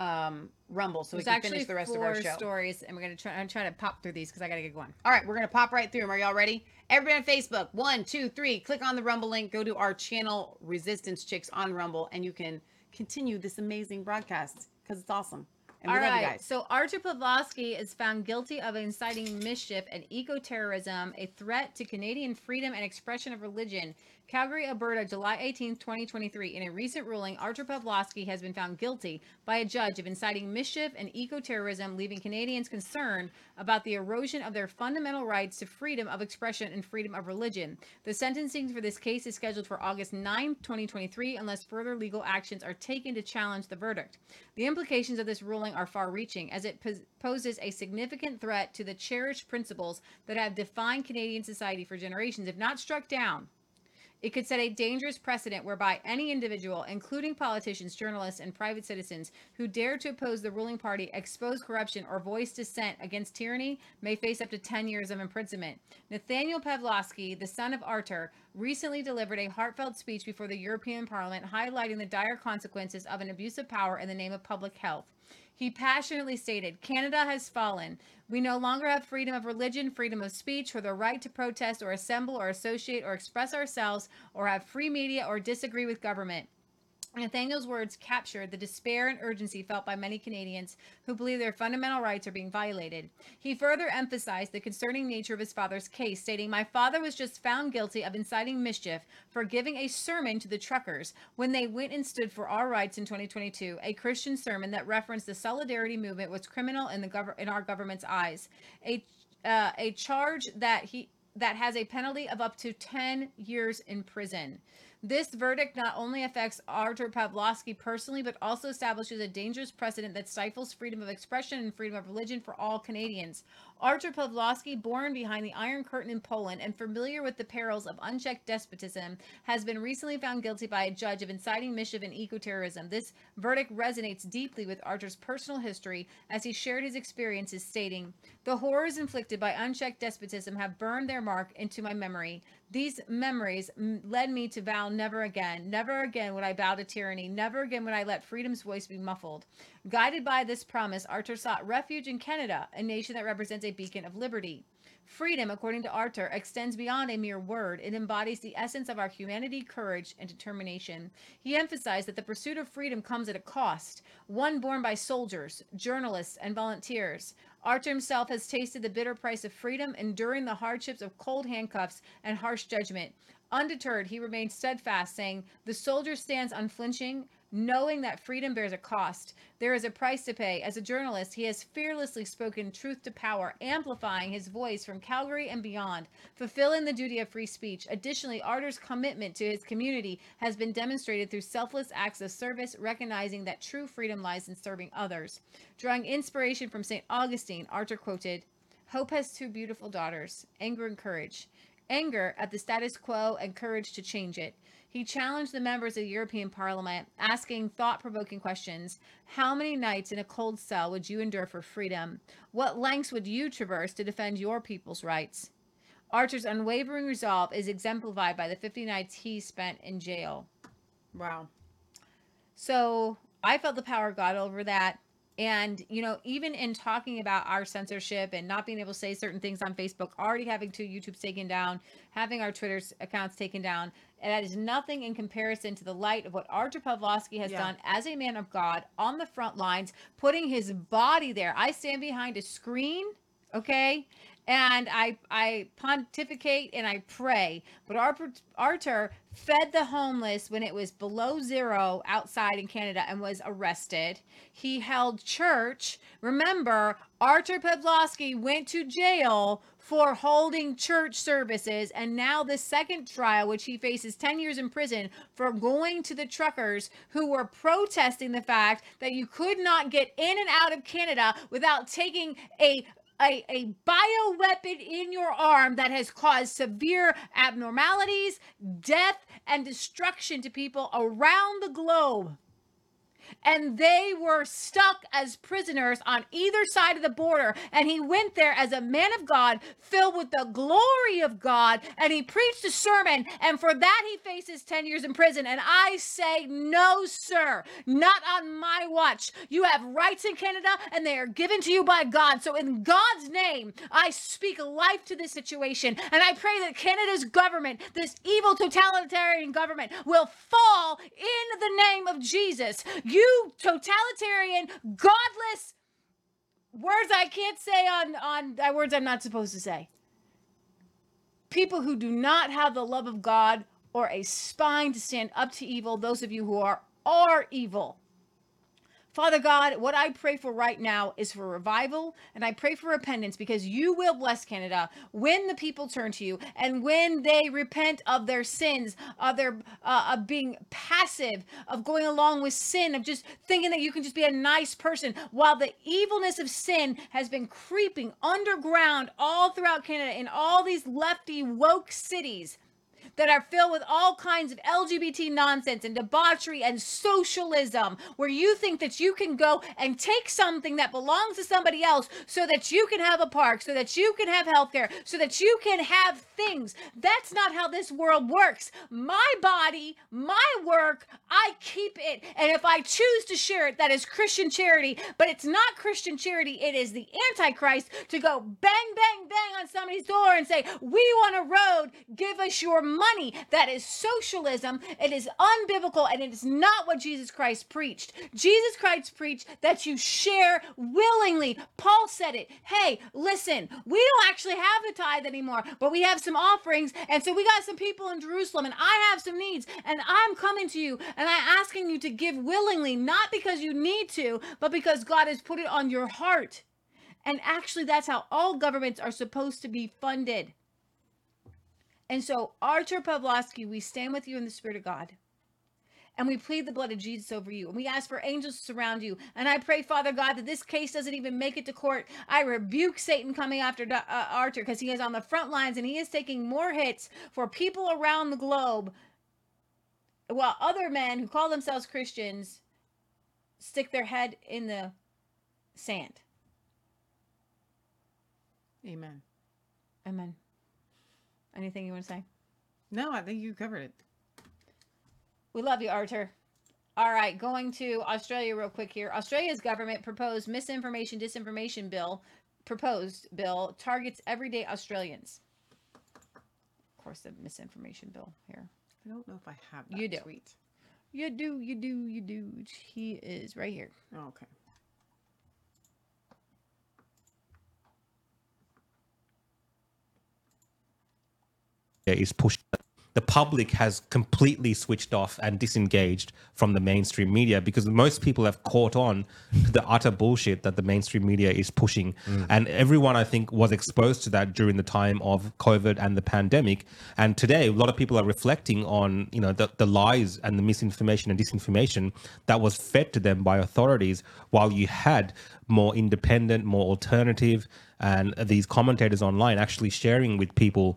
um, Rumble so There's we can finish the rest of our show. stories, and we're gonna try. I'm trying to pop through these because I gotta get going. All right, we're gonna pop right through them. Are y'all ready? Everybody on Facebook, one, two, three. Click on the Rumble link. Go to our channel, Resistance Chicks on Rumble, and you can continue this amazing broadcast because it's awesome. And All right. So Artur Pawlowski is found guilty of inciting mischief and eco-terrorism, a threat to Canadian freedom and expression of religion. Calgary, Alberta, July 18, 2023. In a recent ruling, Artur Pawlowski has been found guilty by a judge of inciting mischief and eco-terrorism, leaving Canadians concerned about the erosion of their fundamental rights to freedom of expression and freedom of religion. The sentencing for this case is scheduled for August 9, 2023, unless further legal actions are taken to challenge the verdict. The implications of this ruling are far reaching, as it poses a significant threat to the cherished principles that have defined Canadian society for generations. If not struck down, it could set a dangerous precedent whereby any individual, including politicians, journalists, and private citizens, who dare to oppose the ruling party, expose corruption, or voice dissent against tyranny may face up to 10 years of imprisonment. Nathaniel Pawlowski, the son of Artur, recently delivered a heartfelt speech before the European Parliament highlighting the dire consequences of an abuse of power in the name of public health. He passionately stated, Canada has fallen. We no longer have freedom of religion, freedom of speech, or the right to protest or assemble or associate or express ourselves or have free media or disagree with government. Nathaniel's words captured the despair and urgency felt by many Canadians who believe their fundamental rights are being violated. He further emphasized the concerning nature of his father's case, stating, My father was just found guilty of inciting mischief for giving a sermon to the truckers when they went and stood for our rights in 2022. A Christian sermon that referenced the solidarity movement was criminal in the gov- in our government's eyes. A uh, a charge that he that has a penalty of up to 10 years in prison. This verdict not only affects Artur Pawlowski personally, but also establishes a dangerous precedent that stifles freedom of expression and freedom of religion for all Canadians. Artur Pawlowski, born behind the Iron Curtain in Poland and familiar with the perils of unchecked despotism, has been recently found guilty by a judge of inciting mischief and eco-terrorism. This verdict resonates deeply with Artur's personal history as he shared his experiences, stating, The horrors inflicted by unchecked despotism have burned their mark into my memory. These memories led me to vow never again, never again would I bow to tyranny, never again would I let freedom's voice be muffled. Guided by this promise, Arthur sought refuge in Canada, a nation that represents a beacon of liberty. Freedom, according to Arthur, extends beyond a mere word. It embodies the essence of our humanity, courage, and determination. He emphasized that the pursuit of freedom comes at a cost, one borne by soldiers, journalists, and volunteers. Arthur himself has tasted the bitter price of freedom, enduring the hardships of cold handcuffs and harsh judgment. Undeterred, he remains steadfast, saying, The soldier stands unflinching, knowing that freedom bears a cost. There is a price to pay. As a journalist, he has fearlessly spoken truth to power, amplifying his voice from Calgary and beyond, fulfilling the duty of free speech. Additionally, Arthur's commitment to his community has been demonstrated through selfless acts of service, recognizing that true freedom lies in serving others. Drawing inspiration from St. Augustine, Arthur quoted, Hope has two beautiful daughters, anger and courage. Anger at the status quo and courage to change it. He challenged the members of the European Parliament, asking thought provoking questions. How many nights in a cold cell would you endure for freedom? What lengths would you traverse to defend your people's rights? Archer's unwavering resolve is exemplified by the 50 nights he spent in jail. Wow. So I felt the power of God over that. And, you know, even in talking about our censorship and not being able to say certain things on Facebook, already having two YouTubes taken down, having our Twitter accounts taken down, that is nothing in comparison to the light of what Archer Pawlowski has Yeah. done as a man of God on the front lines, putting his body there. I stand behind a screen, okay? And I I pontificate and I pray. But Arthur, fed the homeless when it was below zero outside in Canada and was arrested. He held church. Remember, Arthur Pawlowski went to jail for holding church services and now the second trial which he faces 10 years in prison for going to the truckers who were protesting the fact that you could not get in and out of Canada without taking a a, a bioweapon in your arm that has caused severe abnormalities, death, and destruction to people around the globe and they were stuck as prisoners on either side of the border. And he went there as a man of God, filled with the glory of God, and he preached a sermon. And for that, he faces 10 years in prison. And I say, no, sir, not on my watch. You have rights in Canada, and they are given to you by God. So, in God's name, I speak life to this situation. And I pray that Canada's government, this evil totalitarian government, will fall in the name of Jesus. You totalitarian, godless words I can't say on on uh, words I'm not supposed to say. People who do not have the love of God or a spine to stand up to evil, those of you who are are evil. Father God, what I pray for right now is for revival and I pray for repentance because you will bless Canada when the people turn to you and when they repent of their sins, of their uh, of being passive, of going along with sin, of just thinking that you can just be a nice person while the evilness of sin has been creeping underground all throughout Canada in all these lefty woke cities that are filled with all kinds of LGBT nonsense and debauchery and socialism, where you think that you can go and take something that belongs to somebody else so that you can have a park, so that you can have healthcare, so that you can have things. That's not how this world works. My body, my work, I keep it. And if I choose to share it, that is Christian charity, but it's not Christian charity. It is the Antichrist to go bang, bang, bang on somebody's door and say, We want a road, give us your money. That is socialism. It is unbiblical and it is not what Jesus Christ preached. Jesus Christ preached that you share willingly. Paul said it. Hey, listen, we don't actually have the tithe anymore, but we have some offerings. And so we got some people in Jerusalem and I have some needs and I'm coming to you and I'm asking you to give willingly, not because you need to, but because God has put it on your heart. And actually, that's how all governments are supposed to be funded. And so, Archer Pawlowski, we stand with you in the Spirit of God. And we plead the blood of Jesus over you. And we ask for angels to surround you. And I pray, Father God, that this case doesn't even make it to court. I rebuke Satan coming after Do- uh, Arthur because he is on the front lines and he is taking more hits for people around the globe while other men who call themselves Christians stick their head in the sand. Amen. Amen. Anything you want to say? No, I think you covered it. We love you, Arthur. All right, going to Australia real quick here. Australia's government proposed misinformation disinformation bill proposed bill targets everyday Australians. Of course, the misinformation bill here. I don't know if I have that You do. tweet. You do, you do, you do. He is right here. Oh, okay. Is pushed. The public has completely switched off and disengaged from the mainstream media because most people have caught on to the utter bullshit that the mainstream media is pushing. Mm. And everyone, I think, was exposed to that during the time of COVID and the pandemic. And today, a lot of people are reflecting on, you know, the, the lies and the misinformation and disinformation that was fed to them by authorities while you had more independent, more alternative, and these commentators online actually sharing with people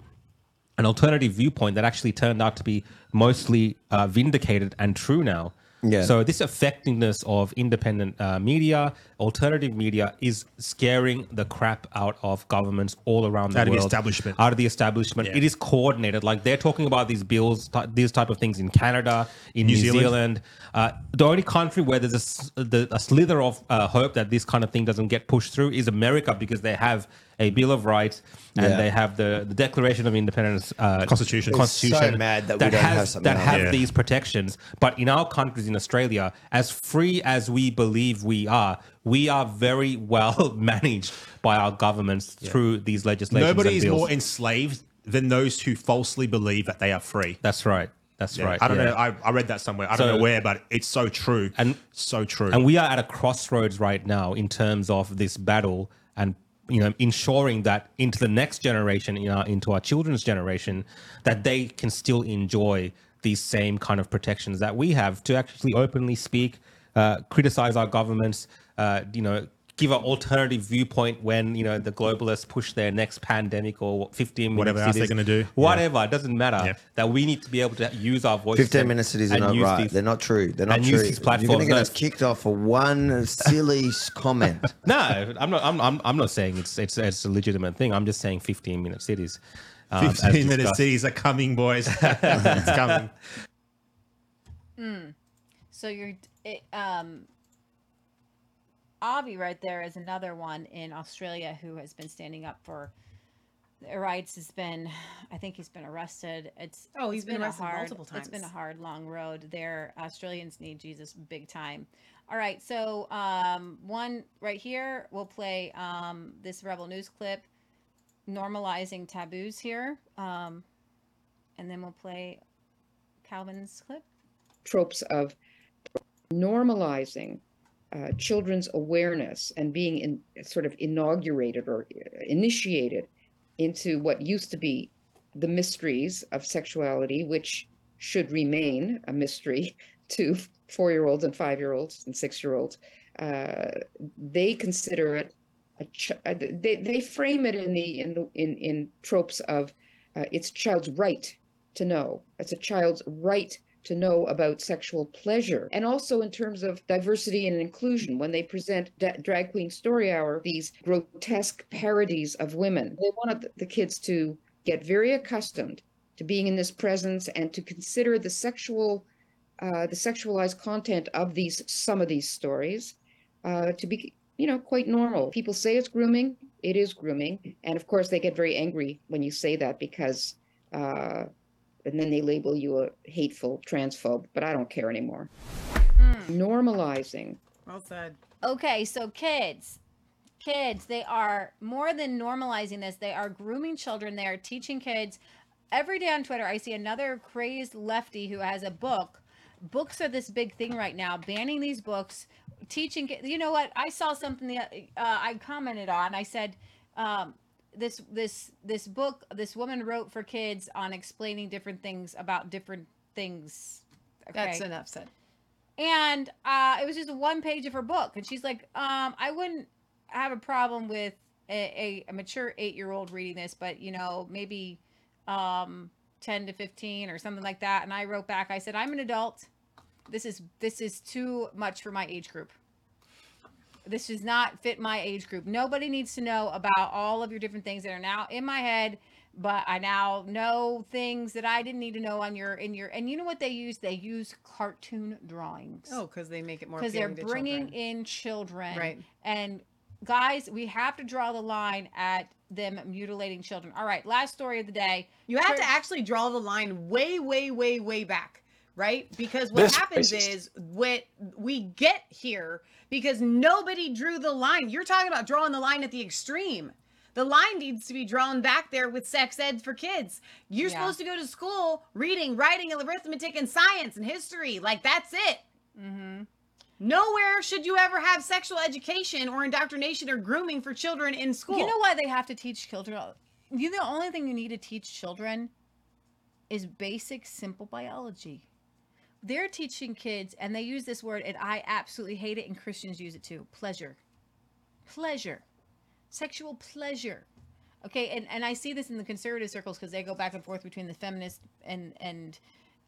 an alternative viewpoint that actually turned out to be mostly uh, vindicated and true now. Yeah. So this effectiveness of independent uh, media, alternative media, is scaring the crap out of governments all around the Out of the establishment. Out of the establishment. Yeah. It is coordinated. Like they're talking about these bills, ty- these type of things in Canada, in New New, Zealand. Zealand. Uh, the only country where there's a, s- the, a slither of uh, hope that this kind of thing doesn't get pushed through is America because they have a Bill of Rights and Yeah. they have the, the Declaration of Independence uh, Constitution. It's Constitution so mad that we don't has, have something that like have. Yeah. these protections. But in our countries in Australia, as free as we believe we are, we are very well managed by our governments through these legislations. Nobody is bills. more enslaved than those who falsely believe that they are free. That's right. That's Yeah. right. I don't yeah. know. I, I read that somewhere. I So- don't know where, but it's so true. And so true. And we are at a crossroads right now in terms of this battle and you know ensuring that into the next generation, you know, into our children's generation, that they can still enjoy these same kind of protections that we have to actually openly speak, uh, criticize our governments, uh, you know, give an alternative viewpoint when you know the globalists push their next pandemic or 15 minute Whatever else they're gonna do. Yeah. whatever it doesn't matter. That we need to be able to use our voice. 15 minute cities are not right. They're not true. They're not and true. use these You're going to get No, us kicked off for one silly comment. no, I'm not. I'm, I'm, I'm not saying it's, it's it's a legitimate thing. I'm just saying 15 minute cities. um, 15 minute discussed. cities are coming, boys. it's coming. Mm. So you're it, um Avi right there is another one in Australia who has been standing up for rights. Has been, I think he's been arrested. It's Oh, it's he's been a arrested hard, multiple times. It's been a hard, long road. There, Australians need Jesus big time. All right, so um, one right here, we'll play um, this Rebel News clip, normalizing taboos here, um, and then we'll play Calvin's clip. tropes of normalizing uh, children's awareness and being in, sort of inaugurated or initiated into what used to be the mysteries of sexuality, which should remain a mystery to four year olds and five year olds and six year olds. Uh, they consider it ch- uh, they, they frame it in the in the in, in tropes of uh, it's child's right to know it's a child's right to know about sexual pleasure. And also in terms of diversity and inclusion when they present da- drag queen story hour these grotesque parodies of women they wanted the- kids to get very accustomed to being in this presence and to consider the sexual uh, the sexualized content of these some of these stories uh, to be you know quite normal. People say it's grooming it is grooming. And of course they get very angry when you say that because uh, and then they label you a hateful transphobe but i don't care anymore normalizing Well said. Okay, so kids, kids, they are more than normalizing this. They are grooming children. They are teaching kids. Every day on Twitter, I see another crazed lefty who has a book. Books are this big thing right now. Banning these books, teaching. You know what? I saw something that uh, I commented on. I said, um, this this this book this woman wrote for kids on explaining different things about different things. That's enough said. And uh, it was just one page of her book, and she's like, um, I wouldn't have a problem with a, a, a mature eight year old reading this, but you know, maybe um, ten to fifteen or something like that. And I wrote back, I said, I'm an adult. This is this is too much for my age group. This does not fit my age group. Nobody needs to know about all of your different things that are now in my head but I now know things that I didn't need to know on your in your and you know what they use? They use cartoon drawings. Oh, because they make it more because they're bringing children. in children, Right. And guys, we have to draw the line at them mutilating children. All right, last story of the day. You have to actually draw the line way, way, way, way back, right? Because what This happens racist. is what we get here because nobody drew the line. You're talking about drawing the line at the extreme. The line needs to be drawn back there with sex ed for kids. You're Yeah. supposed to go to school reading, writing, and arithmetic, and science and history. Like that's it. Mm-hmm. Nowhere should you ever have sexual education or indoctrination or grooming for children in school. You know why they have to teach children? You the only thing you need to teach children is basic, simple biology. They're teaching kids, and they use this word, and I absolutely hate it, and Christians use it too pleasure. Pleasure. Sexual pleasure. Okay, and, and I see this in the conservative circles because they go back and forth between the feminist and and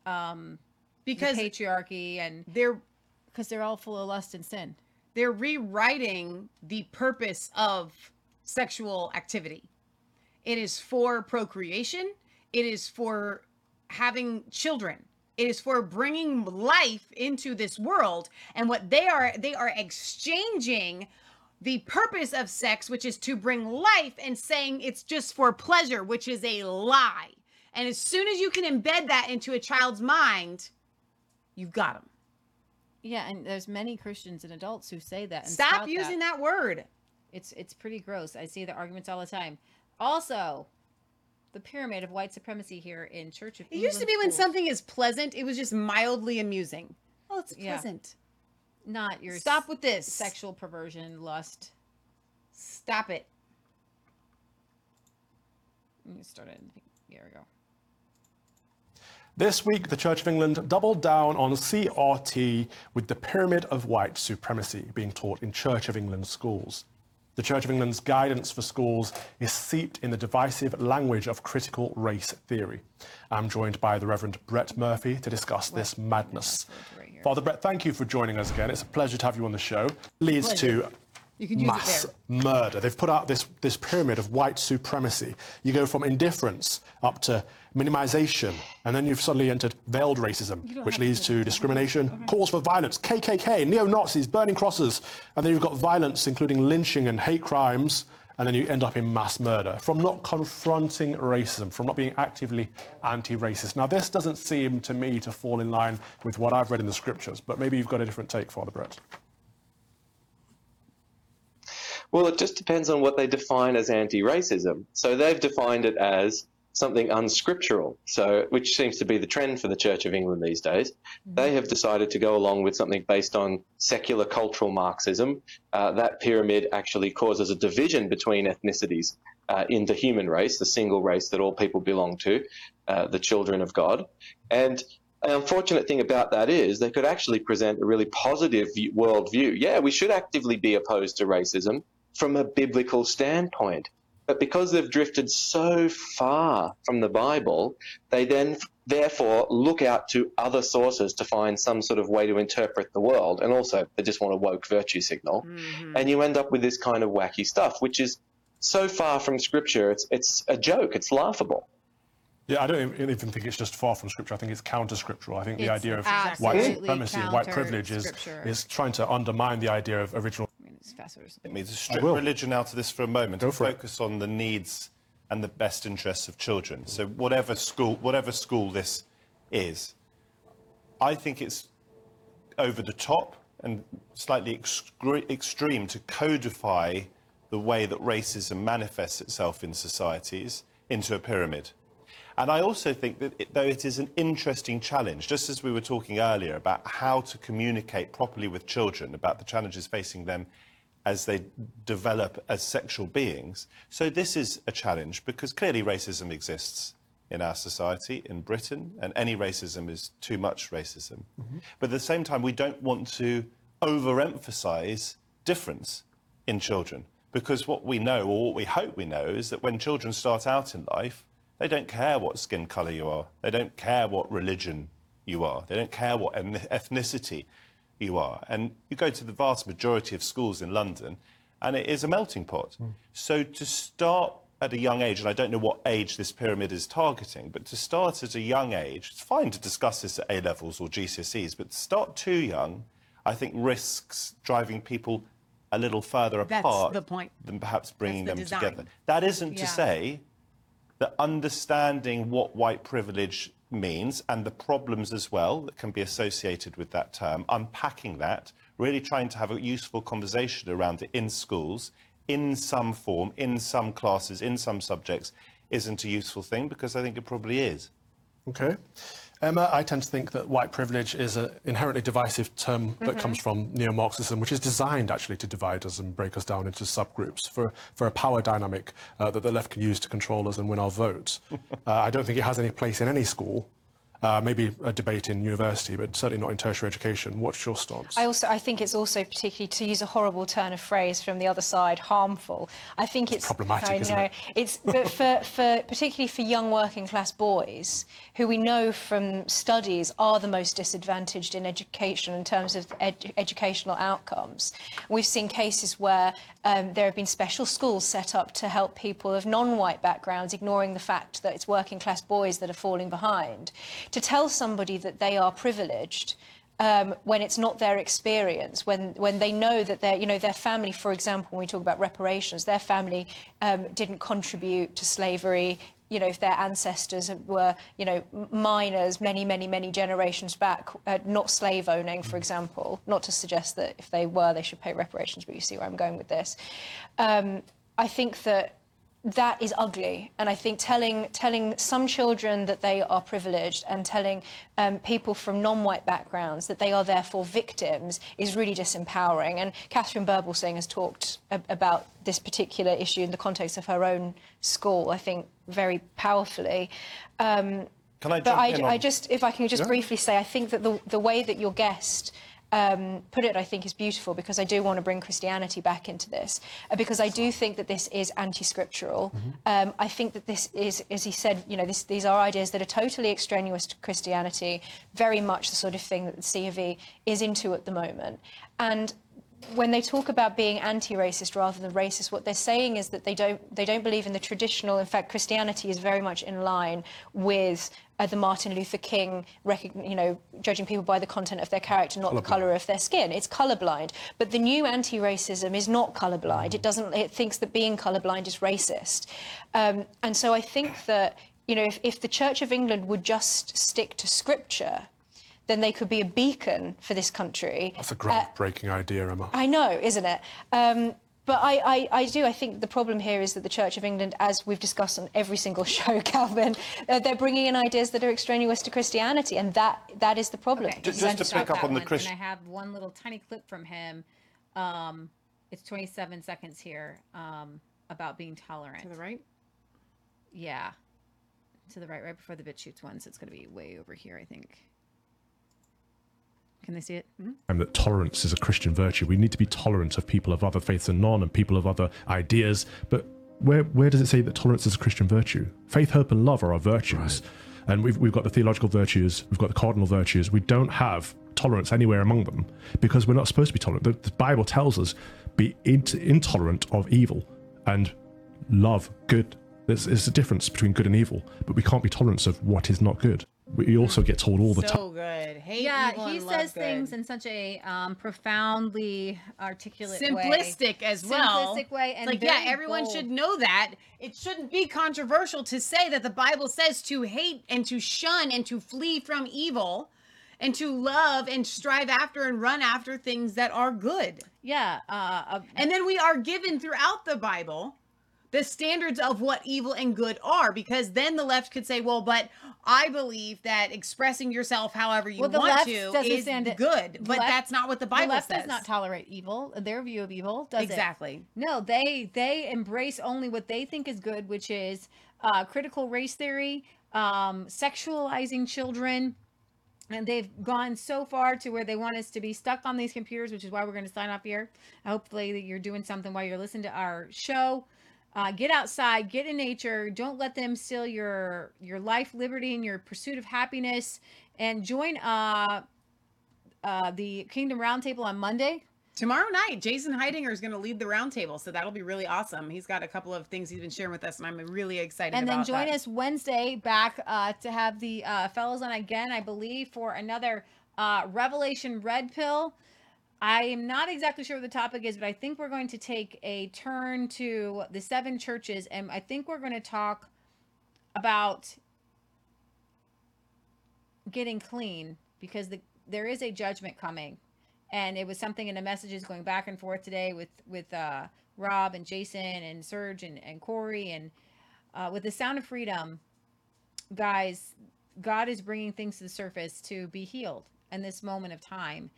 um Because the patriarchy and they're because they're all full of lust and sin. they're rewriting the purpose of sexual activity. It is for procreation, it is for having children. It is for bringing life into this world and what they are they are exchanging the purpose of sex which is to bring life and saying it's just for pleasure which is a lie. And as soon as you can embed that into a child's mind, you've got them. Yeah, and there's many Christians and adults who say that. And Stop using that word. It's it's pretty gross. I see the arguments all the time. Also, the pyramid of white supremacy here in Church of England. It used to be when schools. something is pleasant, it was just mildly amusing. Oh, it's Yeah. pleasant. not your Stop with this. sexual perversion, lust. Stop it. Let me start it. Here we go. This week, the Church of England doubled down on CRT with the pyramid of white supremacy being taught in Church of England schools. The Church of England's guidance for schools is seeped in the divisive language of critical race theory. I'm joined by the Reverend Brett Murphy to discuss this madness. Father Brett, thank you for joining us again. It's a pleasure to have you on the show. Leads Pleasure. to You could use it mass murder. They've put out this, this pyramid of white supremacy. You go from indifference up to minimization, and then you've suddenly entered veiled racism, which leads to discrimination, calls for violence, KKK, neo Nazis, burning crosses, and then you've got violence, including lynching and hate crimes, and then you end up in mass murder from not confronting racism, from not being actively anti racist. Now, this doesn't seem to me to fall in line with what I've read in the scriptures, but maybe you've got a different take, Father Brett. Well, it just depends on what they define as anti-racism. So they've defined it as something unscriptural, so which seems to be the trend for the Church of England these days. They have decided to go along with something based on secular cultural Marxism. Uh, that pyramid actually causes a division between ethnicities uh, in the human race, the single race that all people belong to, uh, the children of God. And the unfortunate thing about that is they could actually present a really positive view- worldview. Yeah, we should actively be opposed to racism from a biblical standpoint. But because they've drifted so far from the Bible, they then therefore look out to other sources to find some sort of way to interpret the world. And also, they just want a woke virtue signal. And you end up with this kind of wacky stuff, which is so far from scripture, it's, it's a joke, it's laughable. Yeah, I don't even even think it's just far from scripture. I think it's counter-scriptural. I think the idea of white supremacy and white privilege is, is trying to undermine the idea of original. Let me just strip religion out of this for a moment and focus on the needs and the best interests of children. So whatever school, whatever school this is, I think it's over the top and slightly excre- extreme to codify the way that racism manifests itself in societies into a pyramid. And I also think that it, though it is an interesting challenge, just as we were talking earlier about how to communicate properly with children about the challenges facing them as they develop as sexual beings. So this is a challenge because clearly racism exists in our society, in Britain, and any racism is too much racism. Mm-hmm. But at the same time, we don't want to overemphasize difference in children because what we know, or what we hope we know, is that when children start out in life, they don't care what skin color you are, they don't care what religion you are, they don't care what ethnicity you are. And you go to the vast majority of schools in London, and it is a melting pot. Hmm. So to start at a young age, and I don't know what age this pyramid is targeting, but to start at a young age, it's fine to discuss this at A levels or GCSEs, but to start too young, I think risks driving people a little further That's apart the point. than perhaps bringing the them design. together. That isn't Yeah. to say that understanding what white privilege means and the problems as well that can be associated with that term, unpacking that, really trying to have a useful conversation around it in schools, in some form, in some classes, in some subjects, isn't a useful thing because I think it probably is. Okay. Emma, I tend to think that white privilege is an inherently divisive term that Mhm. comes from neo-Marxism, which is designed actually to divide us and break us down into subgroups for, for a power dynamic uh, that the left can use to control us and win our votes. uh, I don't think it has any place in any school. Uh, maybe a debate in university, but certainly not in tertiary education. What's your stance? I also I think it's also particularly to use a horrible turn of phrase from the other side, harmful. I think it's, problematic, I isn't know it? it's but for, for particularly for young working class boys who we know from studies are the most disadvantaged in education in terms of ed- educational outcomes. We've seen cases where um, there have been special schools set up to help people of non-white backgrounds, ignoring the fact that it's working class boys that are falling behind. To tell somebody that they are privileged um, when it's not their experience, when when they know that their you know their family, for example, when we talk about reparations, their family um, didn't contribute to slavery. You know, if their ancestors were you know miners many many many generations back, uh, not slave owning, for example. Not to suggest that if they were, they should pay reparations, but you see where I'm going with this. Um, I think that that is ugly. And i think telling telling some children that they are privileged and telling um, people from non-white backgrounds that they are therefore victims is really disempowering. And catherine Birbalsingh has talked a- about this particular issue in the context of her own school i think very powerfully. Um, Can I but I, I just if i can just Yeah. briefly say i think that the, the way that your guest um, put it, I think, is beautiful because I do want to bring Christianity back into this, uh, because I do think that this is anti-scriptural. Um, I think that this is, as he said, you know, this, these are ideas that are totally extraneous to Christianity, very much the sort of thing that the C of E is into at the moment. And when they talk about being anti-racist rather than racist, what they're saying is that they don't they don't believe in the traditional. In fact, Christianity is very much in line with uh, the Martin Luther King, you know, judging people by the content of their character, not the colour of their skin. It's colourblind. But the new anti-racism is not colourblind. It doesn't. It thinks that being colourblind is racist. Um, and so I think that you know, if, if the Church of England would just stick to Scripture. Then they could be a beacon for this country. That's a Uh, groundbreaking idea, Emma. I know, isn't it? Um, but I, I, I do. I think the problem here is that the Church of England, as we've discussed on every single show, Calvin, uh, they're bringing in ideas that are extraneous to Christianity, and that that is the problem. Okay, Just- I'm just to pick up on the one, Christ- And I have one little tiny clip from him. Um, it's 27 seconds here um, about being tolerant. To the right? Yeah. To the right, right before the bit shoots one. So it's going to be way over here, I think. Can they see it? Hmm? and that tolerance is a Christian virtue. We need to be tolerant of people of other faiths and none and people of other ideas. But where where does it say that tolerance is a Christian virtue? Faith, hope, and love are our virtues. And we've, we've got the theological virtues, we've got the cardinal virtues. We don't have tolerance anywhere among them because we're not supposed to be tolerant. The, the Bible tells us be int- intolerant of evil and love good. There's, there's a difference between good and evil, but we can't be tolerant of what is not good. We also get told all the time. So good. Hate yeah, evil he and love says good. things in such a um, profoundly articulate way. simplistic as well. Simplistic way, It's and like, yeah, everyone bold. should know that. It shouldn't be controversial to say that the Bible says to hate and to shun and to flee from evil and to love and strive after and run after things that are good. Yeah. Uh, and then we are given throughout the Bible the standards of what evil and good are because then the left could say well but i believe that expressing yourself however you Well, the want to is stand good the but left- that's not what the the bible left says does not tolerate evil. Their view of evil does Exactly. No, they they embrace only what they think is good, which is uh, critical race theory, um, sexualizing children. And they've gone so far to where they want us to be stuck on these computers, which is why we're going to sign off here. Hopefully, that you're doing something while you're listening to our show. Uh, get outside, get in nature. Don't let them steal your your life, liberty, and your pursuit of happiness. And join uh, uh, the Kingdom Roundtable on Monday. Tomorrow night, Jason Heidinger is going to lead the roundtable, so that'll be really awesome. He's got a couple of things he's been sharing with us, and I'm really excited. and then join that. us Wednesday back uh, to have the uh, fellows on again, I believe, for another uh, Revelation Red Pill. I am not exactly sure what the topic is, but I think we're going to take a turn to the seven churches, and I think we're going to talk about getting clean because the, there is a judgment coming. And it was something in the messages going back and forth today with with uh, Rob and Jason and Serge and, and Corey and uh, with the Sound of Freedom, guys, God is bringing things to the surface to be healed in this moment of time,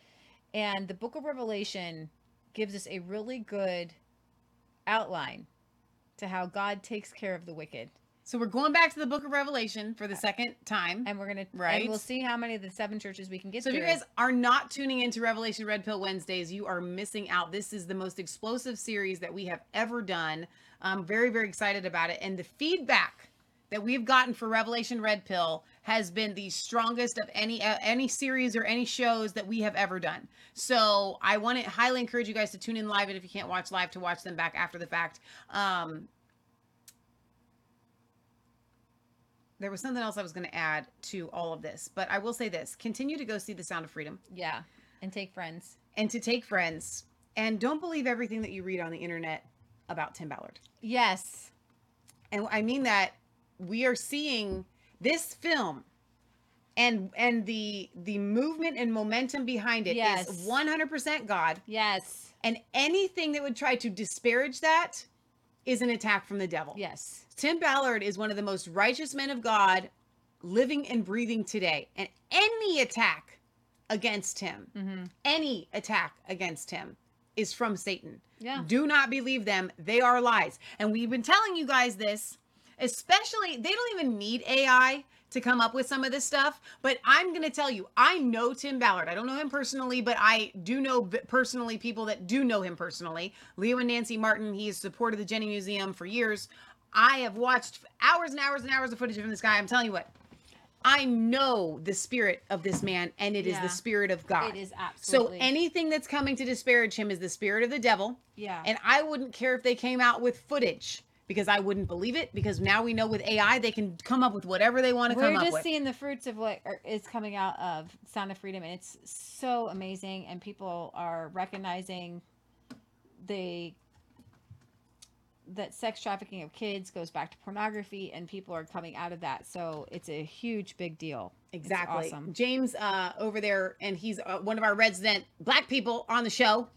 and the Book of Revelation gives us a really good outline to how God takes care of the wicked. So we're going back to the Book of Revelation for the second time, and we're gonna right. And we'll see how many of the seven churches we can get. To. So if you guys are not tuning into Revelation Red Pill Wednesdays, you are missing out. This is the most explosive series that we have ever done. I'm very, very excited about it. And the feedback that we've gotten for Revelation Red Pill has been the strongest of any uh, any series or any shows that we have ever done. So I want to highly encourage you guys to tune in live, and if you can't watch live, to watch them back after the fact. Um, there was something else I was going to add to all of this, but I will say this: continue to go see The Sound of Freedom. Yeah, and take friends. And to take friends, and don't believe everything that you read on the internet about Tim Ballard. Yes, and I mean that we are seeing this film and and the the movement and momentum behind it is Yes. 100% God. Yes. And anything that would try to disparage that is an attack from the devil. Yes. Tim Ballard is one of the most righteous men of God living and breathing today. And any attack against him, Mm-hmm. any attack against him is from Satan. Yeah. Do not believe them. They are lies. And we've been telling you guys this, especially, they don't even need AI to come up with some of this stuff. But I'm going to tell you, I know Tim Ballard. I don't know him personally, but I do know personally people that do know him personally. Leo and Nancy Martin, he has supported the Jenny Museum for years. I have watched hours and hours and hours of footage from this guy. I'm telling you what, I know the spirit of this man, and it is Yeah. the spirit of God. It is absolutely. So anything that's coming to disparage him is the spirit of the devil. Yeah. And I wouldn't care if they came out with footage because I wouldn't believe it because now we know with AI they can come up with whatever they want to We're come up just seeing the fruits of what are, is coming out of Sound of Freedom, and it's so amazing. And people are recognizing the that sex trafficking of kids goes back to pornography, and people are coming out of that. So it's a huge, big deal. Exactly. awesome. James uh, over there, and he's uh, one of our resident black people on the show.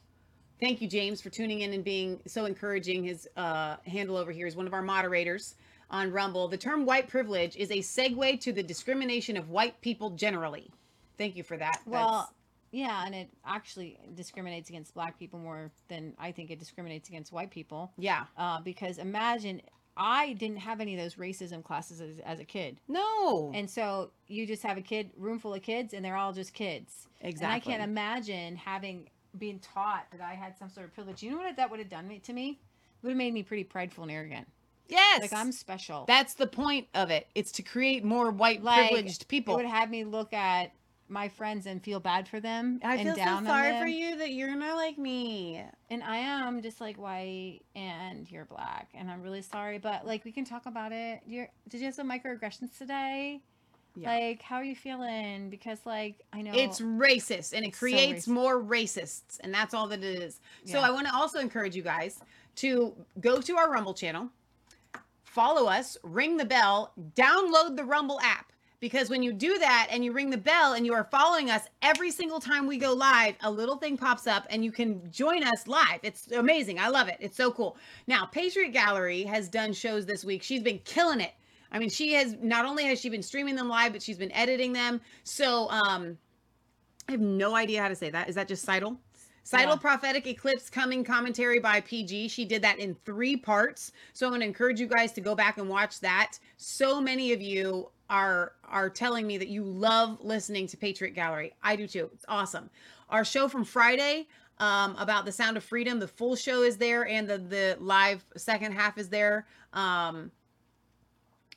Thank you, James, for tuning in and being so encouraging. His uh, handle over here is one of our moderators on Rumble. The term white privilege is a segue to the discrimination of white people generally. Thank you for that. Well, yeah, and it actually discriminates against black people more than I think it discriminates against white people. Yeah. Uh, because imagine I didn't have any of those racism classes as, as a kid. No. And so you just have a kid room full of kids, and they're all just kids. Exactly. And I can't imagine having being taught that I had some sort of privilege. You know what that would have done to me? It would have made me pretty prideful and arrogant. Yes. Like I'm special. That's the point of it. It's to create more white Like, privileged people. It would have me look at my friends and feel bad for them. I and feel down so sorry for you that you're not like me. And I am just like white and you're black. And I'm really sorry, but like we can talk about it. You're did you have some microaggressions today? Yeah. Like how are you feeling? Because like I know It's racist and it so creates racist. more racists, and that's all that it is. So I want to also encourage you guys to go to our Rumble channel, follow us, ring the bell, download the Rumble app because when you do that and you ring the bell and you are following us every single time we go live, a little thing pops up and you can join us live. It's amazing. I love it. It's so cool. Now, Patriot Gallery has done shows this week. She's been killing it. I mean, she has not only has she been streaming them live, but she's been editing them. So, um, I have no idea how to say that. Is that just Seidel? Seidel Yeah. Prophetic Eclipse Coming Commentary by PG. She did that in three parts. So I'm going to encourage you guys to go back and watch that. So many of you are are telling me that you love listening to Patriot Gallery. I do too. It's awesome. Our show from Friday um, about the Sound of Freedom, the full show is there, and the the live second half is there. Um,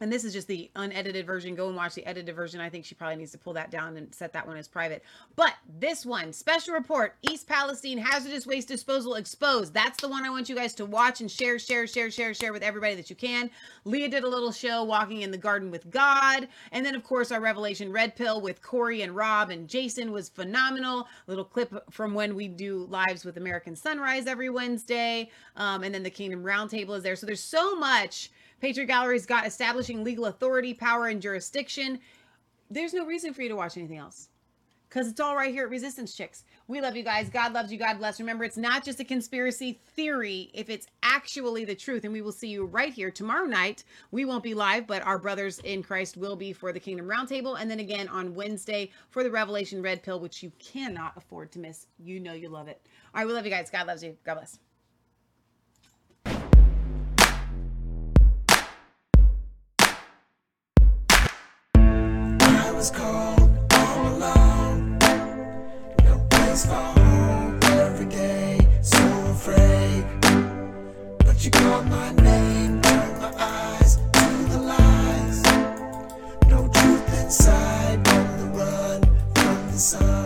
and this is just the unedited version. Go and watch the edited version. I think she probably needs to pull that down and set that one as private. But this one, special report East Palestine hazardous waste disposal exposed. That's the one I want you guys to watch and share, share, share, share, share with everybody that you can. Leah did a little show walking in the garden with God. And then, of course, our Revelation Red Pill with Corey and Rob and Jason was phenomenal. little clip from when we do lives with American Sunrise every Wednesday. Um, and then the Kingdom Roundtable is there. So there's so much. Patriot Gallery's got establishing legal authority, power, and jurisdiction. There's no reason for you to watch anything else because it's all right here at Resistance Chicks. We love you guys. God loves you. God bless. Remember, it's not just a conspiracy theory if it's actually the truth. And we will see you right here tomorrow night. We won't be live, but our brothers in Christ will be for the Kingdom Roundtable. And then again on Wednesday for the Revelation Red Pill, which you cannot afford to miss. You know you love it. All right, we love you guys. God loves you. God bless. I was cold all alone. No place for every day. So afraid. But you called my name, turned my eyes to the lies. No truth inside, on the run from the sun.